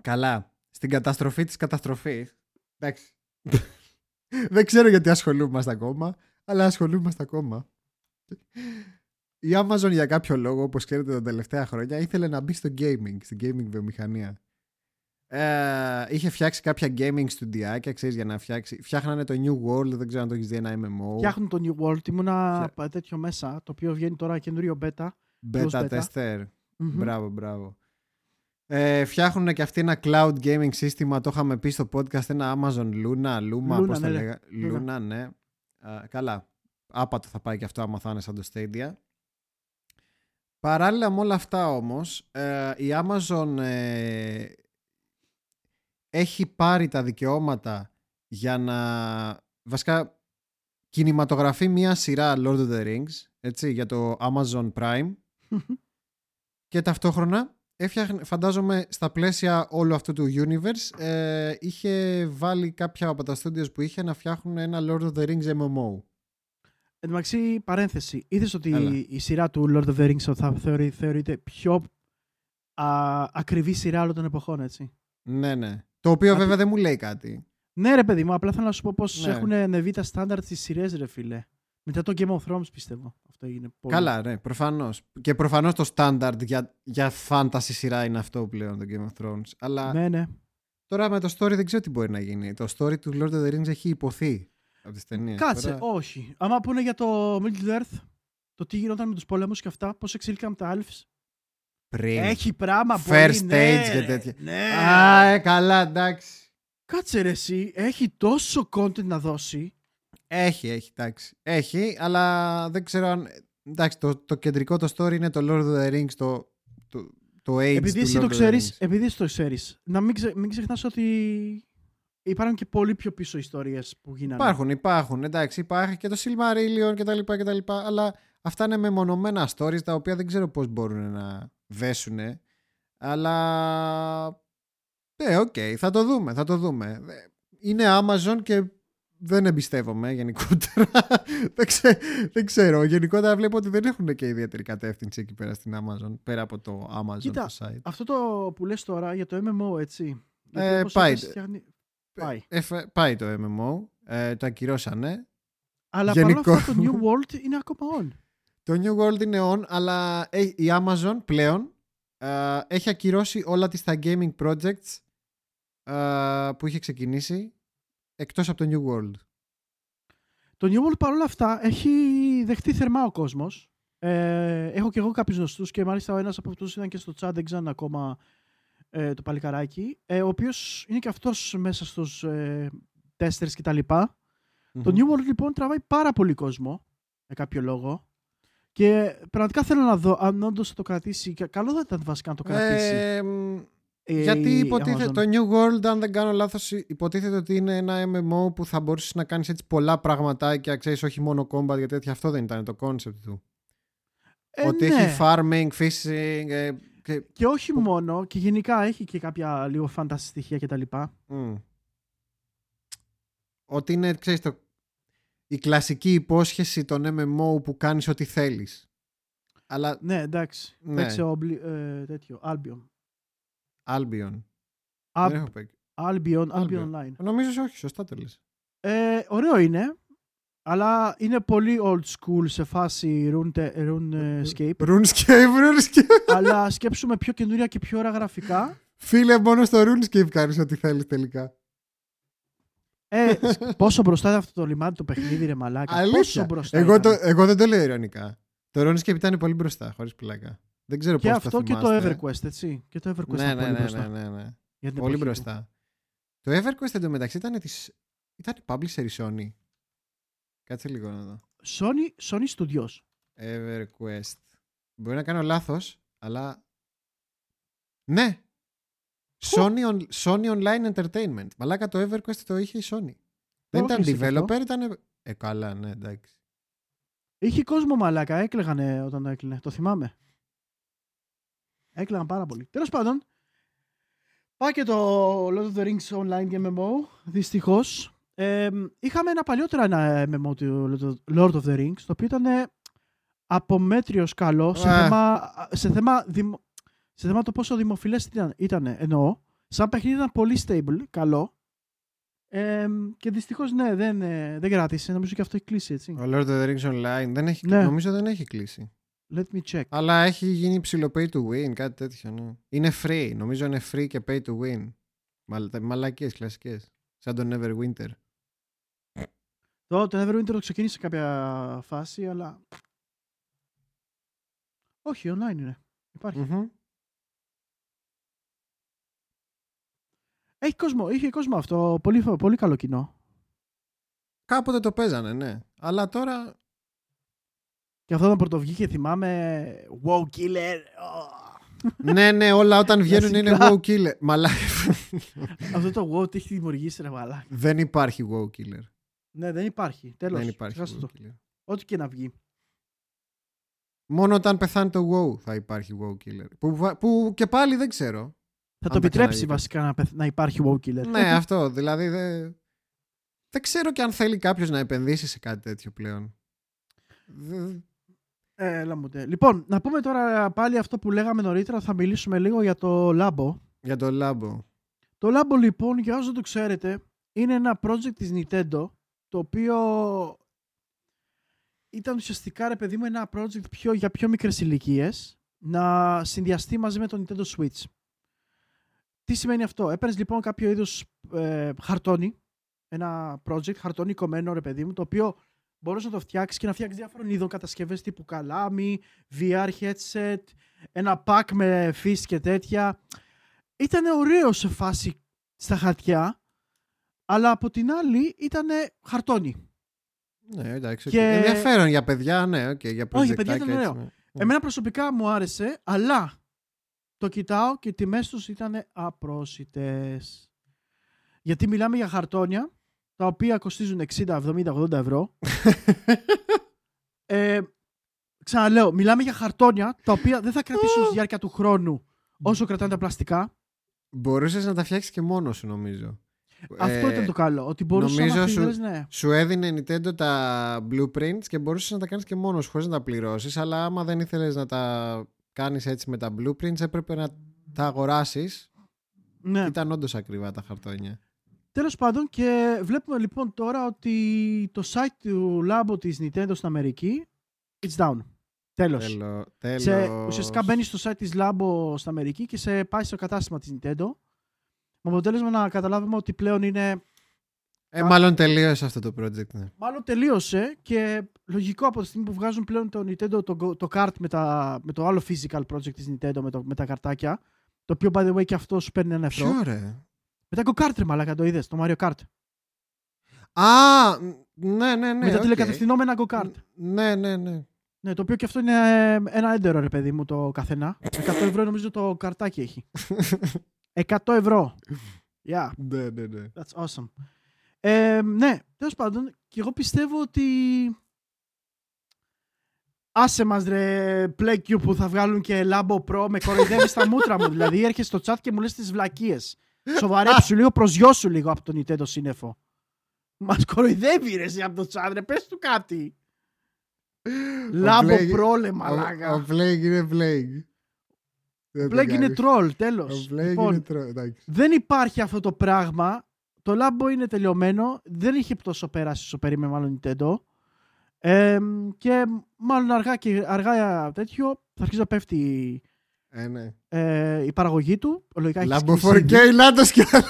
καλά στην καταστροφή της καταστροφής. Εντάξει. *laughs* Δεν ξέρω γιατί ασχολούμαστε ακόμα, αλλά ασχολούμαστε ακόμα. Η Amazon για κάποιο λόγο, όπως ξέρετε τα τελευταία χρόνια, ήθελε να μπει στο gaming, στην gaming βιομηχανία. Ε, είχε φτιάξει κάποια gaming στουντιάκια, ξέρεις, για να φτιάξει. Φτιάχνανε το New World, δεν ξέρω αν το έχεις δει ένα MMO. Φτιάχνουν το New World. Ήμουνα Φτιά- πα- τέτοιο μέσα, το οποίο βγαίνει τώρα καινούριο beta. Beta beta. tester. Μμμ. Μπράβο, μπράβο. Ε, φτιάχνουν και αυτοί ένα cloud gaming σύστημα. Το είχαμε πει στο podcast. Ένα Amazon Luna, Luma, Luna, πώς το ναι, ρε. λέγα. Luna. Luna, ναι. Α, καλά. Άπατο θα πάει και αυτό άμα θα είναι σαν το Stadia. Παράλληλα με όλα αυτά όμως, ε, η Amazon ε, έχει πάρει τα δικαιώματα για να βασικά κινηματογραφεί μία σειρά Lord of the Rings έτσι, για το Amazon Prime και ταυτόχρονα έφτιαχνε, φαντάζομαι στα πλαίσια όλου αυτού του universe ε, είχε βάλει κάποια από τα studios που είχε να φτιάχνουν ένα Lord of the Rings MMO. Εν τω μεταξύ, παρένθεση. Είδες ότι Έλα. η σειρά του Lord of the Rings θα θεωρεί, θεωρείται πιο α, ακριβή σειρά όλων των εποχών, έτσι; Ναι, ναι. Το οποίο Απ' βέβαια δεν μου λέει κάτι. Ναι, ρε παιδί μου, απλά θέλω να σου πω πώς Ναι. έχουν ανεβεί τα στάνταρτ στις σειρές, ρε φίλε. Μετά το Game of Thrones, πιστεύω. Αυτό έγινε πολύ. Καλά, ναι, προφανώς. Και προφανώς το standard για, για fantasy σειρά είναι αυτό πλέον το Game of Thrones. Αλλά Ναι, ναι. τώρα με το story δεν ξέρω τι μπορεί να γίνει. Το story του Lord of the Rings έχει υποθεί από τις ταινίες. Κάτσε, όχι. Άμα πούνε για το Middle Earth, το τι γινόταν με τους πολέμου και αυτά, πώς εξήλικαν τα Elves. Πριν. Έχει πράγμα First πολύ, ναι, stage και ρε. τέτοια. Ναι. Α, ε, καλά, εντάξει. Κάτσε ρε εσύ, έχει τόσο content να δώσει. Έχει, έχει, εντάξει. Έχει, αλλά δεν ξέρω αν. Εντάξει, το, το κεντρικό το story είναι το Lord of the Rings, το, το, το age Επειδή του εσύ Lord το of the ξέρεις, Rings. επειδή εσύ το ξέρεις, να μην, ξε, μην ξεχνάς ότι υπάρχουν και πολύ πιο πίσω ιστορίες που γίνανε. Υπάρχουν, υπάρχουν. Εντάξει, υπάρχει και το Silmarillion κτλ. κτλ αλλά αυτά είναι μεμονωμένα stories τα οποία δεν ξέρω πώς μπορούν να δέσουν. Αλλά. Ναι, οκ, θα το δούμε, θα το δούμε. Είναι Amazon και δεν εμπιστεύομαι γενικότερα. *laughs* δεν, ξέ- δεν ξέρω. Γενικότερα βλέπω ότι δεν έχουν και ιδιαίτερη κατεύθυνση εκεί πέρα στην Amazon. Πέρα από το Amazon Κοίτα, το site. Αυτό το που λες τώρα για το MMO, έτσι. Ε, Γιατί όπως πάει. είπες, φτιάχνει- Πάει. Ε, φε- πάει το MMO. Ε, το ακυρώσανε. Αλλά γενικό. παρόλα αυτά το New World είναι ακόμα on. *laughs* Το New World είναι on, αλλά ε, η Amazon πλέον ε, έχει ακυρώσει όλα τις τα gaming projects ε, που είχε ξεκινήσει εκτός από το New World. Το New World παρόλα αυτά έχει δεχτεί θερμά ο κόσμος. Ε, έχω και εγώ κάποιους γνωστούς και μάλιστα ο ένας από αυτούς ήταν και στο chat, δεν ξέρω ακόμα ε, το παλικαράκι, ε, ο οποίος είναι και αυτός μέσα στους ε, testers κτλ. Το New World λοιπόν τραβάει πάρα πολύ κόσμο, για κάποιο λόγο. Και πραγματικά θέλω να δω αν όντως θα το κρατήσει. και Καλό θα ήταν βασικά να το κρατήσει. Ε, μ, ε, γιατί η υποτίθεται Amazon. το New World, αν δεν κάνω λάθος, υποτίθεται ότι είναι ένα MMO που θα μπορούσε να κάνεις έτσι πολλά πραγματάκια, ξέρεις, όχι μόνο combat, γιατί τέτοια αυτό δεν ήταν το concept του. Ε, ότι ναι. έχει farming, fishing, ε, και, Και όχι μόνο, και γενικά έχει και κάποια λίγο fantasy στοιχεία κτλ. Μμ. Ότι είναι, ξέρεις, το, η κλασική υπόσχεση των MMO που κάνεις ό,τι θέλεις. Αλλά Ναι, εντάξει. Ναι. Παίξε ομπλι, ε, τέτοιο. Albion. Albion. Ab- Δεν έχω παίξει. Albion, Albion Albion. Online. Νομίζω όχι, σωστά το λες. Ε, ωραίο είναι, αλλά είναι πολύ old school σε φάση rune, RuneScape. RuneScape, RuneScape. αλλά σκέψουμε πιο καινούρια και πιο ωραία γραφικά. Φίλε, μόνο στο RuneScape κάνεις ό,τι θέλεις τελικά. Ε, πόσο μπροστά είναι αυτό το λιμάνι το παιχνίδι, ρε μαλάκα. Πόσο Αλήθεια. μπροστά Εγώ, ήταν. το, εγώ δεν το λέω ειρωνικά. Το RuneScape ήταν πολύ μπροστά, χωρίς πλάκα. Δεν ξέρω Και πώς αυτό το και το θυμάστε. EverQuest, έτσι. Και το EverQuest Ναι, ήταν ναι, πολύ ναι, μπροστά. ναι, ναι, ναι. για την Πολύ εποχή του. μπροστά. Το EverQuest εντωμεταξύ ήταν της... Ήταν η publisher η Sony. Κάτσε λίγο να δω. Sony, Sony Studios. EverQuest. Μπορεί να κάνω λάθος, αλλά... Ναι! Sony, on- Sony Online Entertainment. Μαλάκα το EverQuest το είχε η Sony. Δεν Όχι, ήταν εσύ και αυτό; developer, ήταν... Ε, καλά, ναι, εντάξει. Είχε κόσμο μαλάκα, έκλεγανε όταν το έκλεινε. Το θυμάμαι. Έκλαιγαν πάρα πολύ. Τέλος πάντων, πάει και το Lord of the Rings Online και MMO. Δυστυχώς. Ε, είχαμε ένα παλιότερο ένα MMO του Lord of the Rings, το οποίο ήταν απομέτριος καλό σε, Α. θέμα, σε, θέμα δημο- σε θέμα το πόσο δημοφιλές ήταν, ήτανε, εννοώ. Σαν παιχνίδι ήταν πολύ stable, καλό. Ε, και δυστυχώς ναι, δεν, ε, δεν κράτησε. Νομίζω και αυτό έχει κλείσει έτσι. Ο Lord of the Rings Online δεν έχει... Ναι. νομίζω δεν έχει κλείσει. Let me check. Αλλά έχει γίνει ψηλό pay to win, κάτι τέτοιο. Ναι. Είναι free. Νομίζω είναι free και pay to win. Μαλ, μαλακίες κλασικές. Σαν τον Neverwinter. Το, το Neverwinter το ξεκίνησε σε κάποια φάση, αλλά... Όχι, online είναι. Υπάρχει. Μμμ. Έχει κόσμο, είχε κόσμο αυτό. Πολύ, πολύ καλό κοινό. Κάποτε το παίζανε, ναι. Αλλά τώρα. Και αυτό όταν πρωτοβγήκε θυμάμαι Wow Killer. oh. ναι, ναι, όλα όταν *laughs* βγαίνουν είναι Κλασικά. wow killer. Μαλάκα. αυτό το wow τι έχει δημιουργήσει ρε μαλάκα. δεν υπάρχει wow killer. Ναι, δεν υπάρχει. Τέλος. δεν υπάρχει Ξεχάστε wow το. killer. Ό,τι και να βγει. Μόνο όταν πεθάνει το wow θα υπάρχει wow killer. Που, βα- που και πάλι δεν ξέρω. Θα το τα επιτρέψει ξαναδεί βασικά να, πεθ- να υπάρχει Wow Killer. ναι, αυτό. Δηλαδή δεν. Δεν ξέρω και αν θέλει κάποιος να επενδύσει σε κάτι τέτοιο πλέον. Δε- Ε, έλα μου τε. Λοιπόν, να πούμε τώρα πάλι αυτό που λέγαμε νωρίτερα. Θα μιλήσουμε λίγο για το Labo. Για το λάμπο. Το Labo λοιπόν, για όσο το ξέρετε, είναι ένα project της Nintendo το οποίο ήταν ουσιαστικά ρε παιδί μου ένα project πιο, για πιο μικρές ηλικίες να συνδυαστεί μαζί με το Nintendo Switch. Τι σημαίνει αυτό; Έπαιρνες λοιπόν κάποιο είδους ε, χαρτόνι, ένα project χαρτόνι κομμένο ρε παιδί μου, το οποίο μπορείς να το φτιάξεις και να φτιάξεις διάφορων είδων κατασκευές τύπου καλάμι, VR headset, ένα pack με fist και τέτοια. Ήταν ωραίο σε φάση στα χαρτιά, αλλά από την άλλη ήταν χαρτόνι. Ναι, εντάξει. οκ. Και- Ενδιαφέρον για παιδιά, ναι, οκ, για Όχι, παιδιά, ήταν project άκια έτσι, ωραίο. ναι. Εμένα προσωπικά μου άρεσε, αλλά το κοιτάω και οι τιμές τους ήταν απρόσιτες. Γιατί μιλάμε για χαρτόνια, τα οποία κοστίζουν 60, 70, 80 ευρώ. *laughs* ε, ξαναλέω, μιλάμε για χαρτόνια, τα οποία δεν θα κρατήσουν στη διάρκεια του χρόνου όσο κρατάνε τα πλαστικά. Μπορούσες να τα φτιάξεις και μόνος σου, νομίζω. Αυτό Ε, ήταν το καλό, ότι μπορούσες να νομίζω σου- αφήνεις, ναι. Σου έδινε η Nintendo τα blueprints και μπορούσες να τα κάνεις και μόνος σου χωρίς να τα πληρώσεις. Αλλά άμα δεν ήθελες να τα κάνεις έτσι με τα blueprints, έπρεπε να τα αγοράσεις. ναι. Ήταν όντως ακριβά τα χαρτόνια. Τέλος πάντων και βλέπουμε λοιπόν τώρα ότι το site του Labo της Nintendo στην Αμερική it's down. Τέλος. Τέλο, τέλος. Σε, ουσιαστικά μπαίνει στο site της Labo στην Αμερική και σε πάει στο κατάστημα της Nintendo. Με αποτέλεσμα να καταλάβουμε ότι πλέον είναι Ε, μάλλον τελείωσε αυτό το project. Ναι. μάλλον τελείωσε και λογικό από τη στιγμή που βγάζουν πλέον το Nintendo το, το kart με, τα, με το άλλο physical project της Nintendo με, το, με τα καρτάκια το οποίο by the way και αυτός σου παίρνει ένα ευρώ. Ποιο ρε; Με τα go-kart ρε μαλάκα το είδες, το Mario Kart. Α, ναι, ναι, ναι. με τα οκ. τηλεκατευθυνόμενα go-kart. Ναι, ναι, ναι. Ναι, το οποίο και αυτό είναι ε, ένα έντερο ρε παιδί μου το καθένα. 100 ευρώ νομίζω το καρτάκι έχει. *laughs* 100 ευρώ. Yeah, ναι, ναι, ναι. that's awesome. Ε, ναι, τέλος πάντων, και εγώ πιστεύω ότι άσε μας ρε πλέκιου που θα βγάλουν και Labo Pro με κοροϊδεύεις στα μούτρα μου. Δηλαδή έρχεσαι στο chat και μου λες τις βλακίες. Σοβαρέψου λίγο, προσγειώσου λίγο από το Nintendo σύννεφο. Μας κοροϊδεύει ρε εσύ από το chat ρε, πες του κάτι. Λάμπο Plague- πρόλε, Ο, μαλάκα. ο Plague είναι Plague. Δεν το Plague είναι κάνεις. τρόλ, Ο τέλος. Plague Λοιπόν, είναι τρόλ. εντάξει. δεν υπάρχει αυτό το πράγμα. Το Lambo είναι τελειωμένο. Δεν είχε τόσο πέρασει όσο περίμενε μάλλον η Nintendo. Ε, και μάλλον αργά και αργά τέτοιο θα αρχίσει να πέφτει Ε, ναι. ε, η παραγωγή του. Λογικά έχει Λάμπο ξεκινήσει 4K, ήδη. να το σκέφτομαι.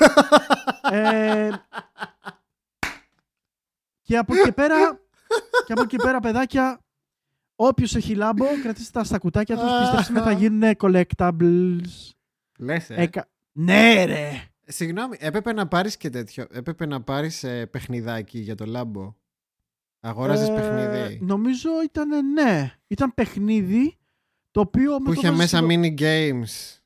Ε, και από εκεί και πέρα, και από εκεί και πέρα, παιδάκια, όποιος έχει λάμπο, κρατήστε τα στα κουτάκια τους. Πιστέψτε με, θα γίνουν collectables. Λες, ε. Έκα... Ναι, ρε! Συγγνώμη, έπρεπε να πάρεις και τέτοιο. Έπρεπε να πάρεις ε, παιχνιδάκι για το Λάμπο. Αγόραζες Ε, παιχνίδι. Νομίζω ήταν ναι. Ήταν παιχνίδι το οποίο. Που είχε μέσα mini games.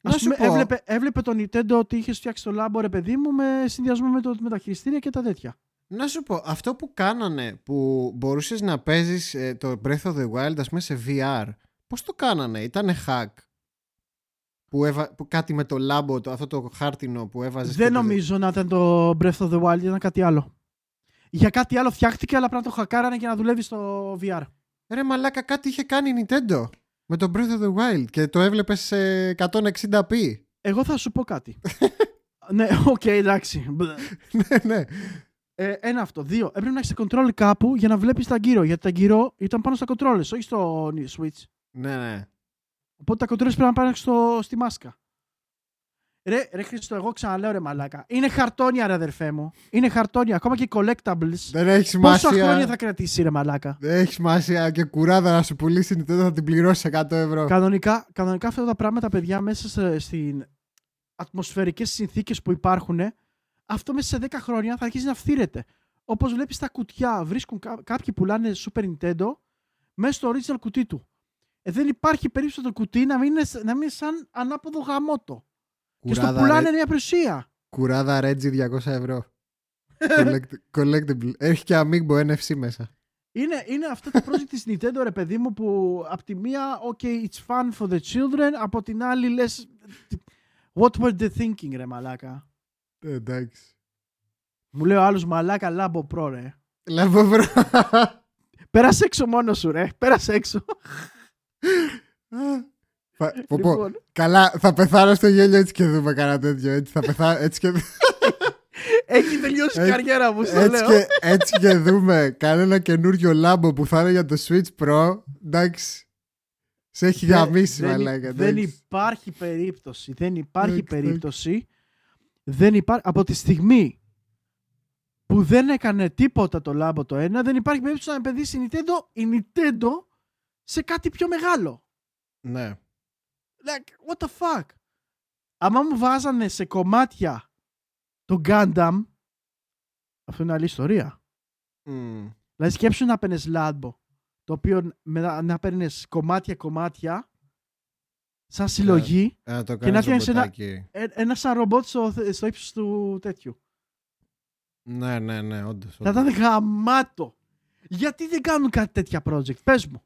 Να Να σου πω. έβλεπε, έβλεπε το Nintendo ότι είχε φτιάξει το λάμπο, ρε παιδί μου, με συνδυασμό με, το, με τα χειριστήρια και τα τέτοια. Να σου πω, αυτό που κάνανε που μπορούσες να παίζεις ε, το Breath of the Wild ας πούμε σε VR, πώς το κάνανε, ήτανε hack; Που, έβα... που κάτι με το λάμπο, το, αυτό το χάρτινο που έβαζες. Δεν και το- νομίζω να ήταν το Breath of the Wild, ήταν κάτι άλλο. Για κάτι άλλο φτιάχτηκε, αλλά πρέπει να το χακάρανε και να δουλεύει στο VR. Ρε μαλάκα, κάτι είχε κάνει η Nintendo με το Breath of the Wild και το έβλεπες σε 160p. Εγώ θα σου πω κάτι. *laughs* ναι, οκ, εντάξει. Μπλε. ναι, ναι. Ε, ένα αυτό. Δύο. Έπρεπε να έχεις control κάπου για να βλέπεις τα γύρω. Γιατί τα γύρω ήταν πάνω στα controllers, όχι στο Switch. Ναι, ναι. Οπότε τα controllers πρέπει να πάνε στο, στη μάσκα. Ρε, ρε Χρήστο, εγώ ξαναλέω ρε μαλάκα. Είναι χαρτόνια ρε αδερφέ μου. Είναι χαρτόνια. Ακόμα και collectables. Δεν έχεις Πόσα σημασία. χρόνια θα κρατήσει ρε μαλάκα; Δεν έχεις σημασία και κουράδα να σου πουλήσει η Nintendo θα την πληρώσει 100 ευρώ. Κανονικά, κανονικά αυτά τα πράγματα, παιδιά, μέσα σε, στην ατμοσφαιρικές συνθήκες που υπάρχουν, αυτό μέσα σε 10 χρόνια θα αρχίσει να φθήρεται. Όπως βλέπεις τα κουτιά, βρίσκουν κά- κάποιοι πουλάνε Super Nintendo μέσα στο original κουτί του. Ε, δεν υπάρχει περίπτωση το κουτί να μην είναι, σ- να μην είναι σαν ανάποδο γαμότο. Και στο Κουράδα, πουλάνε ρε, μια προσία. κουράδα Reggie 200 ευρώ. *laughs* Collect- collectible. Έχει και Amiibo NFC μέσα. Είναι, είναι αυτό το project της Nintendo, ρε παιδί μου, που από τη μία, ok, it's fun for the children, από την άλλη λες, what were they thinking, ρε μαλάκα; Ε, Εντάξει. Μου λέει ο άλλος μαλάκα λάμπο προ ρε. Λάβω βρω. Πέρασε έξω μόνος σου ρε. Πέρασε έξω. Φα- πω, πω. Λοιπόν, Καλά, θα πεθάνω στο γέλιο έτσι και δούμε κανένα τέτοιο. Έτσι, θα πεθάνω, έτσι, και, έχει τελειώσει η Έτσι- καριέρα μου, στο έτσι, λέω. και, έτσι και δούμε κανένα καινούριο λάμπο που θα είναι για το Switch Pro. Εντάξει. Σε έχει Δεν- γαμίσει, δεν, μαλάκα. δεν εντάξει. υπάρχει περίπτωση. Δεν υπάρχει Εντάξει, εντάξει. περίπτωση. Δεν υπάρχει, από τη στιγμή που δεν έκανε τίποτα το λάμπο το ένα, δεν υπάρχει περίπτωση να επενδύσει η Nintendo, η Nintendo σε κάτι πιο μεγάλο. Ναι. Like, what the fuck; Άμα μου βάζανε σε κομμάτια το Gundam, αυτό είναι άλλη ιστορία. Μμ. Δηλαδή σκέψου να παίρνεις λάμπο, το οποίο με, να παίρνεις κομμάτια-κομμάτια, σαν συλλογή, Ε, να το να κάνεις φτιάξεις ένα- ρομποτάκι. ε, ένα σαν ρομπότ στο, στο ύψος του τέτοιου. Ναι, ναι, ναι, όντως. Θα όντως. ήταν γαμάτο. Γιατί δεν κάνουν κάτι τέτοια project, πες μου.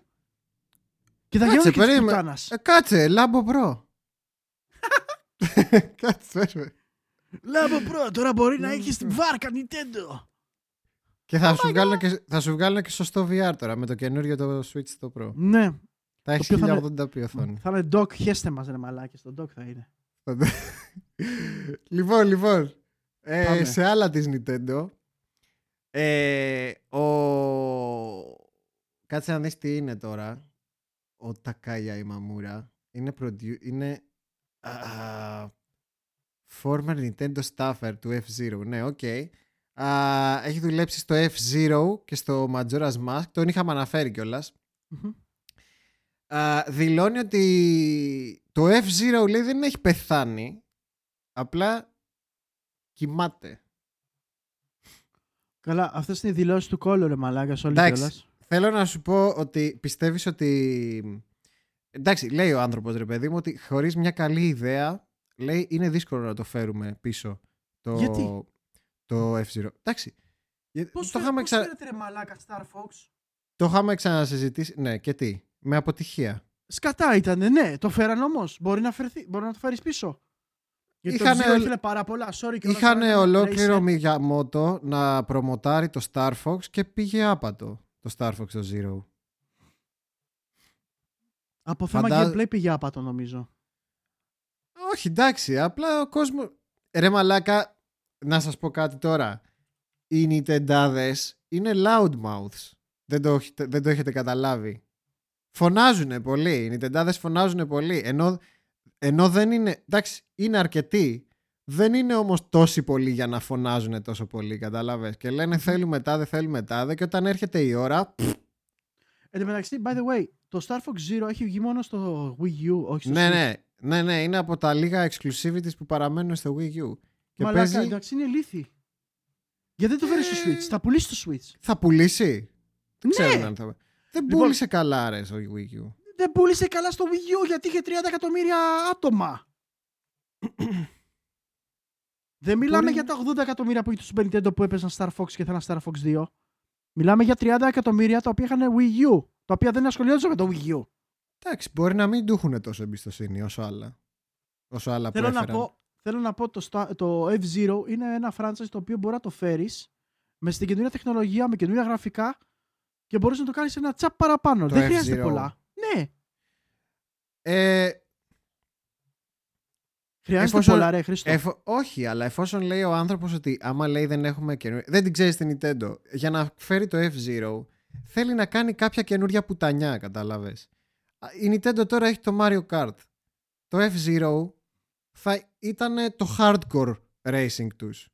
Και θα Κάτσε, γίνουν και της περίμενε. πουτάνας. Ε, κάτσε, λάμπο προ. *laughs* κάτσε, πες με. Λάμπο προ, τώρα μπορεί να έχεις την βάρκα Nintendo. Και θα, σου βγάλουν και, θα σου βγάλουν και σωστό VR τώρα με το καινούριο το Switch το Pro. Ναι, Θα έχεις οποίο θα είναι- 1080p οθόνη. θα είναι dock, χέστε μας ρε μαλάκες, το dock θα είναι. *laughs* λοιπόν, λοιπόν. Ε, Πάμε. σε άλλα της Nintendo. Ε, ο... Κάτσε να δεις τι είναι τώρα. Ο Takaya Imamura. Είναι, produ... είναι α, former Nintendo staffer του F-Zero. Ναι, οκ. Α, έχει δουλέψει στο F-Zero και στο Majora's Mask. Τον είχαμε αναφέρει κιόλας. Μμμ. Α, δηλώνει ότι το F-Zero λέει δεν έχει πεθάνει. Απλά κοιμάται. Καλά, αυτές είναι οι δηλώσεις του κόλλου ρε μαλάκας όλοι Εντάξει. κιόλας. Θέλω να σου πω ότι πιστεύεις ότι... Εντάξει, λέει ο άνθρωπος ρε παιδί μου ότι χωρίς μια καλή ιδέα λέει είναι δύσκολο να το φέρουμε πίσω το, Γιατί; το F-Zero. Εντάξει. Για- Πώς, το, φε- είχαμε πώς ξα... φέρετε ρε μαλάκα Star Fox; το είχαμε ξανασυζητήσει. Ναι, και τι; Με αποτυχία. Σκατά ήταν, ναι, το φέραν όμως. Μπορεί να, φερθεί, μπορεί να το φέρεις πίσω. Γιατί Είχανε το Zero ολ- ήθελε πάρα πολλά, sorry. κιόλας, Είχαν να έκανε ολόκληρο playset. Miyamoto να προμοτάρει το Star Fox και πήγε άπατο. το Star Fox το Zero. Από θέμα Φαντά- gameplay πήγε άπατο νομίζω. Όχι, εντάξει, απλά ο κόσμο. Ρε μαλάκα, να σας πω κάτι τώρα. Οι Nintendades είναι loudmouths. Δεν το, έχετε- δεν το έχετε καταλάβει. Φωνάζουν πολύ. Οι Nintendades φωνάζουν πολύ. Ενώ, ενώ δεν είναι. Εντάξει, είναι αρκετοί. Δεν είναι όμως τόσοι πολλοί για να φωνάζουν τόσο πολύ, κατάλαβες. Και λένε θέλουμε τάδε, θέλουμε τάδε. Και όταν έρχεται η ώρα. πφ, Εν τω μεταξύ, by the way, το Star Fox Zero έχει βγει μόνο στο Wii U, όχι στο ναι, Switch. ναι, ναι, ναι, είναι από τα λίγα exclusivities που παραμένουν στο Wii U. Και Μαλάκα, παίζει... εντάξει, είναι λύθη. Γιατί δεν το φέρεις στο Switch, θα πουλήσεις στο Switch. Θα πουλήσει. Δεν ξέρω Ναι, αν θα. Δεν Λοιπόν- πούλησε καλά, ρε, στο Wii U. δεν πούλησε καλά στο Wii U γιατί είχε 30 εκατομμύρια άτομα. δεν μιλάμε Μπορεί- για τα 80 εκατομμύρια που είχε το Super Nintendo που έπαιζαν Star Fox και θέλαν Star Fox 2. Μιλάμε για 30 εκατομμύρια τα οποία είχαν Wii U. Τα οποία δεν ασχολιόντουσαν με το Wii U. Εντάξει, μπορεί να μην του έχουν τόσο εμπιστοσύνη όσο άλλα. Όσο άλλα Θέλω που να, έφεραν. πω, θέλω να πω το, Sta- το F-Zero είναι ένα franchise το οποίο μπορεί να το φέρεις με στην καινούργια τεχνολογία, με καινούργια γραφικά και μπορείς να το κάνεις ένα τσαπ παραπάνω. Το δεν χρειάζεται F-Zero. πολλά. Ναι, Ε, χρειάζεται Εφόσον- πολλά, ρε Χρήστο. εφο- όχι, αλλά εφόσον λέει ο άνθρωπος ότι άμα λέει δεν έχουμε καινούργια. Δεν την ξέρεις την Nintendo. Για να φέρει το F-Zero, θέλει να κάνει κάποια καινούργια πουτανιά, κατάλαβες. Η Nintendo τώρα έχει το Mario Kart. Το F-Zero θα ήταν το hardcore racing τους.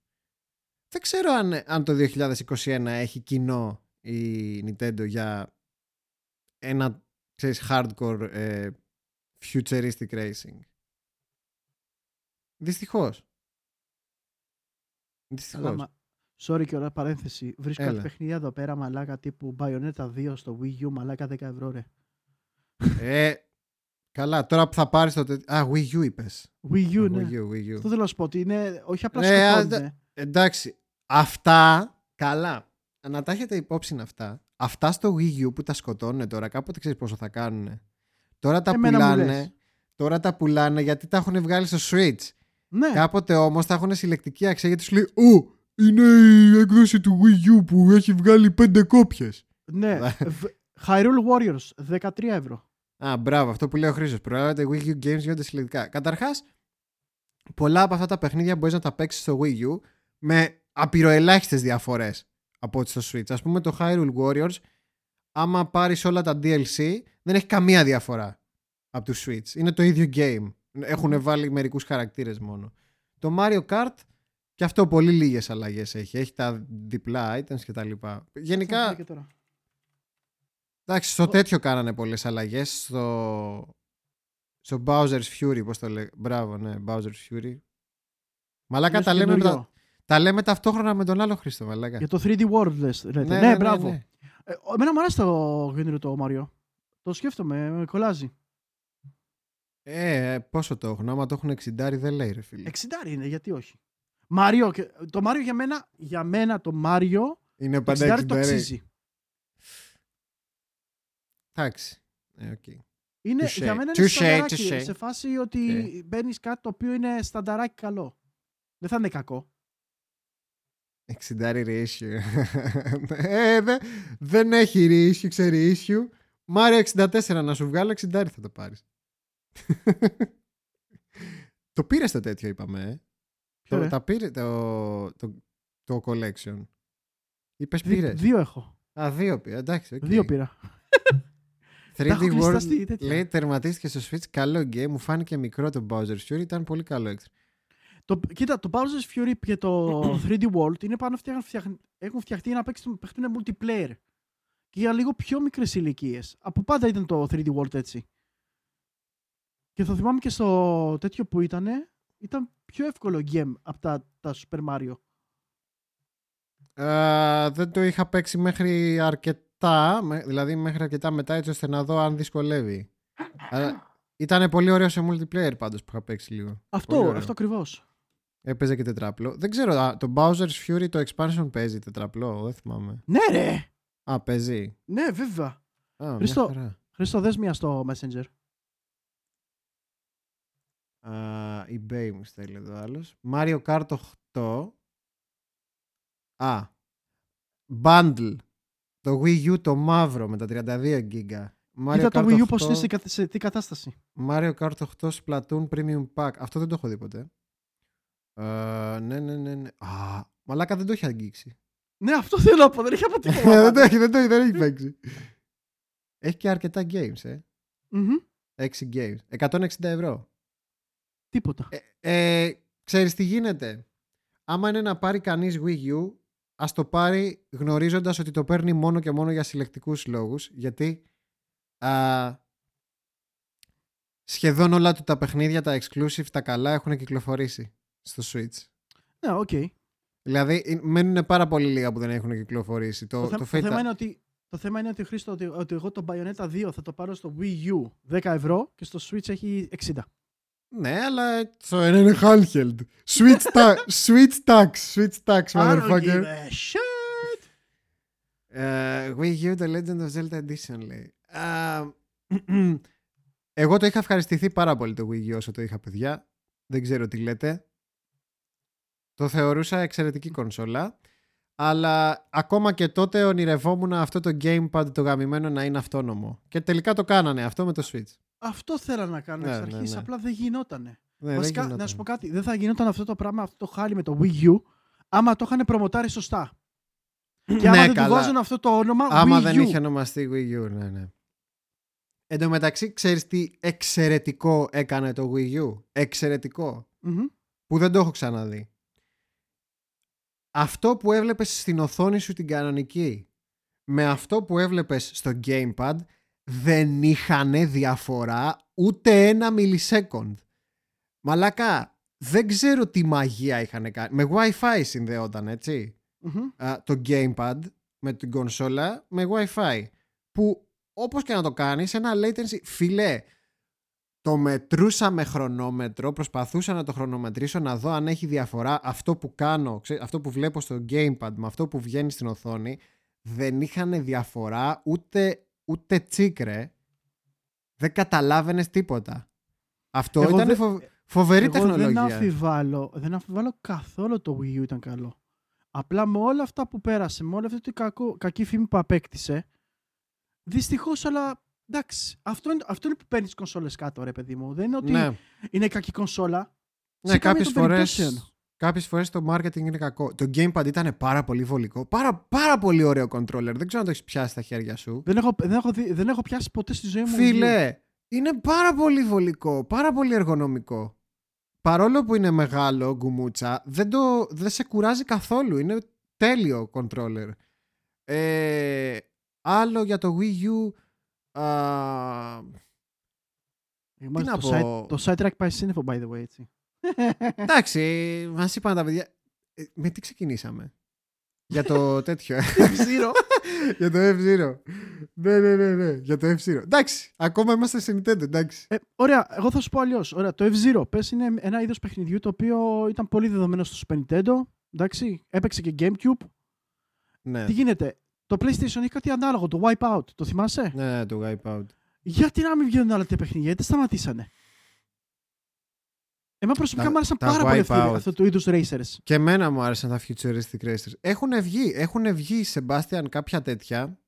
Δεν ξέρω αν, αν το 2021 έχει κοινό η Nintendo για ένα ξέρεις, hardcore ε, futuristic racing. Δυστυχώς. Δυστυχώς. Αλλά, μα- Sorry και ώρα παρένθεση. Βρίσκω Έλα. κάτι παιχνίδια εδώ πέρα μαλάκα τύπου Bayonetta 2 στο Wii U μαλάκα 10 ευρώ ρε. Ε, καλά, τώρα που θα πάρεις το... τε- Α, Wii U είπες. Wii U, Α, ναι. Wii U, Wii U. Αυτό θέλω να σου πω ότι είναι όχι απλά Ναι, α, σκοτώνουνε. Εντάξει, αυτά, καλά. Να τα έχετε υπόψη είναι αυτά. Αυτά στο Wii U που τα σκοτώνουν τώρα, κάποτε ξέρεις πόσο θα κάνουν. Τώρα τα Εμένα μου λες. πουλάνε. Τώρα τα πουλάνε γιατί τα έχουν βγάλει στο Switch. Ναι, Κάποτε όμως τα έχουν συλλεκτική αξία γιατί σου λέει «Ω, είναι η έκδοση του Wii U που έχει βγάλει πέντε κόπιες». ναι. Β- Hyrule Warriors 13 ευρώ. Α, μπράβο, αυτό που λέει ο Χρήστος. Προέρχεται Wii U Games γίνονται συλλεκτικά. Καταρχάς, πολλά από αυτά τα παιχνίδια μπορείς να τα παίξεις στο Wii U με απειροελάχιστες διαφορές από ό,τι στο Switch. Ας πούμε το Hyrule Warriors, άμα πάρεις όλα τα DLC, δεν έχει καμία διαφορά από το Switch. Είναι το ίδιο game. Έχουν βάλει μερικούς χαρακτήρες μόνο. Το Mario Kart και αυτό πολύ λίγες αλλαγές έχει. Έχει τα διπλά items και τα λοιπά. Θα Γενικά, δω και τώρα. Εντάξει, στο Το- τέτοιο κάνανε πολλές αλλαγές. Στο, στο Bowser's Fury, πώς το λέει. Μπράβο, ναι, Bowser's Fury. Μαλάκα Είναι τα λέμε, καινούριο. τα, τα λέμε ταυτόχρονα με τον άλλο Χρήστο, μαλάκα. Για το 3D World λες, λέτε. Ναι, μπράβο. ναι. Ε, εμένα μου αρέσει το καινούριο το Μάριο. Το σκέφτομαι, με κολλάζει. Ε, πόσο το έχουν, άμα το έχουν 60 δεν λέει ρε φίλε. 60 είναι, γιατί όχι. Μάριο, και- το Μάριο για μένα, για μένα το Μάριο Είναι 60 πάντα 60 το αξίζει. Εντάξει. Ε, οκ. Είναι, Touché. για μένα Touché, είναι στανταράκι, touché. σε φάση ότι Ναι. μπαίνεις κάτι το οποίο είναι στανταράκι καλό. Δεν θα είναι κακό. 60 ratio. ε, δε- δεν έχει ratio, ξέρει issue. Μάριο 64 να σου βγάλω 60 θα το πάρεις. το πήρε το τέτοιο είπαμε, ε. Ποιο, Το, ρε; τα πήρε το, το, το collection. Είπες Δι- πήρες. δύο έχω. Α, δύο πήρα. Εντάξει, οκ. Δύο πήρα. *laughs* Τα 3D έχω World κλεισταστεί, τέτοια. λέει τερματίστηκε στο Switch. Καλό game. Μου φάνηκε μικρό το Bowser's Fury. Ήταν πολύ καλό έξτρα. Το, κοίτα, το Bowser's Fury και το *clears throat* 3D World είναι πάνω φτιάχ, φτιάχ, έχουν φτιαχτεί για να παίξουν, παιχτούν multiplayer. Και για λίγο πιο μικρές ηλικίες. Από πάντα ήταν το 3D World έτσι. Και θα θυμάμαι και στο τέτοιο που ήταν, ήταν πιο εύκολο game από τα, τα Super Mario. Α, δεν το είχα παίξει μέχρι αρκετά, με- δηλαδή μέχρι αρκετά μετά έτσι ώστε να δω αν δυσκολεύει. *clears throat* Αλλά ήταν πολύ ωραίο σε multiplayer πάντως που είχα παίξει λίγο. Πολύ Αυτό, ωραίο. αυτό ακριβώς. Έπαιζε και τετράπλο. Δεν ξέρω, α, το Bowser's Fury το expansion παίζει τετραπλό, δεν θυμάμαι. Ναι, ρε! Α, παίζει. Ναι, βέβαια. Α, μια Χριστό. χαρά. Χρήστο, δες μία στο Messenger. Α, eBay μου στέλνει εδώ άλλος. Mario Kart 8. Α. Bundle. Το Wii U το μαύρο με τα 32 GB. Mario Κοίτα το Kart Wii U πώς 8, είναι σε, κα- σε τι κατάσταση. Mario Kart 8 Splatoon Premium Pack. Αυτό δεν το έχω δει ποτέ. Ε, ναι, ναι, ναι, ναι. Α, μαλάκα δεν το έχει αγγίξει. Ναι, αυτό θέλω να πω. Δεν έχει *laughs* από δεν τίποτα. το έχει, δεν το έχει, δεν έχει παίξει. Έχει και αρκετά games, ε. Μμμ. 6 games. 160 ευρώ. Τίποτα. Ε, ε, ξέρεις τι γίνεται; Άμα είναι να πάρει κανείς Wii U, ας το πάρει γνωρίζοντας ότι το παίρνει μόνο και μόνο για συλλεκτικούς λόγους, γιατί α, σχεδόν όλα του τα παιχνίδια, τα exclusive, τα καλά έχουν κυκλοφορήσει στο Switch. Ναι, οκ. Δηλαδή ε, μένουν πάρα πολύ λίγα που δεν έχουν κυκλοφορήσει. Το, Το, το, θέ- το Fate- θέμα είναι ότι το θέμα είναι ότι, Χρήστο, ότι, ότι εγώ το Bayonetta 2 θα το πάρω στο Wii U 10 ευρώ και στο Switch έχει 60. Ναι, αλλά το ένα είναι handheld. Switch, ta- *laughs* switch tax, switch tax, I don't motherfucker. give a shit. Ε, Wii U, The Legend of Zelda Edition λέει. Α, *clears throat* εγώ το είχα ευχαριστηθεί πάρα πολύ το Wii U όσο το είχα παιδιά. Δεν ξέρω τι λέτε. Το θεωρούσα εξαιρετική κονσόλα. Αλλά ακόμα και τότε ονειρευόμουν αυτό το gamepad το γαμημένο να είναι αυτόνομο. Και τελικά το κάνανε αυτό με το Switch. Αυτό θέλω να κάνω Ναι, εξ ναι, αρχής, ναι. απλά δεν γινότανε. Ναι, δεν Βασικά, να γινόταν. σου πω κάτι, δεν θα γινόταν αυτό το πράγμα, αυτό το χάλι με το Wii U, άμα το είχαν προμοτάρει σωστά. *clears throat* Και άμα Ναι, δεν καλά. του βάζουν αυτό το όνομα Άμα Wii δεν U. είχε ονομαστεί Wii U, ναι, ναι. Εν τω μεταξύ, ξέρεις τι εξαιρετικό έκανε το Wii U; Εξαιρετικό. Μμμ. που δεν το έχω ξαναδεί. Αυτό που έβλεπες στην οθόνη σου την κανονική με αυτό που έβλεπες στο gamepad δεν είχαν διαφορά ούτε ένα millisecond. Μαλάκα, δεν ξέρω τι μαγεία είχαν κάνει. Με Wi-Fi συνδεόταν, έτσι. Μμμ. Α, το gamepad με την κονσόλα με Wi-Fi. Που όπως και να το κάνεις, ένα latency, φιλέ, το μετρούσα με χρονόμετρο, προσπαθούσα να το χρονομετρήσω να δω αν έχει διαφορά αυτό που κάνω, ξέ- αυτό που βλέπω στο gamepad με αυτό που βγαίνει στην οθόνη, δεν είχαν διαφορά ούτε, ούτε τσίκρε. Δεν καταλάβαινες τίποτα. Αυτό Εγώ ήταν δεν- φο- φοβερή Εγώ τεχνολογία. δεν αμφιβάλλω, δεν αμφιβάλλω καθόλου το Wii U ήταν καλό. Απλά με όλα αυτά που πέρασε, με όλη αυτή την κακό, κακή φήμη που απέκτησε, δυστυχώς, αλλά εντάξει, αυτό είναι, αυτό είναι που παίρνεις τι κονσόλες κάτω, ρε παιδί μου. Δεν είναι ότι Ναι. είναι κακή κονσόλα. Ναι, Σε καμία κάποιες των φορές, περιπτώσεων. κάποιες φορές το marketing είναι κακό. Το gamepad ήταν πάρα πολύ βολικό. Πάρα, πάρα πολύ ωραίο controller. Δεν ξέρω αν το έχεις πιάσει στα χέρια σου. Δεν έχω, δεν, έχω δει- δεν έχω πιάσει ποτέ στη ζωή μου. Wii U. Φίλε, είναι πάρα πολύ βολικό. Πάρα πολύ εργονομικό. Παρόλο που είναι μεγάλο γκουμούτσα, δεν, το, δεν σε κουράζει καθόλου. Είναι τέλειο controller. Ε, άλλο για το Wii U... α, Είμαστε να το, πω. side, το sidetrack πάει σύννεφο, by the way, έτσι. *laughs* εντάξει, μας είπαν τα παιδιά... Ε, με τι ξεκινήσαμε; για το *laughs* τέτοιο. Zero. *laughs* για το F-Zero. ναι, ναι, ναι, ναι. Για το F-Zero. Εντάξει, ακόμα είμαστε σε Nintendo, εντάξει. Ε, ωραία, εγώ θα σου πω αλλιώς. Ωραία, το F-Zero πες είναι ένα είδος παιχνιδιού το οποίο ήταν πολύ δεδομένο στο Super Nintendo. Εντάξει, έπαιξε και GameCube. Ναι. Τι γίνεται, το PlayStation έχει κάτι ανάλογο, το Wipeout. Το θυμάσαι; Ναι, ναι, το Wipeout. Γιατί να μην βγαίνουν άλλα τέτοια παιχνίδια, γιατί σταματήσανε; Εμένα προσωπικά Τα- μου άρεσαν τα πάρα πολύ αυτοί- Wipeout. αυτού του είδου racers. Και εμένα μου άρεσαν τα Futuristic Racers. Έχουν βγει, έχουν βγει, Sebastian, κάποια τέτοια,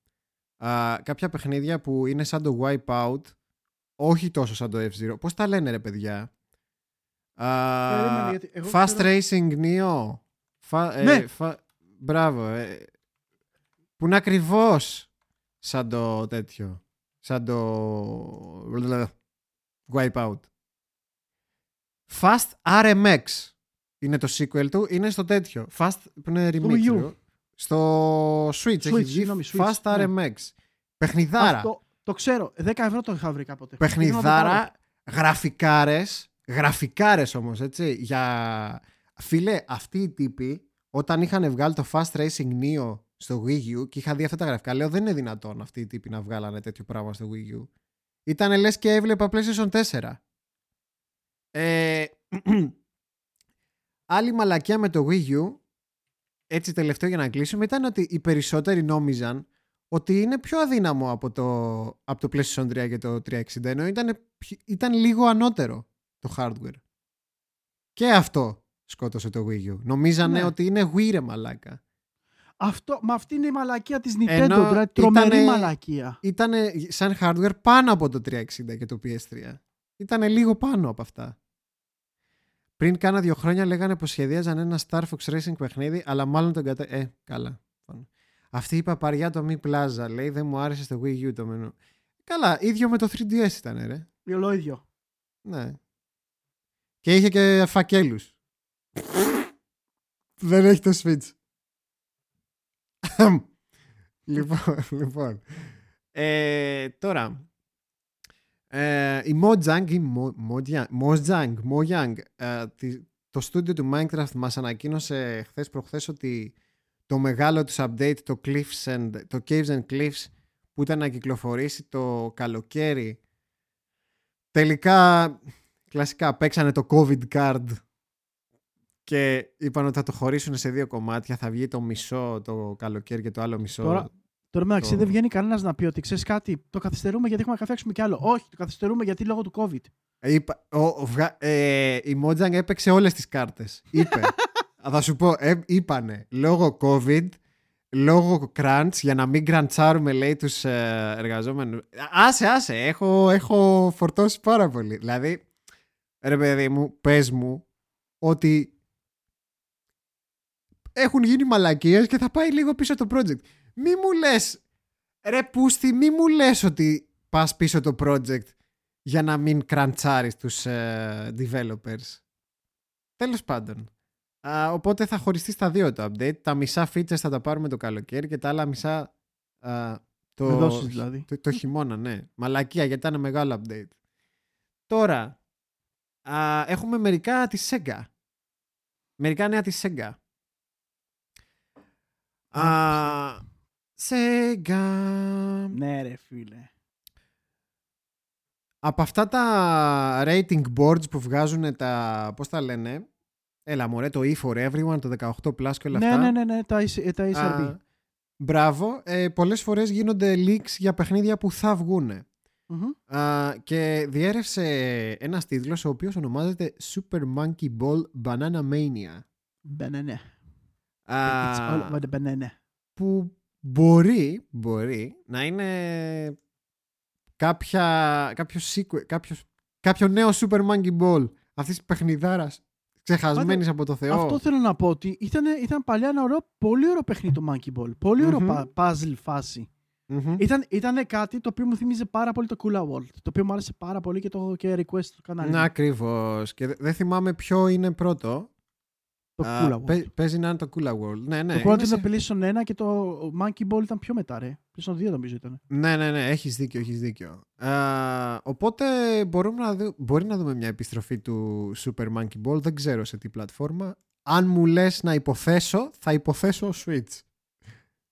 α, κάποια παιχνίδια που είναι σαν το Wipeout, όχι τόσο σαν το F-Zero. Πώς τα λένε ρε παιδιά; Α, Περίμενε, γιατί εγώ fast ξέρω- Racing Neo. Φα, ε, Ναι. φα- μπράβο. ε, που είναι ακριβώς σαν το τέτοιο. Σαν το Wipeout. Fast RMX είναι το sequel του, είναι στο τέτοιο. Fast που είναι remake. Wii U. ξέρω. Στο Switch, έχει βγει συγγνώμη, Switch, Fast ναι. RMX. Παιχνιδάρα. Αυτό, το ξέρω, 10 ευρώ το είχα βρει κάποτε. Ήθελα να το πάρω. Παιχνιδάρα, γραφικάρες, γραφικάρες όμως, έτσι, για... Φίλε, αυτοί οι τύποι, όταν είχαν βγάλει το Fast Racing Neo στο Wii U και είχα δει αυτά τα γραφικά, λέω δεν είναι δυνατόν αυτοί οι τύποι να βγάλανε τέτοιο πράγμα στο Wii U. Ήτανε λες και έβλεπα PlayStation 4. Ε, *clears throat* άλλη μαλακιά με το Wii U, έτσι τελευταίο για να κλείσουμε, ήταν ότι οι περισσότεροι νόμιζαν ότι είναι πιο αδύναμο από το, από το PlayStation 3 και το 360 ενώ ήταν, πιο- ήταν λίγο ανώτερο το hardware. Και αυτό σκότωσε το Wii U. Νομίζανε Ναι. ότι είναι Wii ρε μαλάκα. Αυτό, μα αυτή είναι η μαλακία της Nintendo, Ενώ δηλαδή τρομερή ήτανε- μαλακία. Ήταν σαν hardware πάνω από το 360 και το PS3. Ήταν λίγο πάνω από αυτά. Πριν κάνα δύο χρόνια λέγανε πως σχεδίαζαν ένα Star Fox Racing παιχνίδι, αλλά μάλλον τον κατέ... Ε, καλά. Αυτή η παπαριά το Mi Plaza, λέει, δεν μου άρεσε στο Wii U το μενού. Καλά, ίδιο με το 3DS ήταν, ρε. Όλο ίδιο. Ναι. Και είχε και φακέλους. Δεν έχει το Switch. Λοιπόν, λοιπόν. Ε, τώρα. Ε, η Mojang, η Mo- Mojang, Mojang, Mojang ε, τη- το στούντιο του Minecraft μας ανακοίνωσε χθες προχθές ότι το μεγάλο τους update, το, Cliffs and, το Caves and Cliffs που ήταν να κυκλοφορήσει το καλοκαίρι τελικά κλασικά παίξανε το COVID card και είπαν ότι θα το χωρίσουν σε δύο κομμάτια. Θα βγει το μισό το καλοκαίρι και το άλλο μισό. Τώρα- Τώρα μεταξύ Το- δεν βγαίνει κανένας να πει ότι ξέρεις κάτι, το καθυστερούμε γιατί έχουμε να καθέξουμε κι άλλο. Όχι, το καθυστερούμε γιατί λόγω του COVID. Είπα, ο, ο, βγα- ε, η Mojang έπαιξε όλες τις κάρτες. Είπε. *laughs* θα σου πω, ε, είπανε, λόγω COVID, λόγω crunch, για να μην κραντσάρουμε, λέει, τους ε, εργαζόμενους. Άσε, άσε, έχω, έχω φορτώσει πάρα πολύ. Δηλαδή, ρε παιδί μου, πες μου, ότι έχουν γίνει μαλακίες και θα πάει λίγο πίσω το project. Μη μου λες, ρε Πούστη, μη μου λες ότι πας πίσω το project για να μην κραντσάρεις τους ε, developers. Τέλος πάντων. Α, οπότε θα χωριστείς στα δύο το update. Τα μισά features θα τα πάρουμε το καλοκαίρι και τα άλλα μισά α, το, Με δόσεις δηλαδή. το, το χειμώνα, ναι. Μαλακία γιατί ήταν μεγάλο update. Τώρα, α, έχουμε μερικά της Sega. Μερικά νέα της Sega. Α, Sega. Ναι, ρε φίλε. Από αυτά τα rating boards που βγάζουν τα, πώς τα λένε, έλα μωρέ, το E for Everyone, το 18 Plus και όλα Ναι, αυτά. ναι, ναι, ναι, τα, EC- ε, τα ESRB. Α, μπράβο. Ε, πολλές φορές γίνονται leaks για παιχνίδια που θα βγούνε. Μμμ. Α, και διέρευσε ένας τίτλος ο οποίος ονομάζεται Super Monkey Ball Banana Mania. Μπενενέ. Α, It's all about the banana. που μπορεί, μπορεί να είναι κάποια, κάποιο, sequel, κάποιος, κάποιο νέο Super Monkey Ball αυτής της παιχνιδάρας ξεχασμένης από το Θεό. Αυτό θέλω να πω ότι ήταν, ήταν παλιά ένα ωραίο, πολύ ωραίο παιχνίδι το Monkey Ball. Πολύ ωραίο Μμμ. πα- puzzle φάση. Μμμ. Ήταν, ήταν κάτι το οποίο μου θύμιζε πάρα πολύ το Kula World. Το οποίο μου άρεσε πάρα πολύ και το έχω και request στο κανάλι. Ναι, μου. ακριβώς. Και δε- δεν θυμάμαι ποιο είναι πρώτο. Το Α, Kula World. παί- παίζει να είναι το Kula World. Ναι, ναι. το πρώτο είναι ήταν σε- PlayStation 1 και το Monkey Ball ήταν πιο μετά, ρε. PlayStation 2 νομίζω ήταν. Ναι, ναι, ναι. Έχεις δίκιο, έχεις δίκιο. Α, οπότε μπορούμε να δω, μπορεί να δούμε μια επιστροφή του Super Monkey Ball. Δεν ξέρω σε τι πλατφόρμα. Αν μου λες να υποθέσω, θα υποθέσω Switch.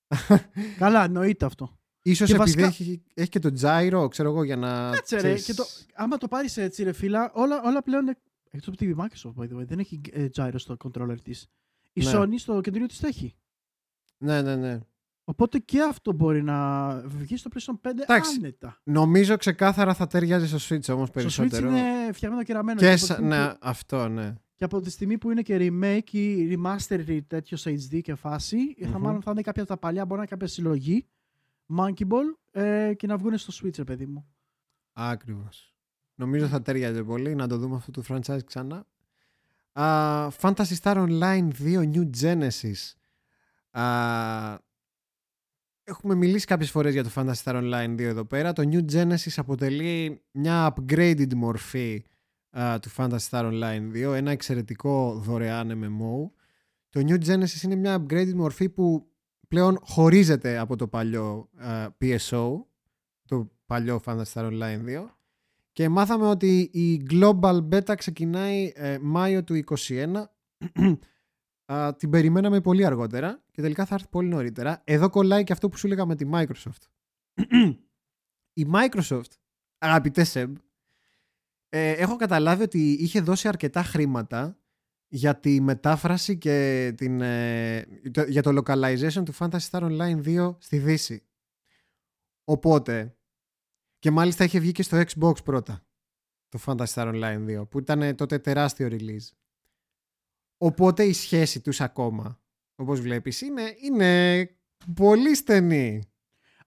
*laughs* Καλά, εννοείται αυτό. Ίσως Και επειδή βασικά- έχει, έχει και το gyro, ξέρω εγώ, για να... Κάτσε ρε, ξέρεις- και το, άμα το πάρεις έτσι ρε φίλα, όλα, όλα πλέον, είναι- εκτός από τη Microsoft by the way, δεν έχει ε, gyro στο controller της. Η Ναι. Sony στο κεντρικό της το έχει. Ναι, ναι, ναι. Οπότε και αυτό μπορεί να βγει στο PlayStation 5 Εντάξει. άνετα. Νομίζω ξεκάθαρα θα ταιριάζει στο Switch όμως Στο Switch περισσότερο. είναι φτιαγμένο και ραμμένο. Και από τη σα- στιγμή ναι, που- αυτό, ναι. Και από τη στιγμή που είναι και remake ή remaster τέτοιο σε HD και φάση, θα Μμμ. μάλλον θα είναι κάποια από τα παλιά, μπορεί να είναι κάποια συλλογή, Monkey Ball, ε, και να βγουν στο Switch, ρε παιδί μου. Ακριβώς. Νομίζω θα ταιριάζει πολύ να το δούμε αυτό το franchise ξανά. Α, Fantasy Star Online 2 New Genesis. Α, έχουμε μιλήσει κάποιες φορές για το Fantasy Star Online 2 εδώ πέρα. Το New Genesis αποτελεί μια upgraded μορφή α, του Fantasy Star Online 2. Ένα εξαιρετικό δωρεάν MMO. Το New Genesis είναι μια upgraded μορφή που πλέον χωρίζεται από το παλιό α, PSO, το παλιό Fantasy Star Online 2. Και μάθαμε ότι η Global Beta ξεκινάει ε, Μάιο του 2021. Α, την περιμέναμε πολύ αργότερα και τελικά θα έρθει πολύ νωρίτερα. Εδώ κολλάει και αυτό που σου έλεγα με τη Microsoft. η Microsoft, αγαπητέ Σεμ, ε, έχω καταλάβει ότι είχε δώσει αρκετά χρήματα για τη μετάφραση και την, ε, το- για το localization του Fantasy Star Online 2 στη Δύση. Οπότε, και μάλιστα είχε βγει και στο Xbox πρώτα το Fantasy Star Online 2 που ήταν τότε τεράστιο release. Οπότε η σχέση τους ακόμα όπως βλέπεις, είναι, είναι πολύ στενή.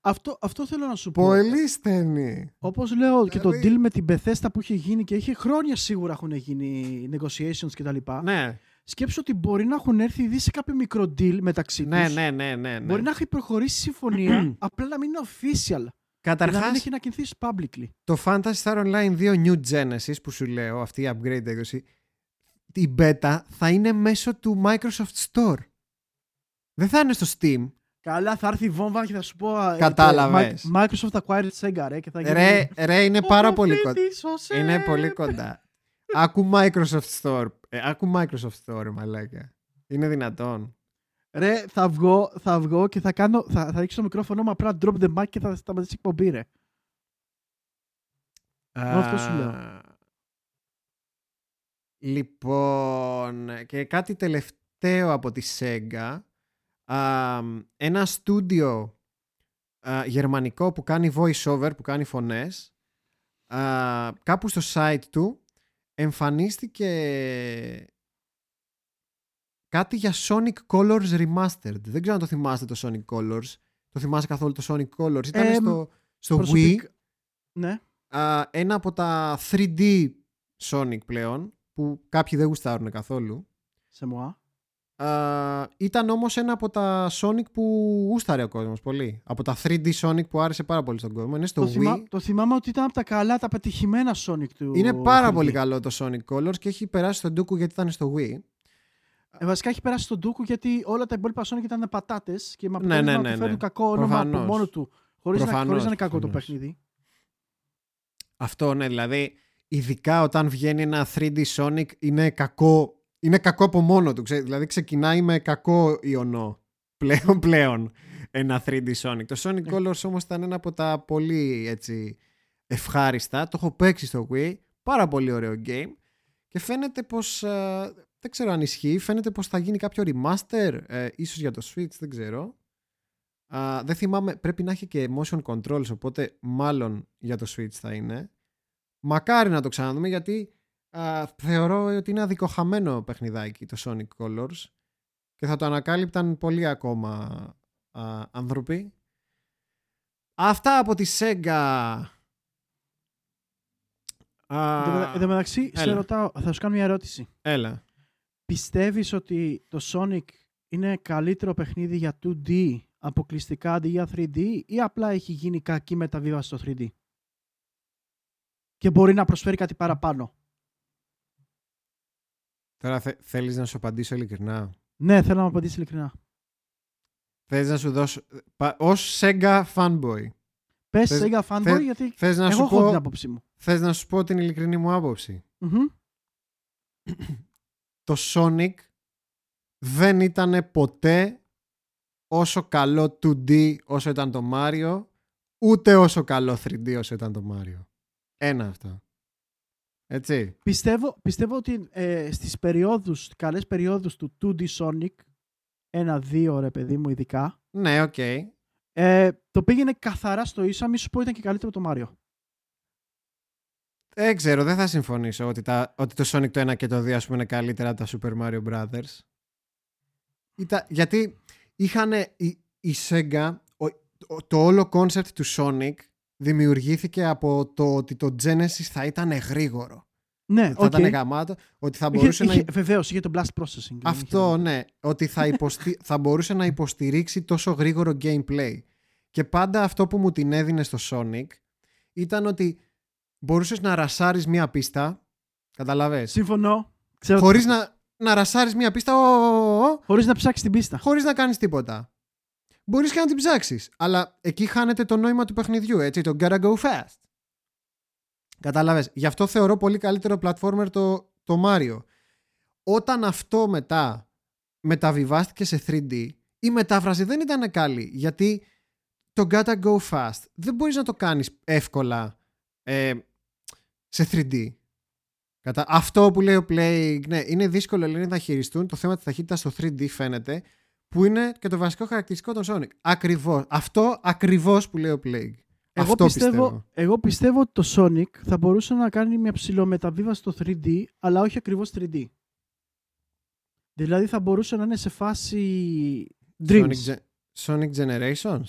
Αυτό, αυτό θέλω να σου πω. Πολύ στενή. Όπως λέω και το Δηλαδή- deal με την Bethesda που είχε γίνει και είχε χρόνια σίγουρα έχουν γίνει negotiations κτλ. Ναι, Σκέψου ότι μπορεί να έχουν έρθει ήδη σε κάποιο μικρό deal μεταξύ ναι, τους. ναι, ναι, ναι, ναι. Μπορεί να έχει προχωρήσει συμφωνία, *clears throat* απλά να μην είναι official. Και να μην Καταρχάς, έχει ανακοινθεί publicly. το Fantasy Star Online 2 New Genesis που σου λέω, αυτή η upgrade έκδοση, η beta θα είναι μέσω του Microsoft Store. Δεν θα είναι στο Steam. Καλά, θα έρθει η βόμβα και θα σου πω. ε, Κατάλαβες. το Mi- Microsoft acquired Sega, ρε. Και θα γίνει. Ρε, ρε είναι πάρα Ο πολύ κοντά. προφήτης, ο Σεφ. Είναι πολύ κοντά. Άκου Microsoft Store. Ε, άκου Microsoft Store, μαλάκα. Είναι δυνατόν. Ρε, θα βγω, θα βγω και θα, κάνω, θα, θα ρίξω το μικρόφωνο μου απλά drop the mic και θα σταματήσει η εκπομπή, ρε. Μόνο αυτό σου λέω. Α, Λοιπόν, και κάτι τελευταίο από τη Sega. Α, ένα στούντιο α, γερμανικό που κάνει voice over, που κάνει φωνές. α, κάπου στο site του εμφανίστηκε κάτι για Sonic Colors Remastered. Δεν ξέρω αν το θυμάστε το Sonic Colors. Το θυμάσαι καθόλου το Sonic Colors. Ήταν Εμ, στο, στο Wii Προσωπικ- Ναι. α, ένα από τα 3D Sonic πλέον που κάποιοι δεν γουστάρουν καθόλου. Σε moi. Α, ήταν όμως ένα από τα Sonic που γούσταρε ο κόσμος πολύ. Από τα 3D Sonic που άρεσε πάρα πολύ στον κόσμο. Είναι στο Το, Wii. θυμά, το θυμάμαι ότι ήταν από τα καλά, τα πετυχημένα Sonic του. Είναι πάρα 3D. πολύ καλό το Sonic Colors και έχει περάσει στον Dooku γιατί ήταν στο Wii. Ε, βασικά έχει περάσει στον Dooku γιατί όλα τα υπόλοιπα Sonic ήταν πατάτες και με Ναι, αποτέλεσμα ναι, να ναι, του φέρουν ναι. κακό όνομα Προφανώς. από μόνο του. Χωρίς να, Προφανώς, χωρίς να είναι κακό το προφανώς. παιχνίδι. Αυτό ναι, δηλαδή ειδικά όταν βγαίνει ένα 3D Sonic είναι κακό, είναι κακό από μόνο του. ξέ- δηλαδή ξεκινάει με κακό ιονό πλέον, πλέον ένα 3D Sonic. Το Sonic Ναι. Colors όμως ήταν ένα από τα πολύ έτσι ευχάριστα. Το έχω παίξει στο Wii. Πάρα πολύ ωραίο game. Και φαίνεται πως, ε, δεν ξέρω αν ισχύει, φαίνεται πως θα γίνει κάποιο remaster, ε, ίσως για το Switch, δεν ξέρω. Α, δεν θυμάμαι, πρέπει να έχει και motion controls, οπότε μάλλον για το Switch θα είναι. Μακάρι να το ξαναδούμε γιατί α, θεωρώ ότι είναι αδικοχαμένο παιχνιδάκι το Sonic Colors και θα το ανακάλυπταν πολύ ακόμα α, άνθρωποι. Αυτά από τη Sega. Α, Εν τω μετα- Εν τω μεταξύ, σε έλα. ρωτάω, θα σου κάνω μια ερώτηση. Έλα. Πιστεύεις ότι το Sonic είναι καλύτερο παιχνίδι για 2D αποκλειστικά αντί για 3D ή απλά έχει γίνει κακή μεταβίβαση στο 3D και μπορεί να προσφέρει κάτι παραπάνω. Τώρα θε, θέλεις να σου απαντήσω ειλικρινά; Ναι, θέλω να μου απαντήσεις ειλικρινά. Θες να σου δώσω... Πα, ως Sega fanboy. Πες Θες- Sega fanboy θες- γιατί Θες να, εγώ σου έχω πω, την άποψή μου. θες να σου πω την ειλικρινή μου άποψη. Μμμ. *clears throat* *clears throat* το Sonic δεν ήταν ποτέ όσο καλό 2D όσο ήταν το Mario, ούτε όσο καλό 3D όσο ήταν το Mario. Ένα αυτό. Έτσι. Πιστεύω, πιστεύω ότι ε, στις περιόδους, καλές περιόδους του 2D Sonic, ένα-δύο ρε παιδί μου ειδικά, Ναι, οκ. ε, το πήγαινε καθαρά στο ίσα, μη σου πω ήταν και καλύτερο από το Mario. Δεν ξέρω, δεν θα συμφωνήσω ότι, τα, ότι το Sonic το 1 και το 2 ας πούμε είναι καλύτερα από τα Super Mario Brothers. Ήταν, γιατί είχαν η, η Sega, ο- το, το όλο concept του Sonic δημιουργήθηκε από το ότι το Genesis θα ήταν γρήγορο. Ναι, θα οκ. ήταν γαμάτο, ότι θα Είχε, μπορούσε είχε, να... Βεβαίως, είχε το blast processing. δεν Αυτό, είχε- ναι. Ότι θα, υποστη... θα μπορούσε να υποστηρίξει τόσο γρήγορο gameplay. Και πάντα αυτό που μου την έδινε στο Sonic ήταν ότι μπορούσες να ρασάρεις μία πίστα, καταλαβες, Συμφωνώ. Ξέρω χωρίς να, να ρασάρεις μία πίστα, ο, ο, ο, Χωρίς να ψάξεις την πίστα. χωρίς να κάνεις τίποτα. Μπορείς και να την ψάξεις, αλλά εκεί χάνεται το νόημα του παιχνιδιού, έτσι, το gotta go fast. Κατάλαβες. Γι' αυτό θεωρώ πολύ καλύτερο platformer το, το Mario. Όταν αυτό μετά μεταβιβάστηκε σε 3D, η μετάφραση δεν ήταν καλή, γιατί το gotta go fast δεν μπορείς να το κάνεις εύκολα ε, σε 3D. Κατά... Αυτό που λέει ο Plague, ναι, είναι δύσκολο λένε, να χειριστούν το θέμα της ταχύτητας στο 3D φαίνεται, που είναι και το βασικό χαρακτηριστικό των Sonic. Ακριβώς. Αυτό ακριβώς που λέει ο Plague. Εγώ Αυτό πιστεύω, εγώ πιστεύω ότι το Sonic θα μπορούσε να κάνει μια ψηλομεταβίβαση στο 3D, αλλά όχι ακριβώς 3D. Δηλαδή θα μπορούσε να είναι σε φάση Dreams. Sonic, Ge- Sonic Generations.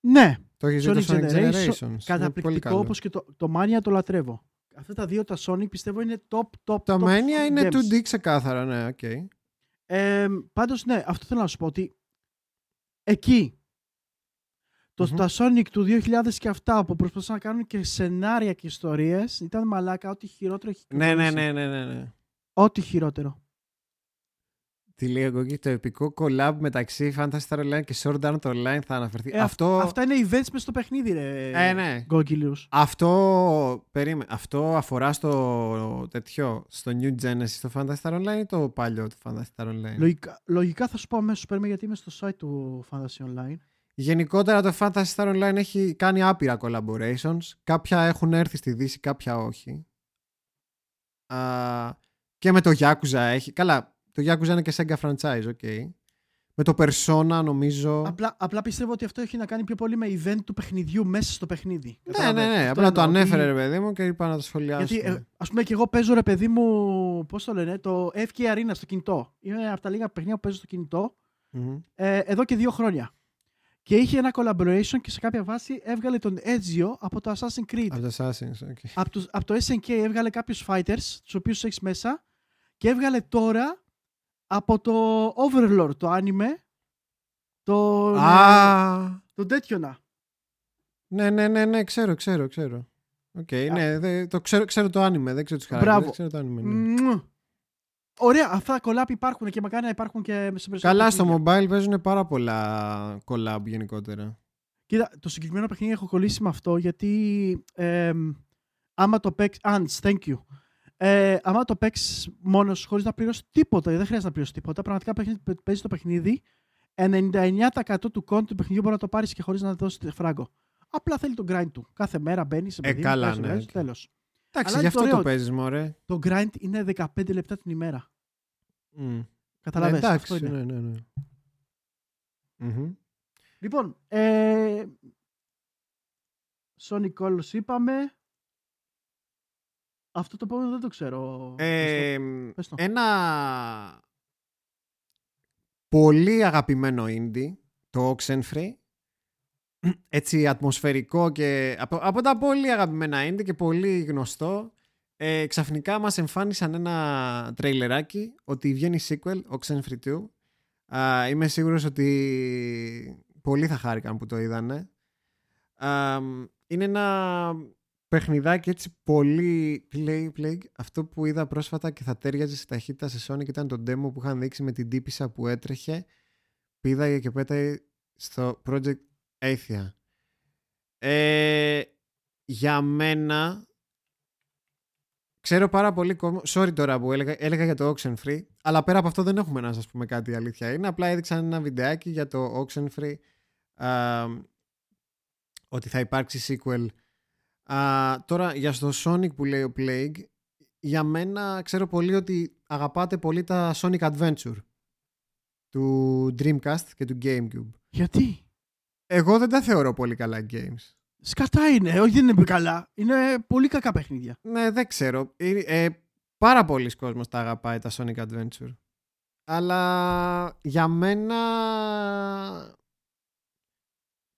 Ναι, Το έχεις δει Sonic το Sonic Generation, Generations. Είναι πολύ καταπληκτικό καλό. όπως και το, το Mania το λατρεύω. Αυτά τα δύο τα Sonic πιστεύω είναι top, top, Το top Mania είναι games. 2D ξεκάθαρα, ναι, οκ. Ε, πάντως ναι, αυτό θέλω να σου πω ότι εκεί το, Μμμ. τα Sonic του 2000 και αυτά που προσπαθούσαν να κάνουν και σενάρια και ιστορίες ήταν μαλάκα ό,τι χειρότερο έχει Ναι, ναι, κυκλοφορήσει. ναι, ναι, ναι, ναι. Ό,τι χειρότερο. Τι λέει εγώ και το επικό collab μεταξύ Phantasy Star Online και Sword Art Online θα αναφερθεί. Ε, αυ- αυτό, Αυτά είναι events μες στο παιχνίδι ρε Ε, ναι. Γκόγκυλιους. αυτό, περίμε, αυτό αφορά στο τέτοιο, στο New Genesis στο Phantasy Star Online ή το παλιό του Phantasy Star Online; Λογικά, λογικά θα σου πω αμέσως παίρνουμε γιατί είμαι στο site του Fantasy Online. Γενικότερα το Fantasy Star Online έχει κάνει άπειρα collaborations. Κάποια έχουν έρθει στη Δύση, κάποια όχι. Α, και με το Yakuza έχει. Καλά, το Yakuza είναι και Sega franchise, ok. Με το Persona νομίζω. Απλά, απλά πιστεύω ότι αυτό έχει να κάνει πιο πολύ με event του παιχνιδιού μέσα στο παιχνίδι. ναι, Καταλαβαίνεις. ναι, ναι. Αυτό Απλά το εννοώ, ότι- ανέφερε ρε παιδί μου και είπα να το σχολιάσω. Γιατί, ε, ας πούμε, και εγώ παίζω ρε παιδί μου, πώς το λένε, το FK Arena στο κινητό. Είναι από τα λίγα παιχνίδια που παίζω στο κινητό ε, εδώ και δύο χρόνια. Και είχε ένα collaboration και σε κάποια βάση έβγαλε τον Ezio από το Assassin's Creed. Από το Assassin's, ok. από, το, από το SNK έβγαλε κάποιους fighters, τους οποίους έχεις μέσα και έβγαλε τώρα από το Overlord, το anime, το, Α, το τέτοιο να. ναι, ναι, ναι, ναι, ξέρω, ξέρω, ξέρω. Οκ, ναι, δε- το ξέρω, ξέρω το anime, δεν ξέρω τους Μπράβο. χαρακτήρες, ξέρω το anime. ναι. Μμμ. Ωραία, αυτά collab υπάρχουν και μακάρι να υπάρχουν και σε περισσότερα Καλά, στο παιχνίδια. mobile παίζουν πάρα πολλά collab γενικότερα. Κοίτα, το συγκεκριμένο παιχνίδι έχω κολλήσει με αυτό γιατί εμ, άμα το παίξει. Ants, thank you. Ε, άμα το παίξεις μόνος χωρίς να πληρώσεις τίποτα, δεν χρειάζεται να πληρώσεις τίποτα. Πραγματικά παίζεις το παιχνίδι. 99% του content του παιχνιδιού μπορεί να το πάρεις και χωρίς να δώσεις φράγκο. Απλά θέλει το grind του. Κάθε μέρα μπαίνεις σε Ε, παιδί, καλά, βάζεις, ναι, βάζεις, οκ. τέλος. Εντάξει, Αλλά γι' είναι το αυτό το ωραίο. παίζεις, μωρέ. Το grind είναι 15 λεπτά την ημέρα. Μμ. Καταλαβαίνεις, Ναι, αυτό εντάξει, είναι. ναι, ναι, ναι. Μμμ. Λοιπόν, ε, Sonic Colors είπαμε. Αυτό το επόμενο δεν το ξέρω. Ε, Πες το. ένα πολύ αγαπημένο indie, το Oxenfree. Έτσι ατμοσφαιρικό και από, από τα πολύ αγαπημένα indie και πολύ γνωστό. Ε, ξαφνικά μας εμφάνισαν ένα τρέιλεράκι ότι βγαίνει sequel, Oxenfree 2. Α, είμαι σίγουρος ότι πολλοί θα χάρηκαν που το είδανε. Α, είναι ένα παιχνιδάκι έτσι πολύ play, play. Αυτό που είδα πρόσφατα και θα τέριαζε σε ταχύτητα σε Sonic ήταν το demo που είχαν δείξει με την τύπησα που έτρεχε. Πήδαγε και πέταγε στο Project Athia. Ε, για μένα ξέρω πάρα πολύ κόσμο. Sorry τώρα που έλεγα, έλεγα για το Oxenfree, αλλά πέρα από αυτό δεν έχουμε να σας πούμε κάτι η αλήθεια. Είναι απλά έδειξαν ένα βιντεάκι για το Oxenfree α, ότι θα υπάρξει sequel. Α, τώρα για στο Sonic που λέει ο Plague, για μένα ξέρω πολύ ότι αγαπάτε πολύ τα Sonic Adventure του Dreamcast και του Gamecube. Γιατί; Εγώ δεν τα θεωρώ πολύ καλά games. Σκατά είναι, όχι δεν είναι καλά. Είναι πολύ κακά παιχνίδια. Ναι, δεν ξέρω. Ε, ε, πάρα πολλοί κόσμος τα αγαπάει τα Sonic Adventure. Αλλά για μένα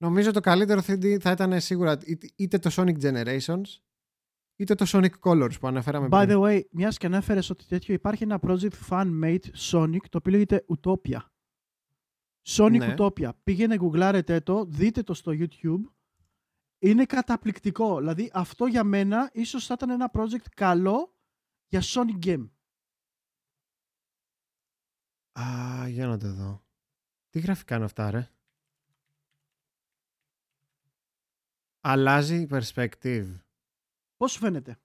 νομίζω το καλύτερο 3D θα ήταν σίγουρα είτε- είτε το Sonic Generations είτε το Sonic Colors που αναφέραμε By πριν. the way, μιας και ανέφερες ότι τέτοιο υπάρχει ένα project fan-made Sonic το οποίο λέγεται Utopia. Sonic Ναι. Utopia. Πήγαινε, γκουγκλάρετε το, δείτε το στο YouTube. Είναι καταπληκτικό. Δηλαδή αυτό για μένα ίσως θα ήταν ένα project καλό για Sonic Game. Α, για να το δω. Τι γραφικά είναι αυτά, ρε; Αλλάζει η perspective. Πώς σου φαίνεται;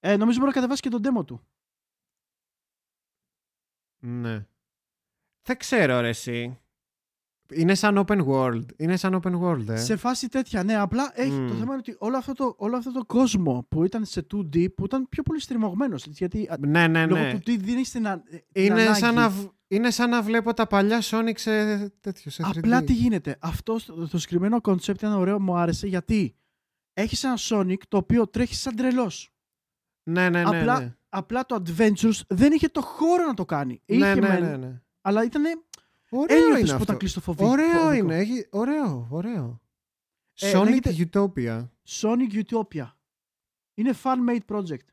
Ε, νομίζω μπορεί να κατεβάσει και τον demo του. Ναι. Δεν ξέρω, ρε, εσύ. Είναι σαν open world. Είναι σαν open world, ε. Σε φάση τέτοια, ναι. Απλά έχει Μμ. το θέμα είναι ότι όλο αυτό το, όλο αυτό το κόσμο που ήταν σε 2D, που ήταν πιο πολύ στριμωγμένος, γιατί α, Ναι, ναι, λόγω ναι. του τι δίνει την, α- την Είναι ανάγκη. σαν, να, β- είναι σαν να βλέπω τα παλιά Sonic σε τέτοιος, σε 3D. Απλά τι γίνεται. Αυτό το, το συγκεκριμένο concept ήταν ωραίο, μου άρεσε γιατί έχεις ένα Sonic το οποίο τρέχει σαν τρελός. Ναι, ναι, ναι. Απλά ναι. απλά το Adventures δεν είχε το χώρο να το κάνει. Ναι, είχε ναι, μεν, ναι, ναι. αλλά ήταν. Ωραίο Ένιωθες είναι που αυτό. ήταν κλειστοφοβικό. Ωραίο είναι. Έχει... Ωραίο, ωραίο. Ε, Sonic λέγεται- Utopia. Sonic Utopia. Είναι fan-made project.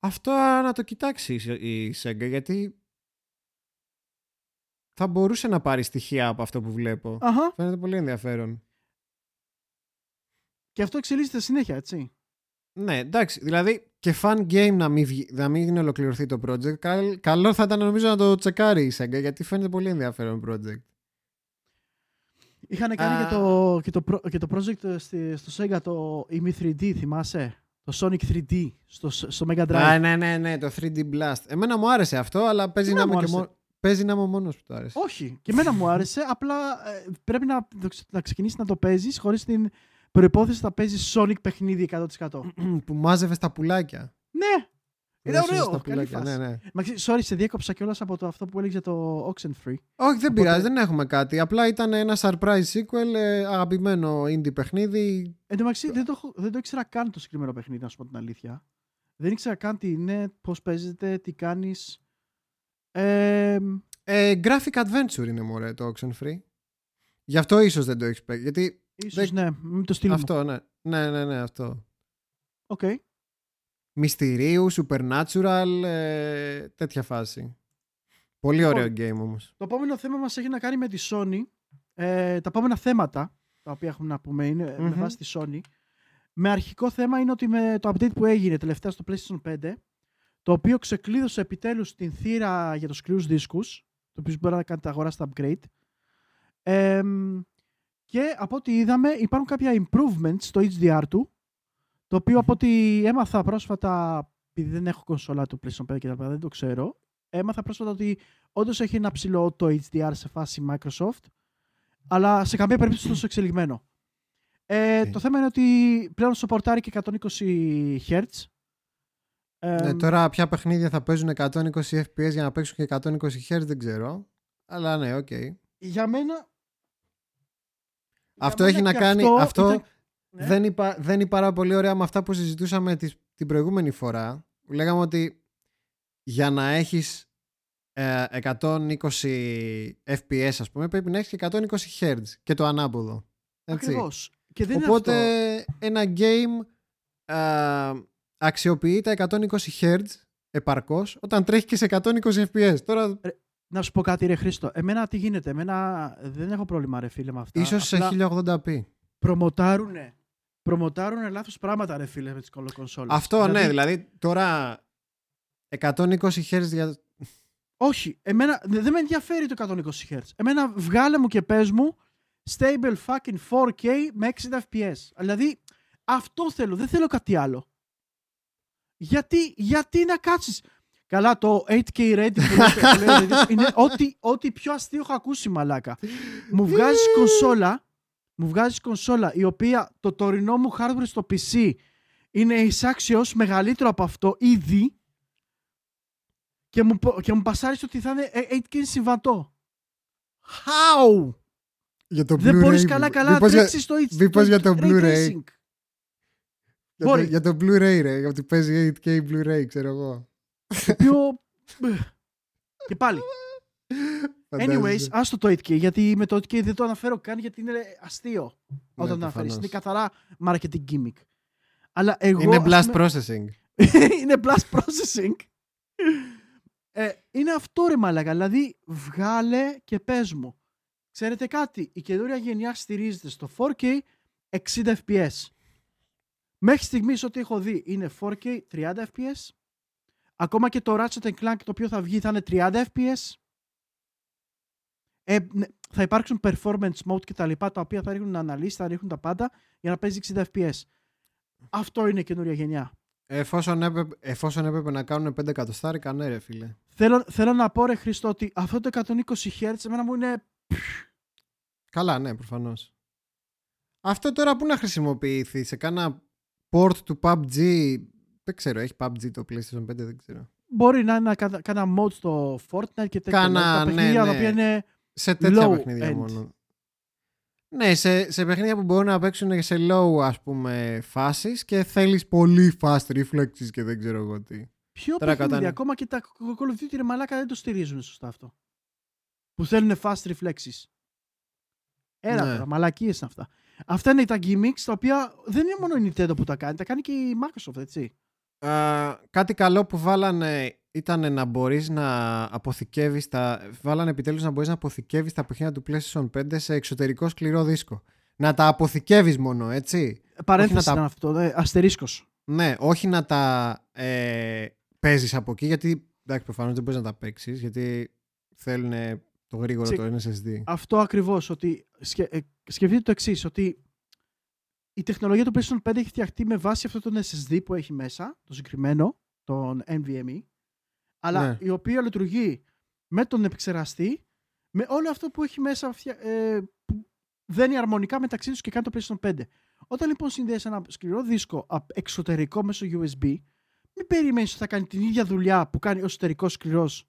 Αυτό να το κοιτάξεις η- η Sega γιατί θα μπορούσε να πάρει στοιχεία από αυτό που βλέπω. Αχα. Φαίνεται πολύ ενδιαφέρον. Και αυτό εξελίσσεται συνέχεια, έτσι. Ναι, εντάξει. Δηλαδή και fan game να μην, βγει- να μην ολοκληρωθεί το project. καλ- καλό θα ήταν νομίζω να το τσεκάρει η Sega γιατί φαίνεται πολύ ενδιαφέρον project. Είχαν κάνει Α. και, το, και, το, προ- και το project στη- στο Sega το EMI 3D, θυμάσαι; Το Sonic 3D στο, στο Mega Drive. Α, ναι, ναι, ναι, το 3D Blast. Εμένα μου άρεσε αυτό, αλλά παίζει να, Εμένα είμαι μου και άρεσε; Μό- παίζει να είμαι ο μόνος που το άρεσε. Όχι. Και εμένα μου άρεσε. Απλά ε, πρέπει να, να ξεκινήσεις να το παίζεις χωρίς την προπόθεση να παίζεις Sonic παιχνίδι 100%. που μάζευες τα πουλάκια. ναι! Είναι Έσωζες ωραίο. τα Καλή πουλάκια, φάση. Ναι, ναι. Μα ξέρεις, sorry, σε διέκοψα κιόλας από το, αυτό που έλεγε για το Oxenfree. Όχι, δεν Οπότε- πειράζει, δεν έχουμε κάτι. Απλά ήταν ένα surprise sequel, ε, αγαπημένο indie παιχνίδι. Εν τω μεταξύ, δεν το, έχω- δεν το ήξερα καν το συγκεκριμένο παιχνίδι, να σου πω την αλήθεια. Δεν ήξερα καν τι είναι, πώς παίζεται, τι κάνεις. Ε, Ε, graphic adventure είναι μωρέ το Oxenfree. Γι' αυτό ίσως δεν το έχεις παίξει. Γιατί ίσως Δεν- ναι, μην το στείλουμε. αυτό, ναι. Ναι, ναι, ναι, αυτό. Οκ. Μυστηρίου, supernatural, ε, τέτοια φάση. Πολύ Λοιπόν, ωραίο game όμως. Το επόμενο θέμα μας έχει να κάνει με τη Sony. Ε, τα επόμενα θέματα τα οποία έχουμε να πούμε είναι με Μμμ. βάση τη Sony. Με αρχικό θέμα είναι ότι με το update που έγινε τελευταία στο PlayStation 5 το οποίο ξεκλείδωσε επιτέλους την θύρα για τους σκληρούς δίσκους το οποίο μπορεί να κάνετε αγοράσετε upgrade ε, και από ό,τι είδαμε υπάρχουν κάποια improvements στο HDR του το οποίο από ό,τι έμαθα πρόσφατα επειδή δεν έχω κονσόλα του PlayStation 5 και τα λοιπά, δεν το ξέρω έμαθα πρόσφατα ότι όντως έχει ένα ψηλό το HDR σε φάση Microsoft, αλλά σε καμία περίπτωση τόσο εξελιγμένο. Ε, Οκ. Το θέμα είναι ότι πλέον σαπορτάρει και 120 Hz. Ε, Ναι, τώρα ποια παιχνίδια θα παίζουν 120 FPS για να παίξουν και 120 Hz δεν ξέρω. Αλλά ναι, οκ. Για μένα. Αυτό για έχει μένα να και κάνει- αυτό ήταν- ναι. Δεν, είπα, δεν είναι πάρα πολύ ωραία με αυτά που συζητούσαμε τις- την προηγούμενη φορά. Λέγαμε ότι για να έχεις ε, 120 FPS ας πούμε πρέπει να έχεις και 120 Hz και το ανάποδο. Έτσι. Ακριβώς. Και δεν Οπότε είναι αυτό. ένα game ε, αξιοποιεί τα 120 Hz επαρκώς όταν τρέχει και σε 120 FPS. Τώρα Να σου πω κάτι, ρε Χρήστο. Εμένα τι γίνεται; Εμένα δεν έχω πρόβλημα, ρε φίλε, με αυτά. ίσως σε Απλά 1080p. Προμοτάρουνε. Προμοτάρουνε λάθος πράγματα, ρε φίλε, με τις κονσόλε. Αυτό ναι, δηλαδή τώρα 120 Hz για... Όχι, εμένα δε- δεν με ενδιαφέρει το 120 Hz. Εμένα βγάλε μου και πες μου stable fucking 4K με 60 FPS. Δηλαδή αυτό θέλω, δεν θέλω κάτι άλλο. Γιατί, γιατί να κάτσεις; Καλά το 8K ready που λέτε- που λέτε, είναι ό,τι, ό,τι πιο αστείο έχω ακούσει μαλάκα. Μου βγάζεις κονσόλα, μου βγάζεις κονσόλα η οποία το τωρινό μου hardware στο PC είναι εισάξιος μεγαλύτερο από αυτό ήδη και μου, πο- και μου πασάρεις ότι θα είναι ε, 8K συμβατό. How? για το Δεν Blu-ray μπορείς μου. καλά καλά να Μήπως για- τρέξεις το, H- μήπως για το ray Blu-ray. Tracing. Για το, Μπορεί. για το Blu-ray ρε, γιατί παίζει 8K Blu-ray, ξέρω εγώ. Το οποίο... και πάλι. Anyways, Φαντάζεσαι. άστο το 8K, γιατί με το 8K δεν το αναφέρω καν γιατί είναι αστείο όταν το αναφέρεις. Ναι, προφανώς. Είναι καθαρά marketing gimmick. Αλλά εγώ... Είναι ας blast πούμε- processing. *laughs* είναι blast processing. Ε, είναι αυτό ρε μαλακα. Δηλαδή βγάλε και πες μου. Ξέρετε κάτι, η καινούρια γενιά στηρίζεται στο 4K 60 fps. Μέχρι στιγμής ό,τι έχω δει είναι 4K 30 fps. Ακόμα και το Ratchet Clank το οποίο θα βγει θα είναι 30 fps. Ε, ναι, θα υπάρξουν performance mode και τα λοιπά τα οποία θα ρίχνουν αναλύσεις, θα ρίχνουν τα πάντα για να παίζει 60 fps. Αυτό είναι η καινούρια γενιά. Εφόσον έπρεπε, εφόσον έπρεπε να κάνουν 5 εκατοστάρικα, ναι ρε φίλε. Θέλω, θέλω να πω ρε Χριστό ότι αυτό το 120 Hz εμένα μου είναι Καλά, ναι, προφανώς. Αυτό τώρα που να χρησιμοποιηθεί σε κάνα port του PUBG. Δεν ξέρω, έχει PUBG το PlayStation 5, δεν ξέρω. μπορεί να είναι να κάνα- κάνα mode στο Fortnite και τέτοια. Κάνα, δηλαδή, τα ναι, παιχνίδια τα ναι. οποία είναι Σε τέτοια Low παιχνίδια end. μόνο. Ναι, σε, σε παιχνίδια που μπορούν να παίξουν σε low ας πούμε φάσεις και θέλεις πολύ fast reflexes και δεν ξέρω εγώ τι. Ποιο Τώρα παιχνίδι, κατάνε- ακόμα και τα Call of Duty ρε μαλάκα δεν το στηρίζουν σωστά αυτό. Που θέλουν fast reflexes. Έλα Ναι. τώρα, μαλακίες είναι αυτά. Αυτά είναι τα gimmicks τα οποία δεν είναι μόνο η Nintendo που τα κάνει, τα κάνει και η Microsoft, έτσι. Α, κάτι καλό που βάλανε ήταν να μπορείς να αποθηκεύεις τα... Βάλανε επιτέλους να μπορείς να αποθηκεύεις τα παιχνίδια του PlayStation 5 σε εξωτερικό σκληρό δίσκο. Να τα αποθηκεύεις μόνο, έτσι. Παρένθεση τα- ήταν αυτό, ε, αστερίσκος. Ναι, όχι να τα ε, παίζεις από εκεί, γιατί εντάξει, προφανώς δεν μπορείς να τα παίξεις, γιατί θέλουν το γρήγορο Τσι- το SSD. Αυτό ακριβώς, ότι σκε, ε, σκεφτείτε το εξής ότι η τεχνολογία του PlayStation 5 έχει φτιαχτεί με βάση αυτό τον SSD που έχει μέσα, το συγκεκριμένο, τον NVMe, αλλά Ναι. η οποία λειτουργεί με τον επεξεργαστή, με όλο αυτό που έχει μέσα, φτια- ε, που δένει αρμονικά μεταξύ τους και κάνει το PlayStation 5. Όταν λοιπόν συνδέεις ένα σκληρό δίσκο απ- εξωτερικό μέσω USB, μην περιμένεις ότι θα κάνει την ίδια δουλειά που κάνει ο εσωτερικός σκληρός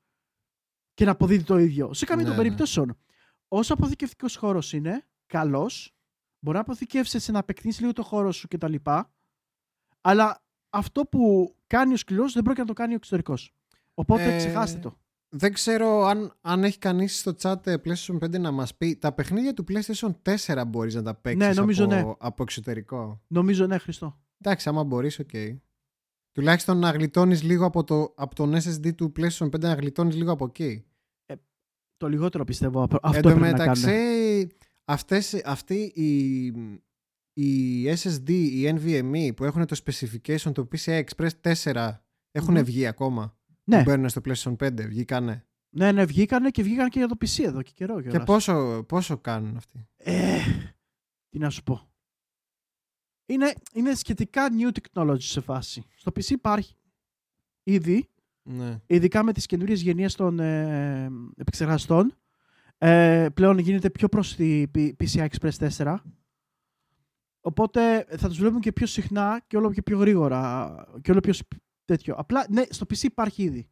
και να αποδίδει το ίδιο. Σε καμία Ναι, των ναι. περιπτώσεων. Όσο αποθηκευτικός χώρος είναι, καλός, μπορεί να αποθηκεύσεις έτσι να επεκτείνει λίγο το χώρο σου κτλ. Αλλά αυτό που κάνει ο σκληρός δεν πρόκειται να το κάνει ο εξωτερικός. Οπότε Ε, ξεχάστε το. Δεν ξέρω αν, αν έχει κανείς στο chat ε, PlayStation 5 να μας πει τα παιχνίδια του PlayStation 4 μπορείς να τα παίξεις νομίζω από, ναι. από εξωτερικό; Νομίζω ναι, Χρήστο. Εντάξει, άμα μπορείς, οκ. Τουλάχιστον να γλιτώνεις λίγο από, το, από τον SSD του PlayStation 5 να γλιτώνεις λίγο από εκεί. Το λιγότερο πιστεύω απ- Εν αυτό τω πρέπει να κάνουν. μεταξύ, αυτές, αυτή η, η SSD, η NVMe που έχουν το specification, το PCI Express 4 έχουν Μμμ. βγει ακόμα; Ναι. Που μπαίνουν στο PlayStation 5, βγήκανε; Ναι, ναι, βγήκανε και βγήκαν και για το PC εδώ και καιρό. Και κιόλας. πόσο, πόσο κάνουν αυτοί; Ε, τι να σου πω. Είναι, είναι σχετικά new technology σε φάση. Στο PC υπάρχει ήδη, Ναι. ειδικά με τις καινούριες γενιές των ε, επεξεργαστών. Ε, πλέον γίνεται πιο προς τη P- PCI Express 4. Οπότε θα τους βλέπουμε και πιο συχνά και όλο και πιο γρήγορα και όλο πιο σ- τέτοιο. Απλά, ναι, στο PC υπάρχει ήδη.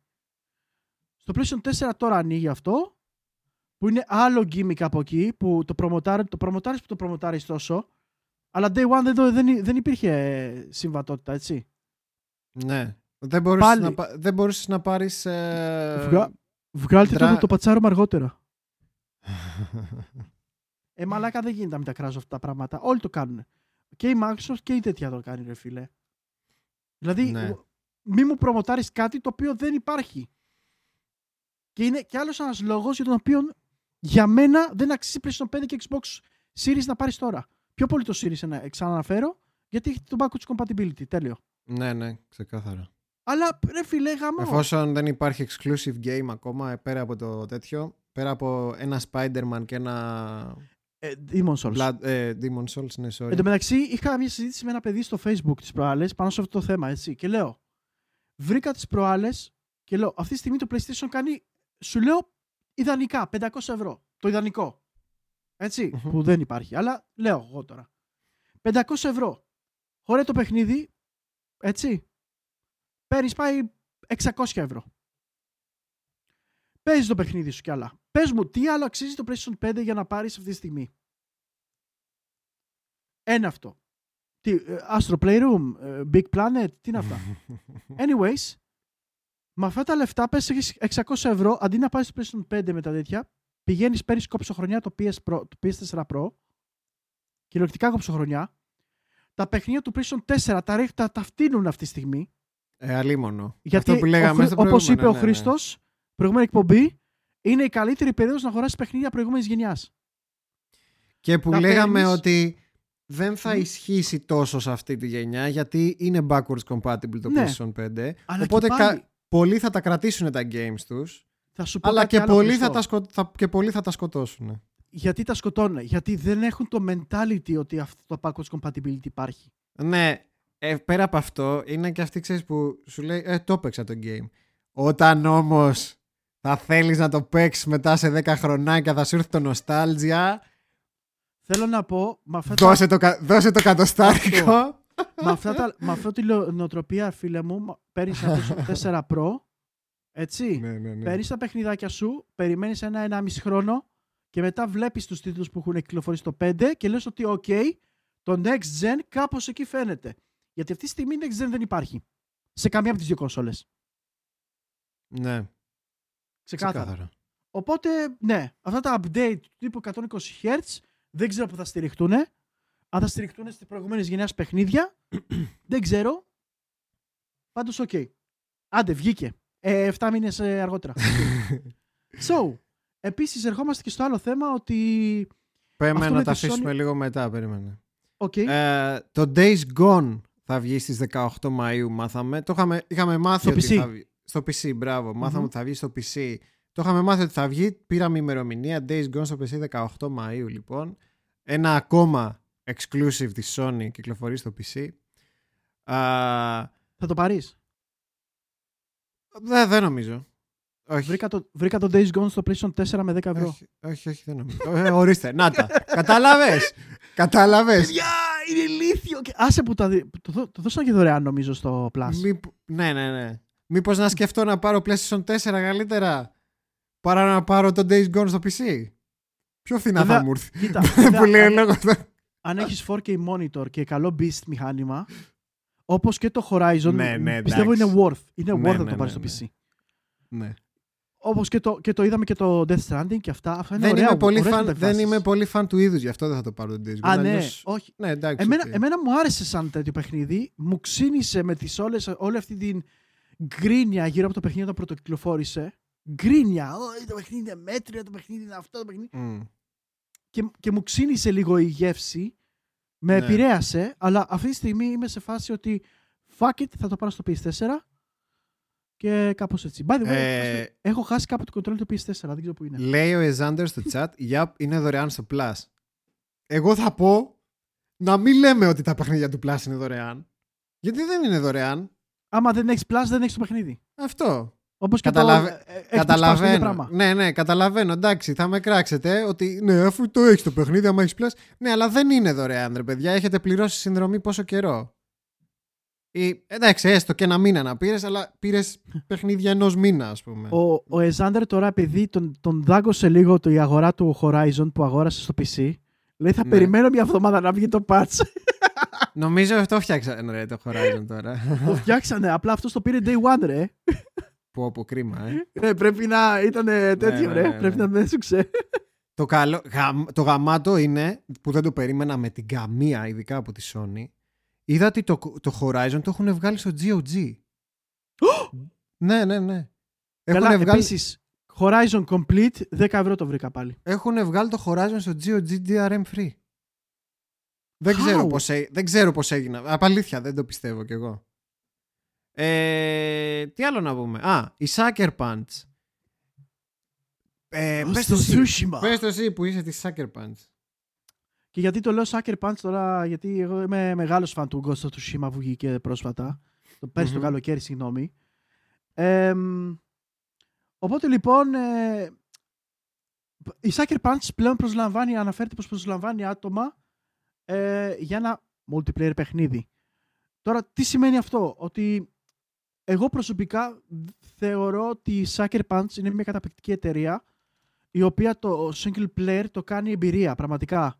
Στο PlayStation 4 τώρα ανοίγει αυτό, που είναι άλλο gimmick από εκεί, που το προμοτάρει, το προμοτάρεις που το προμοτάρεις τόσο, αλλά day one δεν, το- δεν, υ- δεν υπήρχε ε, συμβατότητα, έτσι. ναι. Δεν μπορούσες, Πάλι. να, πα- δεν μπορούσες να πάρεις... Ε... Βγα- Βγάλτε το δρα- να το πατσάρουμε αργότερα. *laughs* Ε, μαλάκα δεν γίνεται να μην τα κράζω αυτά τα πράγματα. Όλοι το κάνουν. Και η Microsoft και η τέτοια το κάνει, ρε φίλε. Δηλαδή, Ναι. μη μου προμοτάρεις κάτι το οποίο δεν υπάρχει. Και είναι και άλλος ένας λόγος για τον οποίο για μένα δεν αξίζει PlayStation 5 και Xbox Series να πάρεις τώρα. Πιο πολύ το Series να ξαναναφέρω, γιατί έχει το backwards compatibility, τέλειο. ναι, ναι, ξεκάθαρα. Αλλά ρε φίλε, γαμό. Εφόσον δεν υπάρχει exclusive game ακόμα ε, πέρα από το τέτοιο, πέρα από ένα Spider-Man και ένα Ε, Demon's Souls. Blood, ε, Demon Souls, ναι, sorry. Εν τω μεταξύ, είχα μια συζήτηση με ένα παιδί στο Facebook τι προάλλες πάνω σε αυτό το θέμα, έτσι. Και λέω, βρήκα τις προάλλες και λέω, αυτή τη στιγμή το PlayStation κάνει, σου λέω, ιδανικά 500 ευρώ. Το ιδανικό. Έτσι, Μμμ. που δεν υπάρχει. Αλλά λέω εγώ τώρα. 500 ευρώ. Χωρέ το παιχνίδι, έτσι. Παίρνεις πάει 600 ευρώ. Παίζεις το παιχνίδι σου κι άλλα. Πες μου, τι άλλο αξίζει το PlayStation 5 για να πάρεις αυτή τη στιγμή; Ένα αυτό. Τι, ε, Astro Playroom, ε, Big Planet, τι είναι αυτά; *laughs* Anyways, με αυτά τα λεφτά πες έχεις 600 ευρώ, αντί να πάρεις το PlayStation 5 με τα τέτοια, πηγαίνεις, παίρνεις κόψοχρονιά το, PS Pro, το PS4 Pro, κυριολεκτικά κόψοχρονιά, τα παιχνίδια του PlayStation 4 τα, ρίχ- τα, τα φτύνουν αυτή τη στιγμή, Ε, αλίμονο. γιατί Αυτό που λέγαμε ο, Χρή- στο όπως είπε ο προηγούμενο, ναι, ναι. Χρήστος, προηγούμενη εκπομπή, είναι η καλύτερη περίοδος να αγοράσεις παιχνίδια προηγούμενης γενιάς. Και που τα λέγαμε παίρνεις. ότι δεν θα Μμ. ισχύσει τόσο σε αυτή τη γενιά γιατί είναι backwards compatible το Ναι. PlayStation 5. Αλλά Οπότε και κα- πάλι, πολλοί θα τα κρατήσουν τα games τους θα σου πω αλλά κάτι και άλλο, πολλοί, Χριστό. θα τα σκο... θα... και πολλοί θα τα σκοτώσουν. Γιατί τα σκοτώνουν, γιατί δεν έχουν το mentality ότι αυτό το backwards compatibility υπάρχει. Ναι, ε, πέρα από αυτό είναι και αυτή ξέρεις που σου λέει ε, το έπαιξα το game. Όταν όμως θα θέλεις να το παίξεις μετά σε 10 χρονάκια θα σου έρθει το nostalgia Θέλω να πω, με αυτά τα δώσε το, κα- δώσε το κατοστάρικο με, αυτά τα, με αυτή τη λο- νοοτροπία, φίλε μου, παίρνεις ένα PlayStation 4 Pro, έτσι. ναι, ναι, ναι. Παίρνεις τα παιχνιδάκια σου, περιμένεις ένα-ένα μισή χρόνο και μετά βλέπεις τους τίτλους που έχουν κυκλοφορήσει στο 5 και λες ότι, OK, το next gen κάπως εκεί φαίνεται. Γιατί αυτή τη στιγμή next gen δεν υπάρχει. Σε καμία από τις δύο κονσόλες. Ναι, Ξεκάθαρα. ξεκάθαρα. Οπότε, ναι, αυτά τα update του τύπου 120 Hz δεν ξέρω που θα στηριχτούν. Αν θα στηριχτούν στις προηγούμενες γενιάς παιχνίδια, *clears throat* δεν ξέρω. Πάντως, οκ. Άντε, βγήκε. Ε, 7 μήνες ε, αργότερα. *laughs* so, επίσης ερχόμαστε και στο άλλο θέμα ότι... Πάμε Αυτό να με τα τη αφήσουμε Sony- λίγο μετά, περίμενε. οκ, Ε, το Days Gone θα βγει στις 18 Μαΐου, μάθαμε. Το είχαμε, είχαμε μάθει Στο ότι PC. θα βγει. Στο PC, μπράβο. Μάθαμε Μμμ. ότι θα βγει στο PC. Το είχαμε μάθει ότι θα βγει. Πήραμε ημερομηνία. Days Gone στο PC 18 Μαΐου, λοιπόν. Ένα ακόμα exclusive της Sony κυκλοφορεί στο PC. Α, θα το πάρεις; Δεν, δεν νομίζω. Όχι. Βρήκα το, βρήκα το Days Gone στο PlayStation 4 με 10 ευρώ. όχι, όχι, όχι, δεν νομίζω. Ε, ορίστε, να τα. Κατάλαβες. Κατάλαβες. Παιδιά, είναι ηλίθιο. Και... Άσε που τα δι- το, δω- το δώσαν και δωρεάν νομίζω στο Plus. Μήπ- Ναι, ναι, ναι. Μήπως να σκεφτώ να πάρω PlayStation 4 καλύτερα παρά να πάρω το Days Gone στο PC. Πιο φθηνά Βέβαια, θα μου έρθει. Κοίτα, *laughs* Που βέβαια, λέει ο αν, λόγος. αν έχεις 4K monitor και καλό beast μηχάνημα, όπως και το Horizon, Ναι, ναι, πιστεύω εντάξει. είναι worth. Είναι Ναι, worth να ναι, το πάρεις ναι, στο PC. Ναι. Όπως και το, και το είδαμε και το Death Stranding και αυτά. αυτά είναι Δεν, ωραία, είμαι πολύ ωραίες φαν, δεν μεταφράσεις. είμαι πολύ φαν του είδους, γι' αυτό δεν θα το πάρω το Days Gone. Α, ναι, αλλιώς- όχι. Ναι, εντάξει. Εμένα, οκ. εμένα μου άρεσε σαν τέτοιο παιχνίδι. Μου ξύνησε με τις όλες, όλη αυτή την γκρίνια γύρω από το παιχνίδι όταν πρωτοκυκλοφόρησε. Γκρίνια. «Ω, το παιχνίδι είναι μέτριο, το παιχνίδι είναι αυτό, το παιχνίδι. Μμ. Και, και μου ξύνησε λίγο η γεύση. Με Ναι. επηρέασε, αλλά αυτή τη στιγμή είμαι σε φάση ότι fuck it, θα το πάρω στο PS4 και κάπως έτσι. By the way, Ε, έχω χάσει κάπου το control του PS4, δεν ξέρω που είναι. Λέει ο Εζάντερ στο chat, Yep, είναι δωρεάν στο Plus. Εγώ θα πω να μην λέμε ότι τα παιχνίδια του Plus είναι δωρεάν. Γιατί δεν είναι δωρεάν. Άμα δεν έχεις Plus, δεν έχεις το παιχνίδι. Αυτό. Όπως και Καταλαβα- το ε, Xbox Pass, το ίδιο Καταλαβαίνω. πράγμα. Ναι, ναι, καταλαβαίνω. Εντάξει, θα με κράξετε ότι ναι, αφού το έχεις το παιχνίδι, άμα έχεις Plus. Ναι, αλλά δεν είναι δωρεάν, ρε παιδιά. Έχετε πληρώσει συνδρομή πόσο καιρό. Ή, εντάξει, έστω και ένα μήνα να πήρες, αλλά πήρες *laughs* παιχνίδια ενός μήνα, ας πούμε. Ο, ο Εζάντερ τώρα, επειδή τον, τον δάγκωσε λίγο το, η αγορά του Horizon που αγόρασε στο PC, λέει θα Ναι. περιμένω μια εβδομάδα να βγει το patch. *laughs* Νομίζω αυτό φτιάξανε ρε, το Horizon τώρα. το *laughs* φτιάξανε, απλά αυτός το πήρε day one, ρε. Που από κρίμα, ε. *laughs* Ναι, πρέπει να ήταν τέτοιο, ναι, ρε. ναι, ναι. Πρέπει να με έσουξε. *laughs* Το, καλό, γαμ- το γαμάτο είναι που δεν το περίμενα με την καμία, ειδικά από τη Sony. Είδα ότι το, το Horizon το έχουν βγάλει στο GOG. *gasps* ναι, ναι, ναι. Έχουν Καλά, βγάλει, επίσης, Horizon Complete, 10 ευρώ το βρήκα πάλι. έχουν βγάλει το Horizon στο GOG DRM free. Δεν How? ξέρω, πώς, έ- δεν ξέρω πώς έγινε. Απαλήθεια, δεν το πιστεύω κι εγώ. Ε, τι άλλο να πούμε; Α, η Sucker Punch. Ε, πες Στο το εσύ. Tsushima. Πες το εσύ που είσαι της Sucker Punch. Και γιατί το λέω Sucker Punch τώρα, γιατί εγώ είμαι μεγάλος φαν του Ghost of Tsushima που βγήκε πρόσφατα. Το πέρσι το Μμμ. καλοκαίρι, συγγνώμη. Εμ, οπότε λοιπόν, ε, η Sucker Punch πλέον προσλαμβάνει, αναφέρεται πως προσλαμβάνει άτομα ε, για ένα multiplayer παιχνίδι. Τώρα, τι σημαίνει αυτό, ότι εγώ προσωπικά θεωρώ ότι η Sucker Punch είναι μια καταπληκτική εταιρεία η οποία το single player το κάνει εμπειρία, πραγματικά.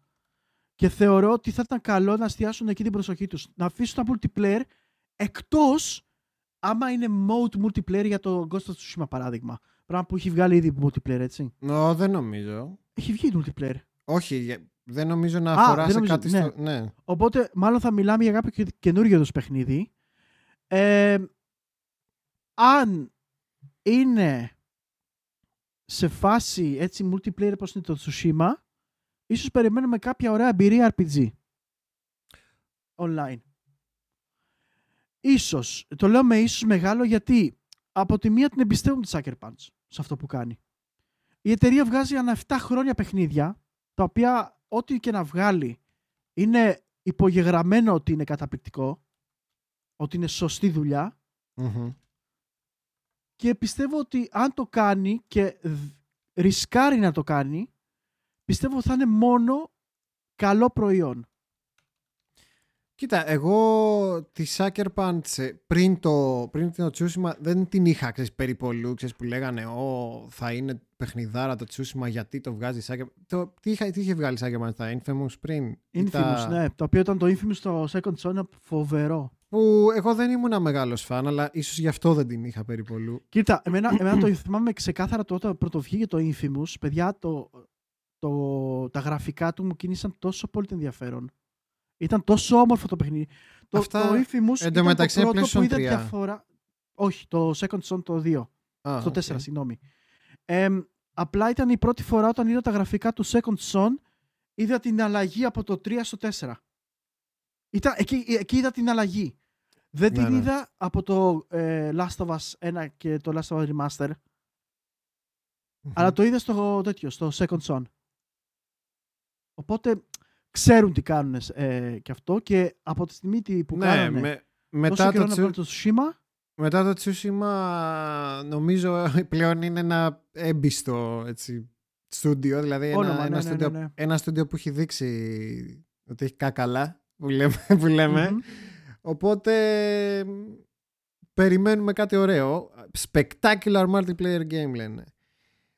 Και θεωρώ ότι θα ήταν καλό να εστιάσουν εκεί την προσοχή τους. Να αφήσουν τα multiplayer εκτός άμα είναι mode multiplayer για το Ghost of Tsushima παράδειγμα. Πράγμα που έχει βγάλει ήδη multiplayer, έτσι. Νο, δεν νομίζω. Έχει βγει multiplayer. Όχι, για- δεν νομίζω να Α, αφορά δεν σε νομίζω, κάτι ναι. στο... Ναι. Οπότε μάλλον θα μιλάμε για κάποιο και- καινούργιο τους παιχνίδι. Ε, αν είναι σε φάση έτσι multiplayer όπως είναι το Tsushima, ίσως περιμένουμε κάποια ωραία εμπειρία RPG. Online. Ίσως. Το λέω με ίσως μεγάλο γιατί από τη μία την εμπιστεύουν τη Sucker Punch σε αυτό που κάνει. Η εταιρεία βγάζει ανά 7 χρόνια παιχνίδια, τα οποία ό,τι και να βγάλει είναι υπογεγραμμένο ότι είναι καταπληκτικό, ότι είναι σωστή δουλειά Μμμ. Και πιστεύω ότι αν το κάνει και δ- ρισκάρει να το κάνει, πιστεύω θα είναι μόνο καλό προϊόν. Κοίτα, εγώ τη Sucker Punch ε, πριν το, πριν το Tsushima δεν την είχα ξέρεις, περιπολού, ξέρεις, που λέγανε «Ω, θα είναι παιχνιδάρα το Tsushima γιατί το βγάζει η Sucker το, τι, είχα, τι είχε βγάλει η Sucker Punch, τα Infamous πριν ή Infamous, τα... ναι. Το οποίο ήταν το Infamous στο Second Son φοβερό. Που εγώ δεν ήμουν μεγάλος φαν, αλλά ίσως γι' αυτό δεν την είχα περιπολού. Κοίτα, εμένα, εμένα το θυμάμαι ξεκάθαρα το όταν πρώτο βγήκε το Infamous. Παιδιά, το, το, τα γραφικά του μου κίνησαν τόσο πολύ το ενδιαφέρον. Ήταν τόσο όμορφο το παιχνίδι. Το, Αυτά, το Infamous ήταν εντωμεταξύ, το πρώτο που PlayStation είδα 3. διαφορά. Όχι, το Second Son το 2. Α, στο οκ. 4, συγγνώμη. Εμ, απλά ήταν η πρώτη φορά όταν είδα τα γραφικά του Second Son, είδα την αλλαγή από το 3 στο 4. Ήταν, εκεί, εκεί είδα την αλλαγή. Δεν Ναι, την ναι. είδα από το ε, Last of Us 1 και το Last of Us Remaster, Μμμ. αλλά το είδα στο τέτοιο, στο Second Son. Οπότε ξέρουν τι κάνουν ε, και αυτό και από τη στιγμή τι- που ναι, κάνανε με, τόσο μετά, καιρό το να Tsu- βγάλουν το Tsushima, μετά το Tsushima νομίζω *laughs* πλέον είναι ένα έμπιστο έτσι, στούντιο, δηλαδή Όνομα, ένα, ναι, ένα, ναι, στούντιο, ναι, ναι. ένα στούντιο που έχει δείξει ότι έχει κάκαλα που λέμε. Που λέμε. Μμμ. Οπότε μ, περιμένουμε κάτι ωραίο. Spectacular multiplayer game λένε.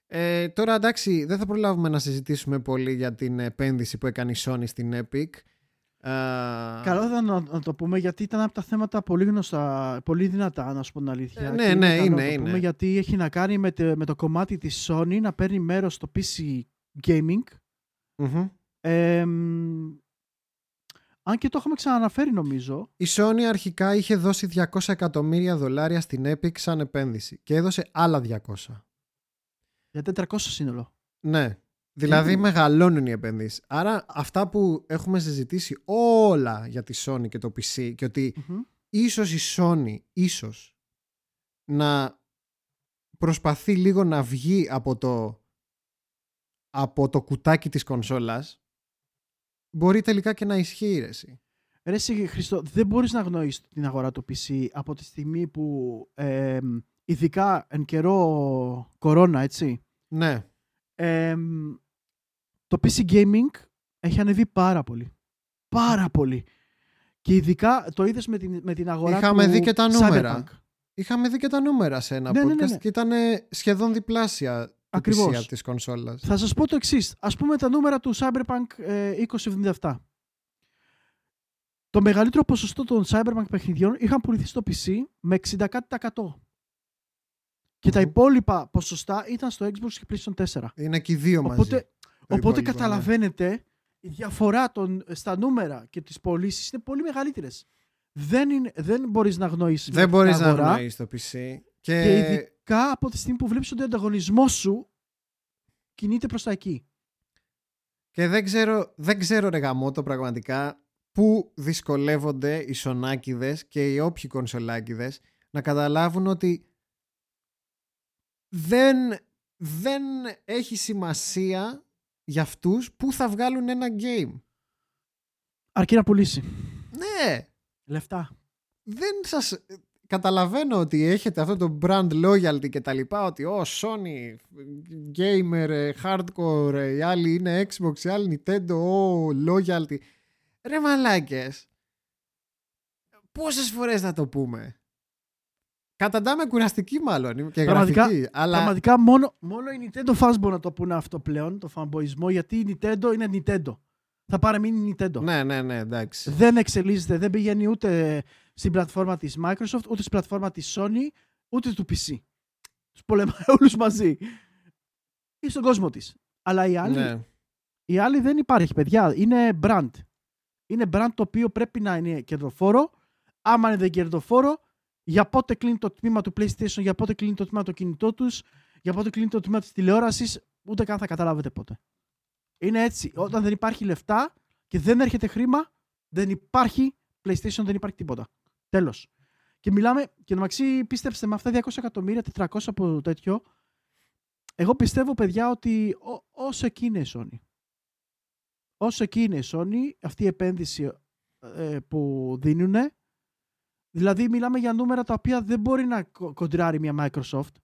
Ε, τώρα εντάξει, δεν θα προλάβουμε να συζητήσουμε πολύ για την επένδυση που έκανε η Sony στην Epic. Α, Καλό θα ήταν να, να το πούμε γιατί ήταν από τα θέματα πολύ γνωστά, πολύ δυνατά, να σου πω την αλήθεια. Ε, ναι, Και ναι, καλό είναι, να το είναι. πούμε γιατί έχει να κάνει με, το- με το κομμάτι της Sony να παίρνει μέρος στο PC gaming. μμμ. Ε, μ, αν και το έχουμε ξαναναφέρει νομίζω. Η Sony αρχικά είχε δώσει 200 εκατομμύρια δολάρια στην Epic σαν επένδυση και έδωσε άλλα 200. Για 400 σύνολο. Ναι. Δηλαδή Ου. μεγαλώνουν οι επενδύσεις. Άρα αυτά που έχουμε συζητήσει όλα για τη Sony και το PC και ότι Μμμ. ίσως η Sony ίσως να προσπαθεί λίγο να βγει από το από το κουτάκι της κονσόλας μπορεί τελικά και να ισχύει ρε εσύ. Ρε εσύ, Χριστό, δεν μπορείς να γνωρίσεις την αγορά του PC από τη στιγμή που ε, μ, ειδικά εν καιρό κορώνα, έτσι, Ναι. Ε, μ, το PC Gaming έχει ανεβεί πάρα πολύ. Πάρα πολύ. Και ειδικά το είδες με την, με την αγορά Είχαμε του δει και τα νούμερα. Cyberpunk. Είχαμε δει και τα νούμερα σε ένα Ναι, podcast ναι, ναι, ναι. και ήταν σχεδόν διπλάσια το Ακριβώς. PC από της κονσόλας. Θα σας πω το εξής. Ας πούμε τα νούμερα του Cyberpunk ε, 2077. Το μεγαλύτερο ποσοστό των Cyberpunk παιχνιδιών είχαν πουληθεί στο PC με 60 κάτι τα 100. Και τα Μμμ. υπόλοιπα ποσοστά ήταν στο Xbox και PlayStation 4. Είναι και οι δύο μαζί. Οπότε, το οπότε υπόλοιπο, ναι. καταλαβαίνετε η διαφορά των, στα νούμερα και τις πωλήσεις είναι πολύ μεγαλύτερες. Δεν, είναι, δεν μπορείς να γνωρίσεις Δεν μια μπορείς να αγορά γνωρίσεις το PC. Και, και ειδικά από τη στιγμή που βλέπεις ότι ο ανταγωνισμός σου κινείται προς τα εκεί. και δεν ξέρω, δεν ξέρω ρε γαμώτο πραγματικά πού δυσκολεύονται οι σονάκιδες και οι όποιοι κονσολάκιδες να καταλάβουν ότι δεν, δεν έχει σημασία για αυτούς που θα βγάλουν ένα game. Αρκεί να πουλήσει. Ναι, Λεφτά. δεν σας καταλαβαίνω ότι έχετε αυτό το brand loyalty και τα λοιπά ότι ο Sony gamer ε, hardcore ε, οι άλλοι είναι Xbox οι άλλοι Nintendo ο loyalty ρε μαλάκες πόσες φορές θα το πούμε; Καταντάμε κουραστική μάλλον και Πραγματικά- γραφική αλλά Πραγματικά μόνο, μόνο οι Nintendo fans μπορούν να το πούνε αυτό πλέον, το fanboyισμό, γιατί η Nintendo είναι Nintendo. Θα παραμείνει Nintendo. ναι ναι ναι εντάξει Δεν εξελίσσεται, δεν πηγαίνει ούτε στην πλατφόρμα της Microsoft, ούτε στην πλατφόρμα της Sony, ούτε του PC. Τους πολεμάει όλους μαζί. Ή στον κόσμο της. Αλλά οι άλλοι, ναι. οι άλλοι δεν υπάρχει, παιδιά. Είναι brand. Είναι brand το οποίο πρέπει να είναι κερδοφόρο. Άμα είναι δεν κερδοφόρο, για πότε κλείνει το τμήμα του PlayStation, για πότε κλείνει το τμήμα το κινητό τους, για πότε κλείνει το τμήμα της τηλεόρασης, ούτε καν θα καταλάβετε πότε. Είναι έτσι. Όταν δεν υπάρχει λεφτά και δεν έρχεται χρήμα, δεν υπάρχει PlayStation, δεν υπάρχει τίποτα. Τέλος. Και μιλάμε, και μεταξύ πίστεψτε με αυτά 200 εκατομμύρια, 400 από τέτοιο, εγώ πιστεύω παιδιά ότι ό- όσο εκεί είναι η Sony. Όσο εκεί είναι η Sony, αυτή η επένδυση ε, που δίνουν, δηλαδή μιλάμε για νούμερα τα οποία δεν μπορεί να κο- κοντράρει μια Microsoft.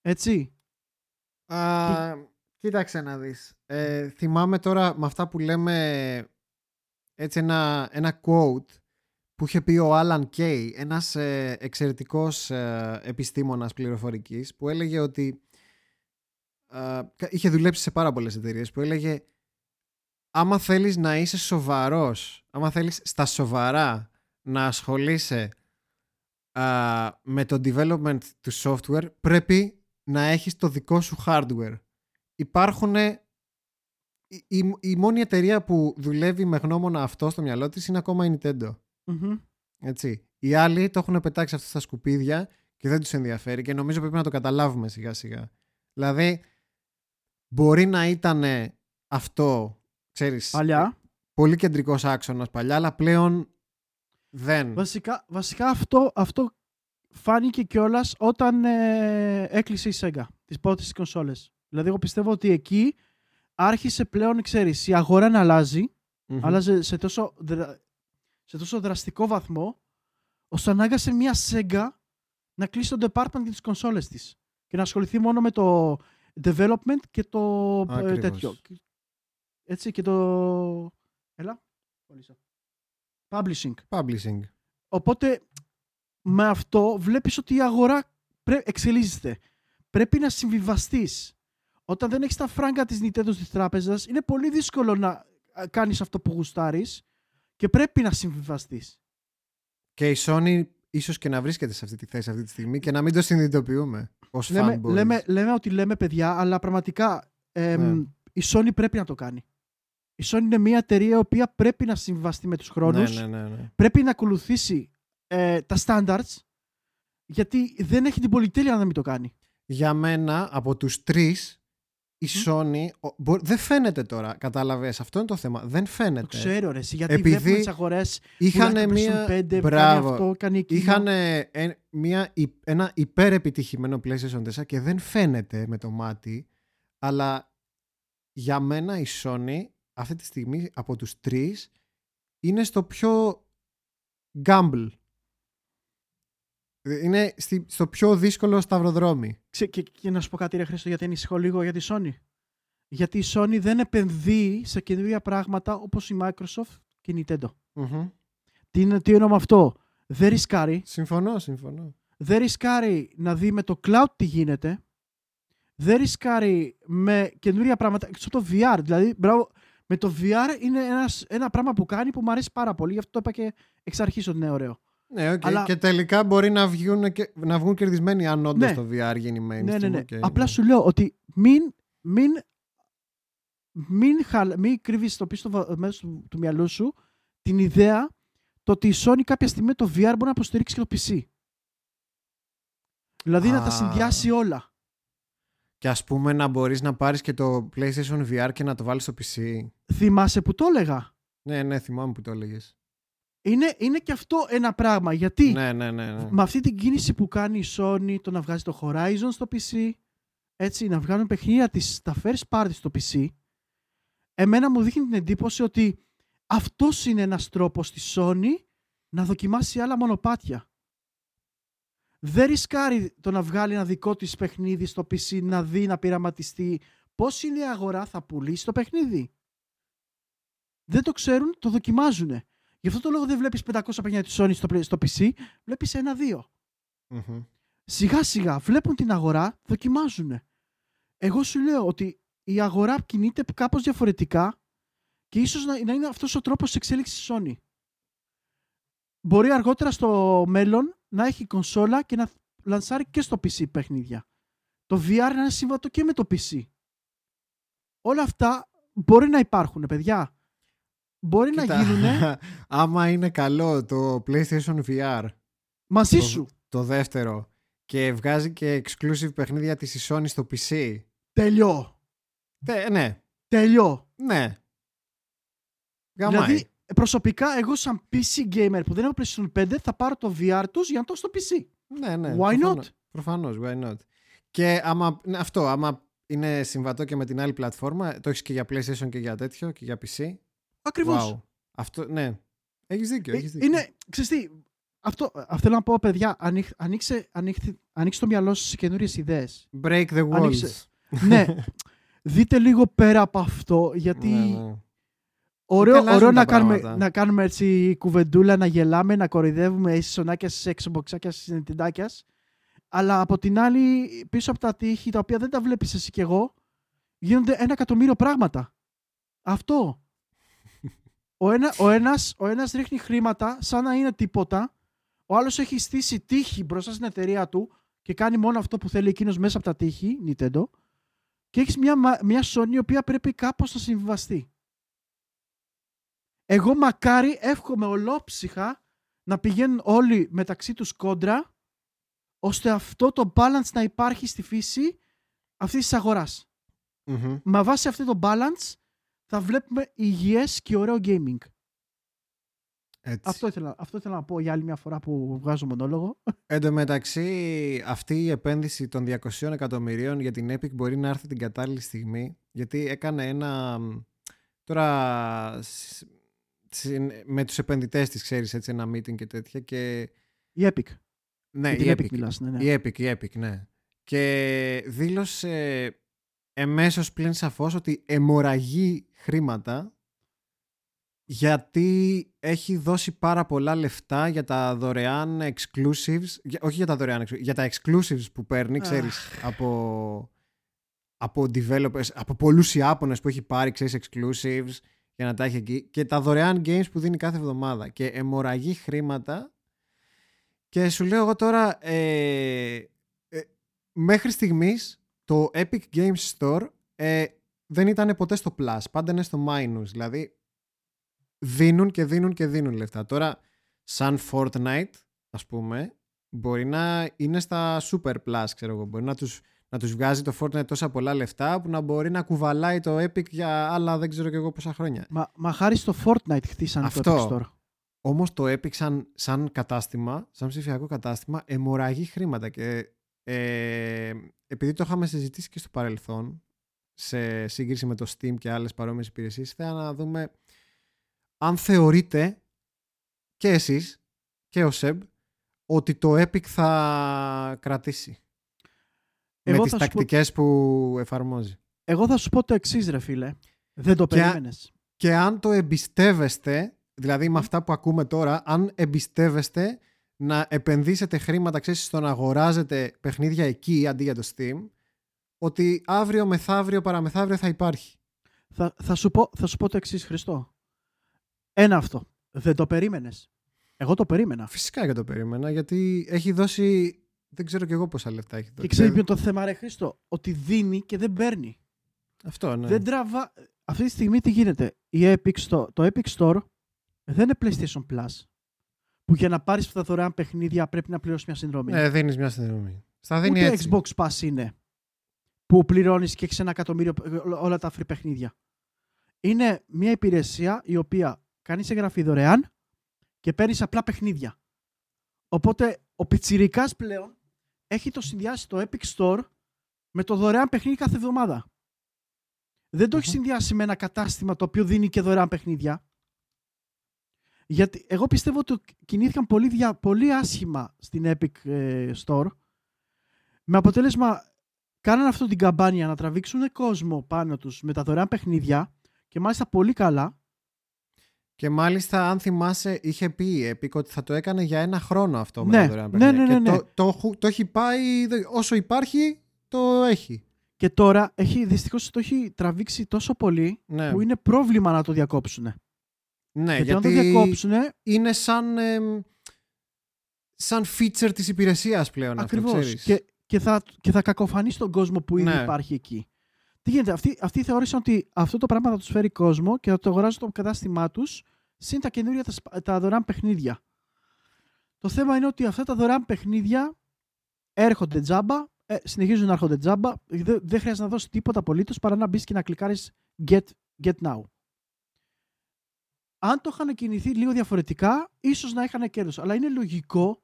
Έτσι. Α, κοίταξε να δεις. Ε, θυμάμαι τώρα με αυτά που λέμε έτσι ένα, ένα quote που είχε πει ο Alan Kay, ένας ε, εξαιρετικός ε, επιστήμονας πληροφορικής που έλεγε ότι ε, κα- είχε δουλέψει σε πάρα πολλές εταιρείες που έλεγε άμα θέλεις να είσαι σοβαρός, άμα θέλεις στα σοβαρά να ασχολείσαι α, με το development του software πρέπει να έχεις το δικό σου hardware. Υπάρχουν η, η, η μόνη εταιρεία που δουλεύει με γνώμονα αυτό στο μυαλό της είναι ακόμα η Nintendo. Μμμ. Έτσι. Οι άλλοι το έχουν πετάξει αυτό στα σκουπίδια και δεν τους ενδιαφέρει και νομίζω πρέπει να το καταλάβουμε σιγά σιγά. Δηλαδή, μπορεί να ήταν αυτό, ξέρεις, Παλιά. πολύ κεντρικός άξονας παλιά, αλλά πλέον δεν. Βασικά, βασικά αυτό, αυτό φάνηκε κιόλας όταν ε, έκλεισε η Sega τις πρώτες τις κονσόλες. Δηλαδή εγώ πιστεύω ότι εκεί άρχισε πλέον, ξέρεις, η αγορά να αλλάζει, Μμμ. άλλαζε σε τόσο, δρα- σε τόσο δραστικό βαθμό, ώστε ανάγκασε μια Sega να κλείσει το department για τις κονσόλες της και να ασχοληθεί μόνο με το development και το ε, Ακριβώς. τέτοιο. Έτσι και το... Έλα. κόλλησα. Publishing. Publishing. Οπότε με αυτό βλέπεις ότι η αγορά πρέ... εξελίσσεται. Πρέπει να συμβιβαστείς. Όταν δεν έχεις τα φράγκα της Nintendo της τράπεζας είναι πολύ δύσκολο να α, κάνεις αυτό που γουστάρεις και πρέπει να συμβιβαστείς. Και η Sony ίσως και να βρίσκεται σε αυτή τη θέση αυτή τη στιγμή και να μην το συνειδητοποιούμε ως Λέμε, fanboys. λέμε, λέμε ότι λέμε παιδιά, αλλά πραγματικά εμ, Ναι. η Sony πρέπει να το κάνει. Η Sony είναι μια εταιρεία η οποία πρέπει να συμβιβαστεί με τους χρόνους. Ναι, ναι, ναι, ναι. Πρέπει να ακολουθήσει ε, τα standards γιατί δεν έχει την πολυτέλεια να μην το κάνει. Για μένα, από τους τρεις, η Μμ. Sony ο- μπο- δεν φαίνεται τώρα. Κατάλαβες, αυτό είναι το θέμα. Δεν Το φαίνεται. ξέρω ρε, εσύ, γιατί Επειδή βλέπουμε τις αγορές Είχαν πουλάει το μία... PlayStation 5, κάνει Μπράβο. αυτό, κάνει εκείνο. Είχαν μια, υ- ένα υπερεπιτυχημένο PlayStation 4 και δεν φαίνεται με το μάτι, αλλά για μένα η Sony αυτή τη στιγμή από τους τρεις είναι στο πιο gamble. Είναι στη- στο πιο δύσκολο σταυροδρόμι. Ξε- και, και να σου πω κάτι ρε Χρήστο, γιατί ανησυχώ λίγο για τη Sony. Γιατί η Sony δεν επενδύει σε καινούργια πράγματα όπως η Microsoft και η Nintendo. Μμμ. Τι, είναι- τι εννοώ με αυτό; Δεν ρισκάρει. Συμφωνώ, συμφωνώ. Δεν ρισκάρει να δει με το cloud τι γίνεται. Δεν ρισκάρει με καινούργια πράγματα. Έξω το VR. Δηλαδή, μπράβο, με το VR είναι ένας, ένα πράγμα που κάνει που μου αρέσει πάρα πολύ. Γι' αυτό το είπα και εξ αρχής ότι είναι ωραίο. Ναι, οκ. Αλλά- Και τελικά μπορεί να βγουν, και, να βγουν κερδισμένοι αν όντως Ναι. το VR γίνει mainstream. Ναι, ναι, ναι. οκ, Απλά ναι. σου λέω ότι μην, μην, μην, χαλ, μην κρύβεις το πίσω βα- μέσα του, του μυαλού σου την ιδέα το ότι η Sony κάποια στιγμή το VR μπορεί να υποστηρίξει και το PC. Δηλαδή να τα Α. συνδυάσει όλα. Και ας πούμε να μπορείς να πάρεις και το PlayStation VR και να το βάλεις στο PC. Θυμάσαι που το έλεγα; Ναι, ναι, θυμάμαι που το έλεγες. Είναι, είναι και αυτό ένα πράγμα. Γιατί Ναι, ναι, ναι. ναι. με αυτή την κίνηση που κάνει η Sony, το να βγάζει το Horizon στο PC, έτσι, να βγάλουν παιχνίδια της, τα first party στο PC, εμένα μου δείχνει την εντύπωση ότι αυτός είναι ένας τρόπος στη Sony να δοκιμάσει άλλα μονοπάτια. Δεν ρισκάρει το να βγάλει ένα δικό της παιχνίδι στο PC, να δει, να πειραματιστεί πώς είναι η αγορά θα πουλήσει το παιχνίδι. Δεν το ξέρουν, το δοκιμάζουν. Γι' αυτό το λόγο δεν βλέπεις 500 παιχνίδια της Sony στο, play- στο PC, βλέπεις ένα-δύο. Μμμ. Σιγά σιγά βλέπουν την αγορά, δοκιμάζουν. Εγώ σου λέω ότι η αγορά κινείται κάπως διαφορετικά και ίσως να, να είναι αυτός ο τρόπος εξέλιξης της Sony. Μπορεί αργότερα στο μέλλον να έχει κονσόλα και να λανσάρει και στο PC παιχνίδια. Το VR να είναι σύμβατο και με το PC. Όλα αυτά μπορεί να υπάρχουν, παιδιά. Μπορεί να Κοίτα, γίνουν *laughs* Άμα είναι καλό το PlayStation VR, μαζί το, σου. το δεύτερο, και βγάζει και exclusive παιχνίδια της η Sony στο PC. Τελειώ. Τε- ναι, Τελειώ. ναι. Γαμάει. Δηλαδή, προσωπικά, εγώ σαν PC gamer που δεν έχω PlayStation 5, θα πάρω το VR τους για να το έχω στο PC. ναι, ναι. Why προφανώς. not? Προφανώς, why not. Και άμα, ναι, αυτό, άμα είναι συμβατό και με την άλλη πλατφόρμα, το έχεις και για PlayStation και για τέτοιο και για PC. Ακριβώς. Wow. Αυτό, ναι. Έχεις δίκιο, Ε, έχεις δίκιο. είναι, ξέρεις τι, αυτό, αυτό θέλω να πω, παιδιά, ανοίξ, ανοίξε, ανοίξτε, ανοίξτε το μυαλό σας σε καινούριες ιδέες. Break the walls. Ανοίξε. ναι, *laughs* δείτε λίγο πέρα από αυτό, γιατί Ναι, ναι. ωραίο, αλλάζουν ωραίο τα να, κάνουμε, πράγματα. να κάνουμε έτσι κουβεντούλα, να γελάμε, να κοροϊδεύουμε εσείς σονάκια, στις Xboxάκια, στις Nintendάκια. Αλλά από την άλλη, πίσω από τα τείχη, τα οποία δεν τα βλέπεις εσύ κι εγώ, γίνονται ένα εκατομμύριο πράγματα. Αυτό. Ο, ένα, ο, ένας, ο ένας ρίχνει χρήματα σαν να είναι τίποτα, ο άλλος έχει στήσει τύχη μπροστά στην εταιρεία του και κάνει μόνο αυτό που θέλει εκείνος μέσα από τα τύχη, Nintendo, και έχεις μια, μια Sony η οποία πρέπει κάπως να συμβιβαστεί. Εγώ μακάρι εύχομαι ολόψυχα να πηγαίνουν όλοι μεταξύ τους κόντρα ώστε αυτό το balance να υπάρχει στη φύση αυτής της αγορας Μμμ. Μα βάσει αυτό το balance θα βλέπουμε υγιές και ωραίο gaming. Έτσι. Αυτό ήθελα, αυτό ήθελα να πω για άλλη μια φορά που βγάζω μονόλογο. Εν τω μεταξύ, αυτή η επένδυση των 200 εκατομμυρίων για την Epic μπορεί να έρθει την κατάλληλη στιγμή, γιατί έκανε ένα... μ, Τώρα, σ- συν- με τους επενδυτές της, ξέρεις, έτσι, ένα meeting και τέτοια και... Η Epic. Ναι, Για την η Epic, Epic. μιλάς, ναι, ναι. Η Epic, η Epic, ναι. Και δήλωσε εμέσως πλην σαφώς ότι αιμορραγεί χρήματα γιατί έχει δώσει πάρα πολλά λεφτά για τα δωρεάν exclusives, για- όχι για τα δωρεάν exclusives, για τα exclusives που παίρνει, Αχ. ξέρεις, από, από developers, από πολλούς Ιάπωνες που έχει πάρει, ξέρεις, exclusives για να τα έχει εκεί και τα δωρεάν games που δίνει κάθε εβδομάδα και αιμορραγεί χρήματα και σου λέω εγώ τώρα ε, ε, μέχρι στιγμής το Epic Games Store ε, δεν ήταν ποτέ στο Plus, πάντα είναι στο Minus. Δηλαδή δίνουν και δίνουν και δίνουν λεφτά. Τώρα σαν Fortnite ας πούμε μπορεί να είναι στα Super Plus ξέρω εγώ. Μπορεί να τους, να τους βγάζει το Fortnite τόσα πολλά λεφτά που να μπορεί να κουβαλάει το Epic για άλλα δεν ξέρω και εγώ πόσα χρόνια. Μα, μα χάρη στο Fortnite χτίσανε το Αυτό. Epic Store. Όμως το Epic σαν, σαν κατάστημα, σαν ψηφιακό κατάστημα, αιμορραγεί χρήματα και ε, επειδή το είχαμε συζητήσει και στο παρελθόν σε σύγκριση με το Steam και άλλες παρόμοιες υπηρεσίες, θέλω να δούμε αν θεωρείτε και εσείς και ο Σεμ ότι το Epic θα κρατήσει Εγώ με τις θα σου πω- τακτικές που εφαρμόζει. Εγώ θα σου πω το εξής, ρε φίλε. Δεν το Και- περίμενες. και αν το εμπιστεύεστε, δηλαδή με αυτά που ακούμε τώρα, αν εμπιστεύεστε να επενδύσετε χρήματα, ξέρεις, στο να αγοράζετε παιχνίδια εκεί αντί για το Steam, ότι αύριο, μεθαύριο, παραμεθαύριο θα υπάρχει. Θα, θα, σου πω, θα σου πω το εξής, Χριστό. Ένα αυτό. Δεν το περίμενες. Εγώ το περίμενα. Φυσικά και το περίμενα, γιατί έχει δώσει, δεν ξέρω κι εγώ πόσα λεφτά έχει δώσει. Και ξέρεις Δεν- ποιο είναι το θέμα, ρε Χριστό. Ότι δίνει και δεν παίρνει. Αυτό, ναι. Δεν τραβά. Αυτή τη στιγμή τι γίνεται; Η Epic Store, το Epic Store δεν είναι PlayStation Plus. Που για να πάρεις αυτά τα δωρεάν παιχνίδια πρέπει να πληρώσεις μια συνδρομή. Ναι, δίνεις μια συνδρομή. Στα δίνει Ούτε έτσι. Xbox Pass είναι. Που πληρώνεις και έχεις ένα εκατομμύριο ε, όλα τα free παιχνίδια. Είναι μια υπηρεσία η οποία κάνεις εγγραφή δωρεάν και παίρνεις απλά παιχνίδια. Οπότε ο πιτσιρικάς πλέον έχει το συνδυάσει το Epic Store με το δωρεάν παιχνίδι κάθε εβδομάδα. Δεν το έχει Μμμ. συνδυάσει με ένα κατάστημα το οποίο δίνει και δωρεάν παιχνίδια. Γιατί εγώ πιστεύω ότι κινήθηκαν πολύ, δια, πολύ άσχημα στην Epic ε, Store με αποτέλεσμα κάνανε αυτό την καμπάνια να τραβήξουν κόσμο πάνω τους με τα δωρεάν παιχνίδια και μάλιστα πολύ καλά Και μάλιστα, αν θυμάσαι, είχε πει η Epic ότι θα το έκανε για ένα χρόνο αυτό με Ναι, τα δωρεάν ναι, παιχνίδια. ναι, ναι, Και ναι. Το, το, έχω- το έχει πάει, δε- όσο υπάρχει, το έχει. και τώρα έχει, δυστυχώς το έχει τραβήξει τόσο πολύ Ναι, που είναι πρόβλημα να το διακόψουν. Ναι γιατί, γιατί αν το διακόψουν, είναι σαν, εμ, σαν feature της υπηρεσίας πλέον αυτό, ακριβώς, ξέρεις. και, και, θα, και θα κακοφανεί τον κόσμο που ήδη Ναι. υπάρχει εκεί. Τι γίνεται, αυτοί, αυτοί θεώρησαν ότι αυτό το πράγμα θα τους φέρει κόσμο και θα το αγοράζουν στο κατάστημά τους συν τα καινούργια τα, σπα- τα δωρεάν παιχνίδια. Το θέμα είναι ότι αυτά τα δωρεάν παιχνίδια έρχονται τζάμπα, ε, συνεχίζουν να έρχονται τζάμπα, δεν, δεν χρειάζεται να δώσεις τίποτα απολύτως παρά να μπεις και να κλικάρεις get, get now. Αν το είχαν κινηθεί λίγο διαφορετικά, ίσως να είχαν κέρδος. Αλλά είναι λογικό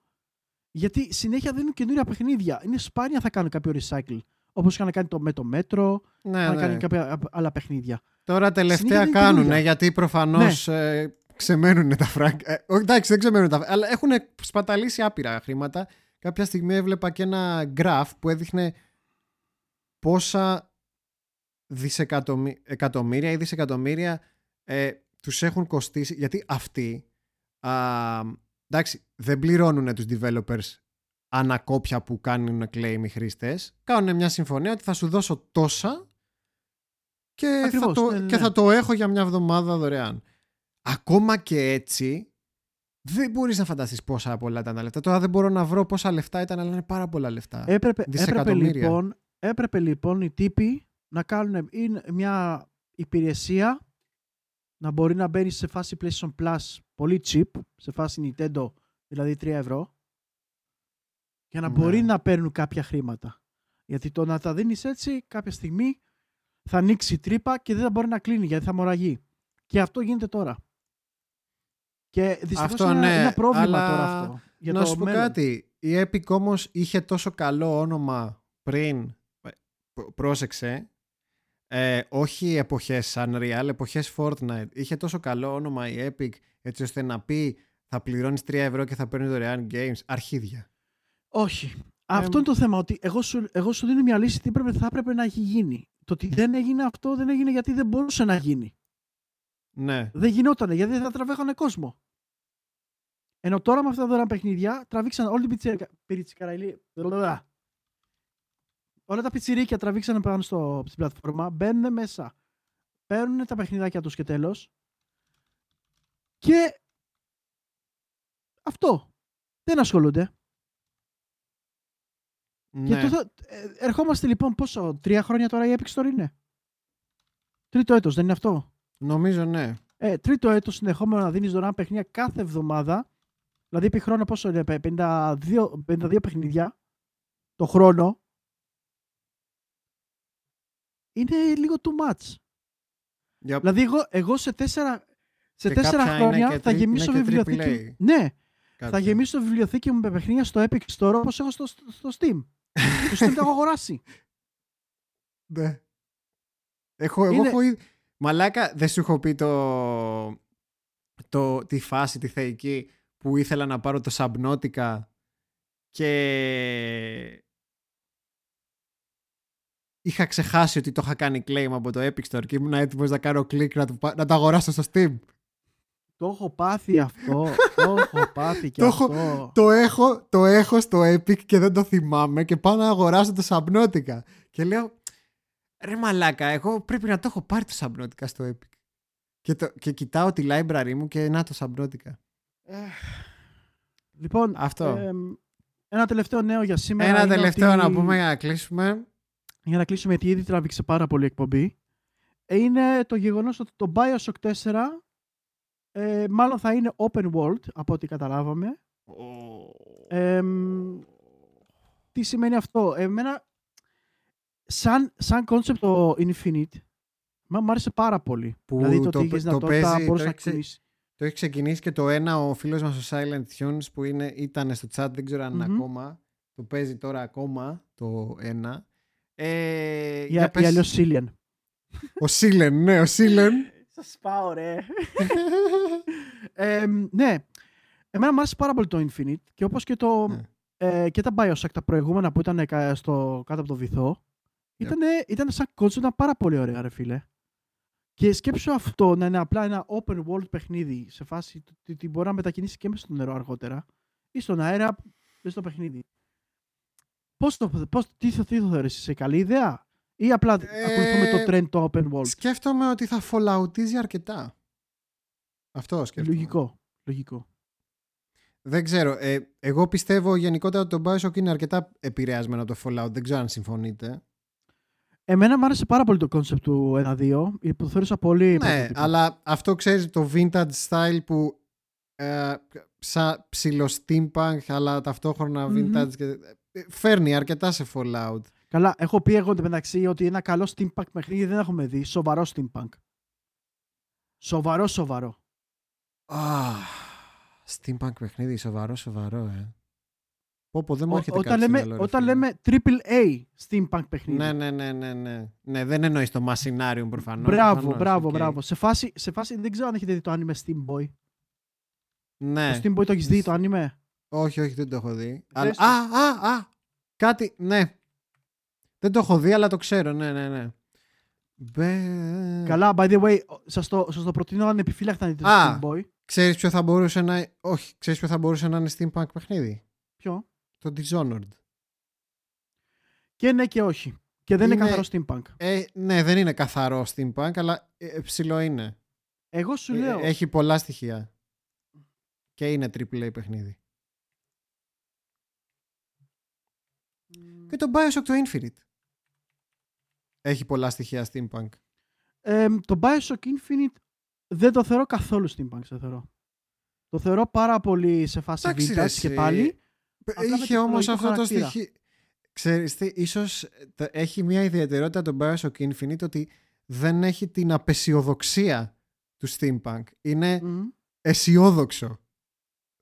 γιατί συνέχεια δίνουν καινούργια παιχνίδια. Είναι σπάνια θα κάνουν κάποιο recycle. Όπως είχαν κάνει το με το μέτρο, ναι, είχαν ναι. κάνει κάποια άλλα παιχνίδια. Τώρα τελευταία Συνήθως είναι κάνουν, καινούργια. γιατί προφανώς ε, ξεμένουν τα φράγκα. Ε, όχι, εντάξει, δεν ξεμένουν τα αλλά έχουν σπαταλήσει άπειρα χρήματα. Κάποια στιγμή έβλεπα και ένα graph που έδειχνε πόσα δισεκατομμύρια εκατομμύρια ή δισεκατομμύρια ε, τους έχουν κοστίσει. Γιατί αυτοί, α, εντάξει, δεν πληρώνουν τους developers ανακόπια που κάνουν claim οι χρήστες. Κάνουν μια συμφωνία ότι θα σου δώσω τόσα και, θα Ακριβώς, το, ναι, ναι, και ναι. θα το έχω για μια εβδομάδα δωρεάν. ακόμα και έτσι δεν μπορείς να φανταστείς πόσα πολλά ήταν τα λεφτά. Τώρα δεν μπορώ να βρω πόσα λεφτά ήταν, αλλά είναι πάρα πολλά λεφτά. Έπρεπε, έπρεπε, Δισεκατομμύρια. λοιπόν, έπρεπε λοιπόν οι τύποι να κάνουν είναι μια υπηρεσία να μπορεί να μπαίνει σε φάση PlayStation Plus πολύ cheap, σε φάση Nintendo δηλαδή 3 ευρώ για να Ναι. μπορεί να παίρνουν κάποια χρήματα. Γιατί το να τα δίνεις έτσι κάποια στιγμή θα ανοίξει η τρύπα και δεν θα μπορεί να κλείνει γιατί θα μοραγεί. Και αυτό γίνεται τώρα. Και δυστυχώς Αυτό είναι, ένα- ναι, ένα πρόβλημα αλλά τώρα αυτό. Για να το σου πω μέλλον. κάτι. Η Epic όμως είχε τόσο καλό όνομα πριν. ε, π- Πρόσεξε. Ε, όχι εποχές Unreal, εποχές Fortnite. Είχε τόσο καλό όνομα η Epic έτσι ώστε να πει θα πληρώνεις 3 ευρώ και θα παίρνεις δωρεάν games. Αρχίδια. Όχι. Αυτό είναι το θέμα. Ότι εγώ σου, εγώ σου δίνω μια λύση τι πρέπει, θα έπρεπε να έχει γίνει. Το ότι δεν έγινε αυτό δεν έγινε γιατί δεν μπορούσε να γίνει. Ναι. Δεν γινότανε γιατί δεν θα τραβέχανε κόσμο. Ενώ τώρα με αυτά τα δωρεάν παιχνίδια τραβήξαν όλη την πιτσικα- πιτσικαραϊλή. Μπλα. Όλα τα πιτσιρίκια τραβήξαν πάνω στο, στην πλατφόρμα, μπαίνουν μέσα, παίρνουν τα παιχνιδάκια τους και τέλος και αυτό. Δεν ασχολούνται. Και ναι. το, θα- ε, ερχόμαστε λοιπόν πόσο, τρία χρόνια τώρα η Epic Store είναι; Τρίτο έτος, δεν είναι αυτό; Νομίζω ναι. Ε, τρίτο έτος συνεχόμενο να δίνεις δωρεάν παιχνίδια κάθε εβδομάδα. Δηλαδή επί χρόνο πόσο είναι, 52, 52 παιχνίδια το χρόνο. Είναι λίγο too much. Για... Δηλαδή εγώ, εγώ σε τέσσερα, σε Και τέσσερα κάποια είναι χρόνια και θα τρι- γεμίσω είναι και βιβλιοθήκη. AAA. Ναι, Κάτσε. θα γεμίσω το βιβλιοθήκη μου με παιχνίδια στο Epic Store όπως έχω στο, στο, στο Steam. το Steam το έχω αγοράσει. *laughs* Ναι. Έχω, εγώ Είναι- έχω ήδη... Μαλάκα, δεν σου έχω πει το, το, τη φάση, τη θεϊκή που ήθελα να πάρω το Subnautica και είχα ξεχάσει ότι το είχα κάνει claim από το Epic Store και ήμουν έτοιμος να κάνω κλικ να το, πα- να το αγοράσω στο Steam. Το έχω πάθει αυτό. το έχω πάθει και Το έχω- αυτό. Το έχω, το έχω στο Epic και δεν το θυμάμαι και πάω να αγοράσω το Subnautica. Και λέω, ρε μαλάκα, εγώ πρέπει να το έχω πάρει το Subnautica στο Epic. Και, το, και κοιτάω τη library μου και να το Subnautica. Λοιπόν, Αυτό. εμ, ένα τελευταίο νέο για σήμερα. Ένα είναι τελευταίο ότι- να πούμε για να κλείσουμε. Για να κλείσουμε, γιατί ήδη τράβηξε πάρα πολύ εκπομπή. ε, Είναι το γεγονός ότι το Bioshock 4 ε, μάλλον θα είναι open world, από ό,τι καταλάβαμε. Εμ, τι σημαίνει αυτό; Εμένα, σαν, σαν concept το Infinite, μα μου άρεσε πάρα πολύ. Που δηλαδή το, το ότι παι- έχεις το δυνατότητα, παίζει- μπορείς το να έχεις ξε- κουνήσεις. Το έχεις ξεκινήσει και το ένα ο φίλος μας ο Silent Tunes που είναι, ήταν στο chat, δεν ξέρω αν είναι Μμμ. ακόμα. Το παίζει τώρα ακόμα το ένα. Ε, Ή, για ή πες- αλλιώς Σίλιαν. Ο Σίλεν, ναι, ο Σίλεν. Σας πάω ρε. Ε, ναι, εμένα μου άρεσε πάρα πολύ το Infinite και όπως και, το, Ναι. ε, και τα Bioshock τα προηγούμενα που ήταν κα- στο, κάτω από το βυθό ήταν, ήταν σαν concept, ήταν πάρα πολύ ωραία ρε φίλε. Και σκέψου αυτό να είναι απλά ένα open world παιχνίδι σε φάση του- ότι μπορεί να μετακινήσει και μέσα στο νερό αργότερα ή στον αέρα μέσα στο παιχνίδι. Πώς το, πώς, τι, θα, τι θα θεωρήσεις, σε καλή ιδέα ή απλά Ε, ακολουθούμε το trend το open world; Σκέφτομαι ότι θα falloutίζει αρκετά. Αυτό σκέφτομαι. Λογικό, λογικό. Δεν ξέρω. Ε, εγώ πιστεύω γενικότερα ότι το Bioshock είναι αρκετά επηρεασμένο από το Fallout. Δεν ξέρω αν συμφωνείτε. Εμένα μου άρεσε πάρα πολύ το concept του 1-2. Το θεώρησα πολύ Ναι, πρωτότυπο. αλλά αυτό ξέρεις το vintage style που ε, σαν ψηλό steampunk αλλά ταυτόχρονα Μμμ. vintage και, ε, φέρνει αρκετά σε Fallout. Καλά, έχω πει εγώ μεταξύ ότι ένα καλό steampunk παιχνίδι δεν έχουμε δει. Σοβαρό steampunk. Σοβαρό, σοβαρό. Ah, steampunk παιχνίδι, σοβαρό, σοβαρό, ε. Πω, πω, δεν μου Ο- έρχεται όταν κάτι στο λέμε, μυαλό, ρε όταν φίλε. λέμε triple A steampunk παιχνίδι. Ναι, ναι, ναι, ναι, ναι. Ναι, δεν εννοείς το Machinarium προφανώς. μπράβο, μπράβο, μπράβο. Σε φάση, σε φάση δεν ξέρω αν έχετε δει το anime Steam Boy. Ναι. Το Steam Boy το έχεις δει το anime; Όχι, όχι, δεν το έχω δει. Αλλά... το. Α, α, α! Κάτι, ναι. Δεν το έχω δει, αλλά το ξέρω, ναι, ναι, ναι. Μπε... Καλά, by the way, σας το, σας το προτείνω ανεπιφύλακτα να δείτε το Α. Steam Boy. Ξέρεις ποιο θα μπορούσε να... Όχι, ξέρεις ποιο θα μπορούσε να είναι steampunk παιχνίδι; Ποιο; Το Dishonored. Και ναι και όχι. Και δεν είναι, Είναι- καθαρό steampunk. Ε, ναι, δεν είναι καθαρό steampunk, αλλά ε, ψηλό είναι. Εγώ σου Ε, λέω. Έχει πολλά στοιχεία. Και είναι AAA παιχνίδι. Και το Bioshock το Infinite. Έχει πολλά στοιχεία steampunk. Ε, το Bioshock Infinite δεν το θεωρώ καθόλου steampunk, σε θεωρώ. Το θεωρώ πάρα πολύ σε φάση Εντάξει, ρε, β' και εσύ. πάλι. Απλά με Είχε όμως τεχνολογικό αυτό το χαρακτήρα. στοιχείο. Ξέρεις τι, ίσως το- έχει μια ιδιαιτερότητα το Bioshock Infinite ότι δεν έχει την απαισιοδοξία του steampunk. Είναι Μμμ. αισιόδοξο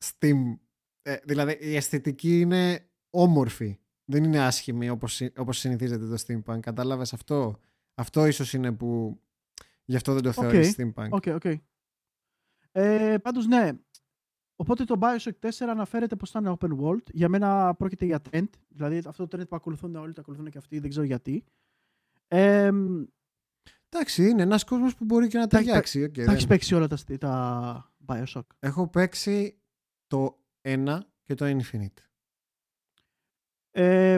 steam. Ε, δηλαδή η αισθητική είναι όμορφη. Δεν είναι άσχημη όπως, συ- όπως συνηθίζεται το steampunk. Κατάλαβες αυτό; Αυτό ίσως είναι που γι' αυτό δεν το θεωρείς steampunk. Οκ, οκ. Ε, πάντως ναι. Οπότε το Bioshock 4 αναφέρεται πως θα είναι open world. Για μένα πρόκειται για trend. Δηλαδή αυτό το trend που ακολουθούν όλοι, το ακολουθούν και αυτοί, δεν ξέρω γιατί. Ε, Εντάξει, είναι ένας κόσμος που μπορεί και να Τα- ταιριάξει. οκ, τα δεν- έχεις παίξει όλα τα, στι- τα Bioshock. Έχω παίξει το 1 και το Infinite. Ε,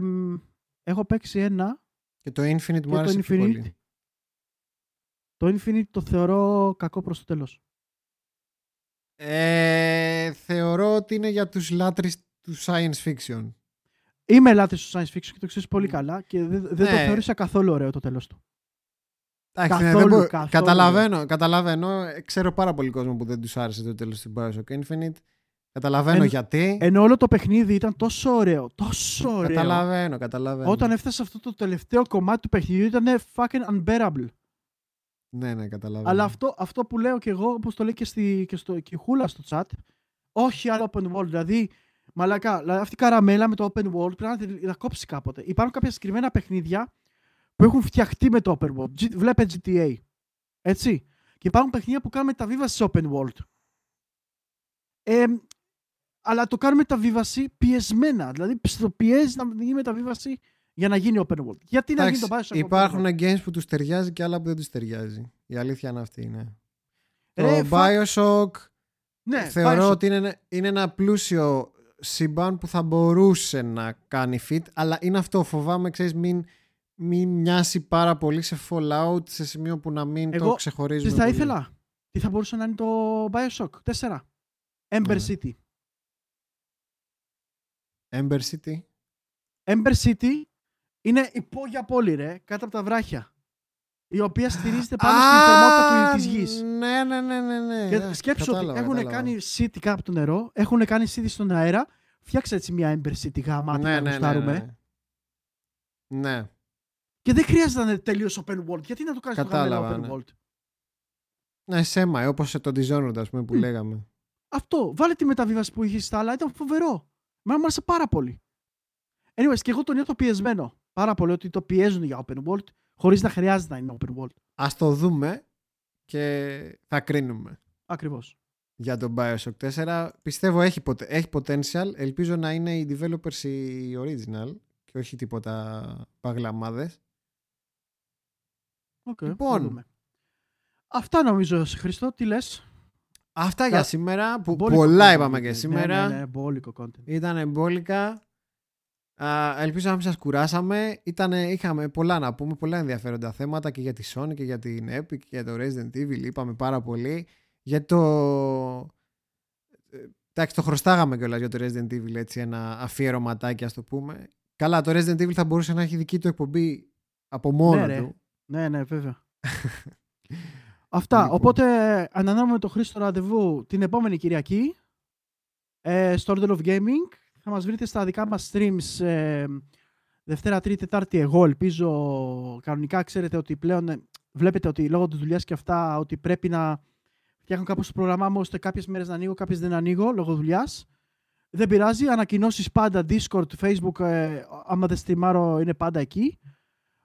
έχω παίξει ένα. Και το Infinite Και μου το άρεσε πιο Infinite. πολύ. Το Infinite το θεωρώ κακό προς το τέλος. Ε, θεωρώ ότι είναι για τους λάτρεις του science fiction. Είμαι ελάτη στο science fiction και το ξέρεις πολύ Μμ. καλά και δεν, δεν το Ναι. θεώρησα καθόλου ωραίο το τέλος του. Εντάξει, ναι, Καθόλου, δεν μπο- καθόλου. Καταλαβαίνω, καταλαβαίνω. Ε, Ξέρω πάρα πολύ κόσμο που δεν τους άρεσε το τέλος του Bioshock Infinite. Καταλαβαίνω Εν- γιατί. Ενώ όλο το παιχνίδι ήταν τόσο ωραίο, τόσο ωραίο. Καταλαβαίνω, καταλαβαίνω. Όταν έφτασε αυτό το τελευταίο κομμάτι του παιχνιδιού ήταν fucking unbearable. Ναι, ναι, καταλαβαίνω. Αλλά αυτό, αυτό που λέω και εγώ, όπως το λέει και, στη, και, στο, και η Χούλα στο chat, όχι άλλο open world. Δηλαδή, μαλακά, δηλαδή αυτή η καραμέλα με το open world πρέπει να τη να κόψει κάποτε. Υπάρχουν κάποια συγκεκριμένα παιχνίδια που έχουν φτιαχτεί με το open world. G- Βλέπε GTA. Έτσι. Και υπάρχουν παιχνίδια που κάνουν μεταβίβαση σε open world. Ε, αλλά το κάνουν μεταβίβαση πιεσμένα. Δηλαδή, στο πιέζει να γίνει μεταβίβαση για να γίνει open world. Γιατί να γίνει Εντάξει, το Bioshock open υπάρχουν world. games που τους ταιριάζει και άλλα που δεν τους ταιριάζει. Η αλήθεια είναι αυτή, ναι. Ρε, το fuck. Bioshock Ναι, θεωρώ Bioshock. ότι είναι, ένα- είναι ένα πλούσιο σύμπαν που θα μπορούσε να κάνει fit, αλλά είναι αυτό, φοβάμαι, ξέρεις, μην, μην μοιάσει πάρα πολύ σε Fallout σε σημείο που να μην το Εγώ ξεχωρίζουμε Τι θα πολύ. ήθελα; Τι θα μπορούσε να είναι το Bioshock 4. Ember Ναι. City. Ember City. Ember City είναι υπόγεια πόλη, ρε, κάτω από τα βράχια. Η οποία στηρίζεται πάνω στην θερμότητα του, της γης. Ναι, ναι, ναι, ναι. ναι. Και Ε, σκέψου ότι κατάλαβα, έχουν κατάλαβα. κάνει city κάτω από το νερό, έχουν κάνει city στον αέρα. Φτιάξε έτσι μια Ember City γαμάτη ναι, να ναι, ναι, γουστάρουμε. ναι. Ναι. Και δεν χρειάζεται να είναι τελείως open world. Γιατί να το κάνεις το Κατάλαβα, γαμμένο open ναι. world; Ναι, σέμα, όπως το Dishonored, ας πούμε, που Μμ. λέγαμε. Αυτό. Βάλε τη μεταβίβαση που είχες στα άλλα. Ήταν φοβερό. Μένα μου άρεσε πάρα πολύ. Anyways, και εγώ τον νιώθω πιεσμένο. Πάρα πολύ ότι το πιέζουν για open world χωρίς να χρειάζεται να είναι open world. Ας το δούμε και θα κρίνουμε. Ακριβώς. για τον Bioshock 4. Πιστεύω έχει, ποτε- έχει potential. Ελπίζω να είναι οι developers οι original και όχι τίποτα παγλαμάδες. Okay, Λοιπόν. Αυτά νομίζω, Χριστό. Τι λες; Αυτά για σήμερα που Μπόλικο πολλά content είπαμε είναι. και σήμερα. Ναι, ναι, ναι, μπόλικο content. Ήταν εμπόλικα. Α, ελπίζω να μην σας κουράσαμε. Ήτανε, είχαμε πολλά να πούμε, πολλά ενδιαφέροντα θέματα και για τη Sony και για την Epic και για το Resident Evil. Είπαμε πάρα πολύ. Για το... ε, Εντάξει, το χρωστάγαμε κιόλας για το Resident Evil, έτσι, ένα αφιερωματάκι, ας το πούμε. Καλά, το Resident Evil θα μπορούσε να έχει δική του εκπομπή από μόνο Ναι, ρε. του. Ναι, ναι, βέβαια. *laughs* Αυτά. Λοιπόν. Οπότε ανανεώνουμε το Χρήστο ραντεβού την επόμενη Κυριακή ε, στο Order of Gaming. Θα μας βρείτε στα δικά μας streams ε, Δευτέρα, Τρίτη, Τετάρτη. Εγώ ελπίζω κανονικά ξέρετε ότι πλέον ε, βλέπετε ότι λόγω της δουλειάς και αυτά ότι πρέπει να φτιάχνω κάπως το πρόγραμμά μου ώστε κάποιες μέρες να ανοίγω, κάποιες δεν ανοίγω λόγω δουλειάς. Δεν πειράζει, ανακοινώσεις πάντα Discord, Facebook, ε, άμα δεν στριμάρω είναι πάντα εκεί.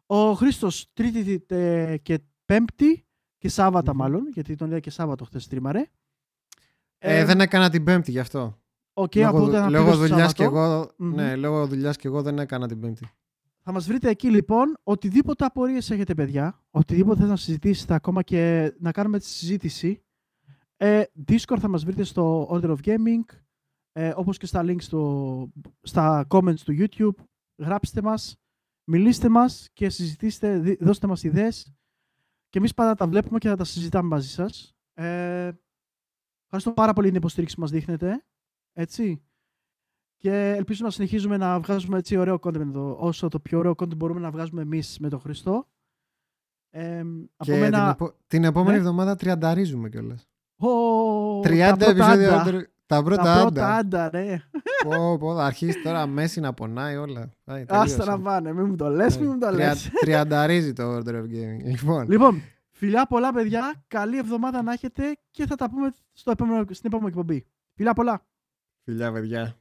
Ο Χρήστος Τρίτη ε, και Πέμπτη και Σάββατα Μμμ. μάλλον, γιατί τον είδα και Σάββατο χθες στρίμαρε. Ε, δεν έκανα την Πέμπτη γι' αυτό. Οκ, λόγω από τότε να λόγω πήγω στο δουλειάς και Σάββατο. εγώ, Μμμ. ναι, λόγω δουλειάς και εγώ δεν έκανα την Πέμπτη. Θα μας βρείτε εκεί λοιπόν, οτιδήποτε απορίες έχετε παιδιά, οτιδήποτε θέλετε να συζητήσετε ακόμα και να κάνουμε τη συζήτηση. Ε, Discord θα μας βρείτε στο Order of Gaming, ε, όπως και στα links στο, στα comments του YouTube. Γράψτε μας, μιλήστε μας και συζητήστε, δι- δώστε μας ιδέες. Και εμείς πάντα τα βλέπουμε και θα τα συζητάμε μαζί σας. Ε, ευχαριστώ πάρα πολύ την υποστήριξη που μας δείχνετε. Έτσι. Και ελπίζω να συνεχίζουμε να βγάζουμε έτσι ωραίο content εδώ, όσο το πιο ωραίο content μπορούμε να βγάζουμε εμείς με τον Χριστό. Ε, από Και μένα... την, επο- την επόμενη Ναι. εβδομάδα τριανταρίζουμε κιόλας. Ω, 30 τα πρώτα επεισόδια. Άντα. όντερ- Τα πρώτα Τα πρώτα άντα. άντα, ναι. Πω, πω, θα αρχίσει τώρα μέση να πονάει όλα. Πάει, Άστα τελείωσε. να πάνε, μην μου το λες, μην μου το Τρια- λες. *laughs* Τριανταρίζει το Order of Gaming. Λοιπόν, Λοιπόν, φιλιά πολλά παιδιά, καλή εβδομάδα να έχετε και θα τα πούμε στο επόμενο, στην επόμενη εκπομπή. Φιλιά πολλά. φιλιά παιδιά.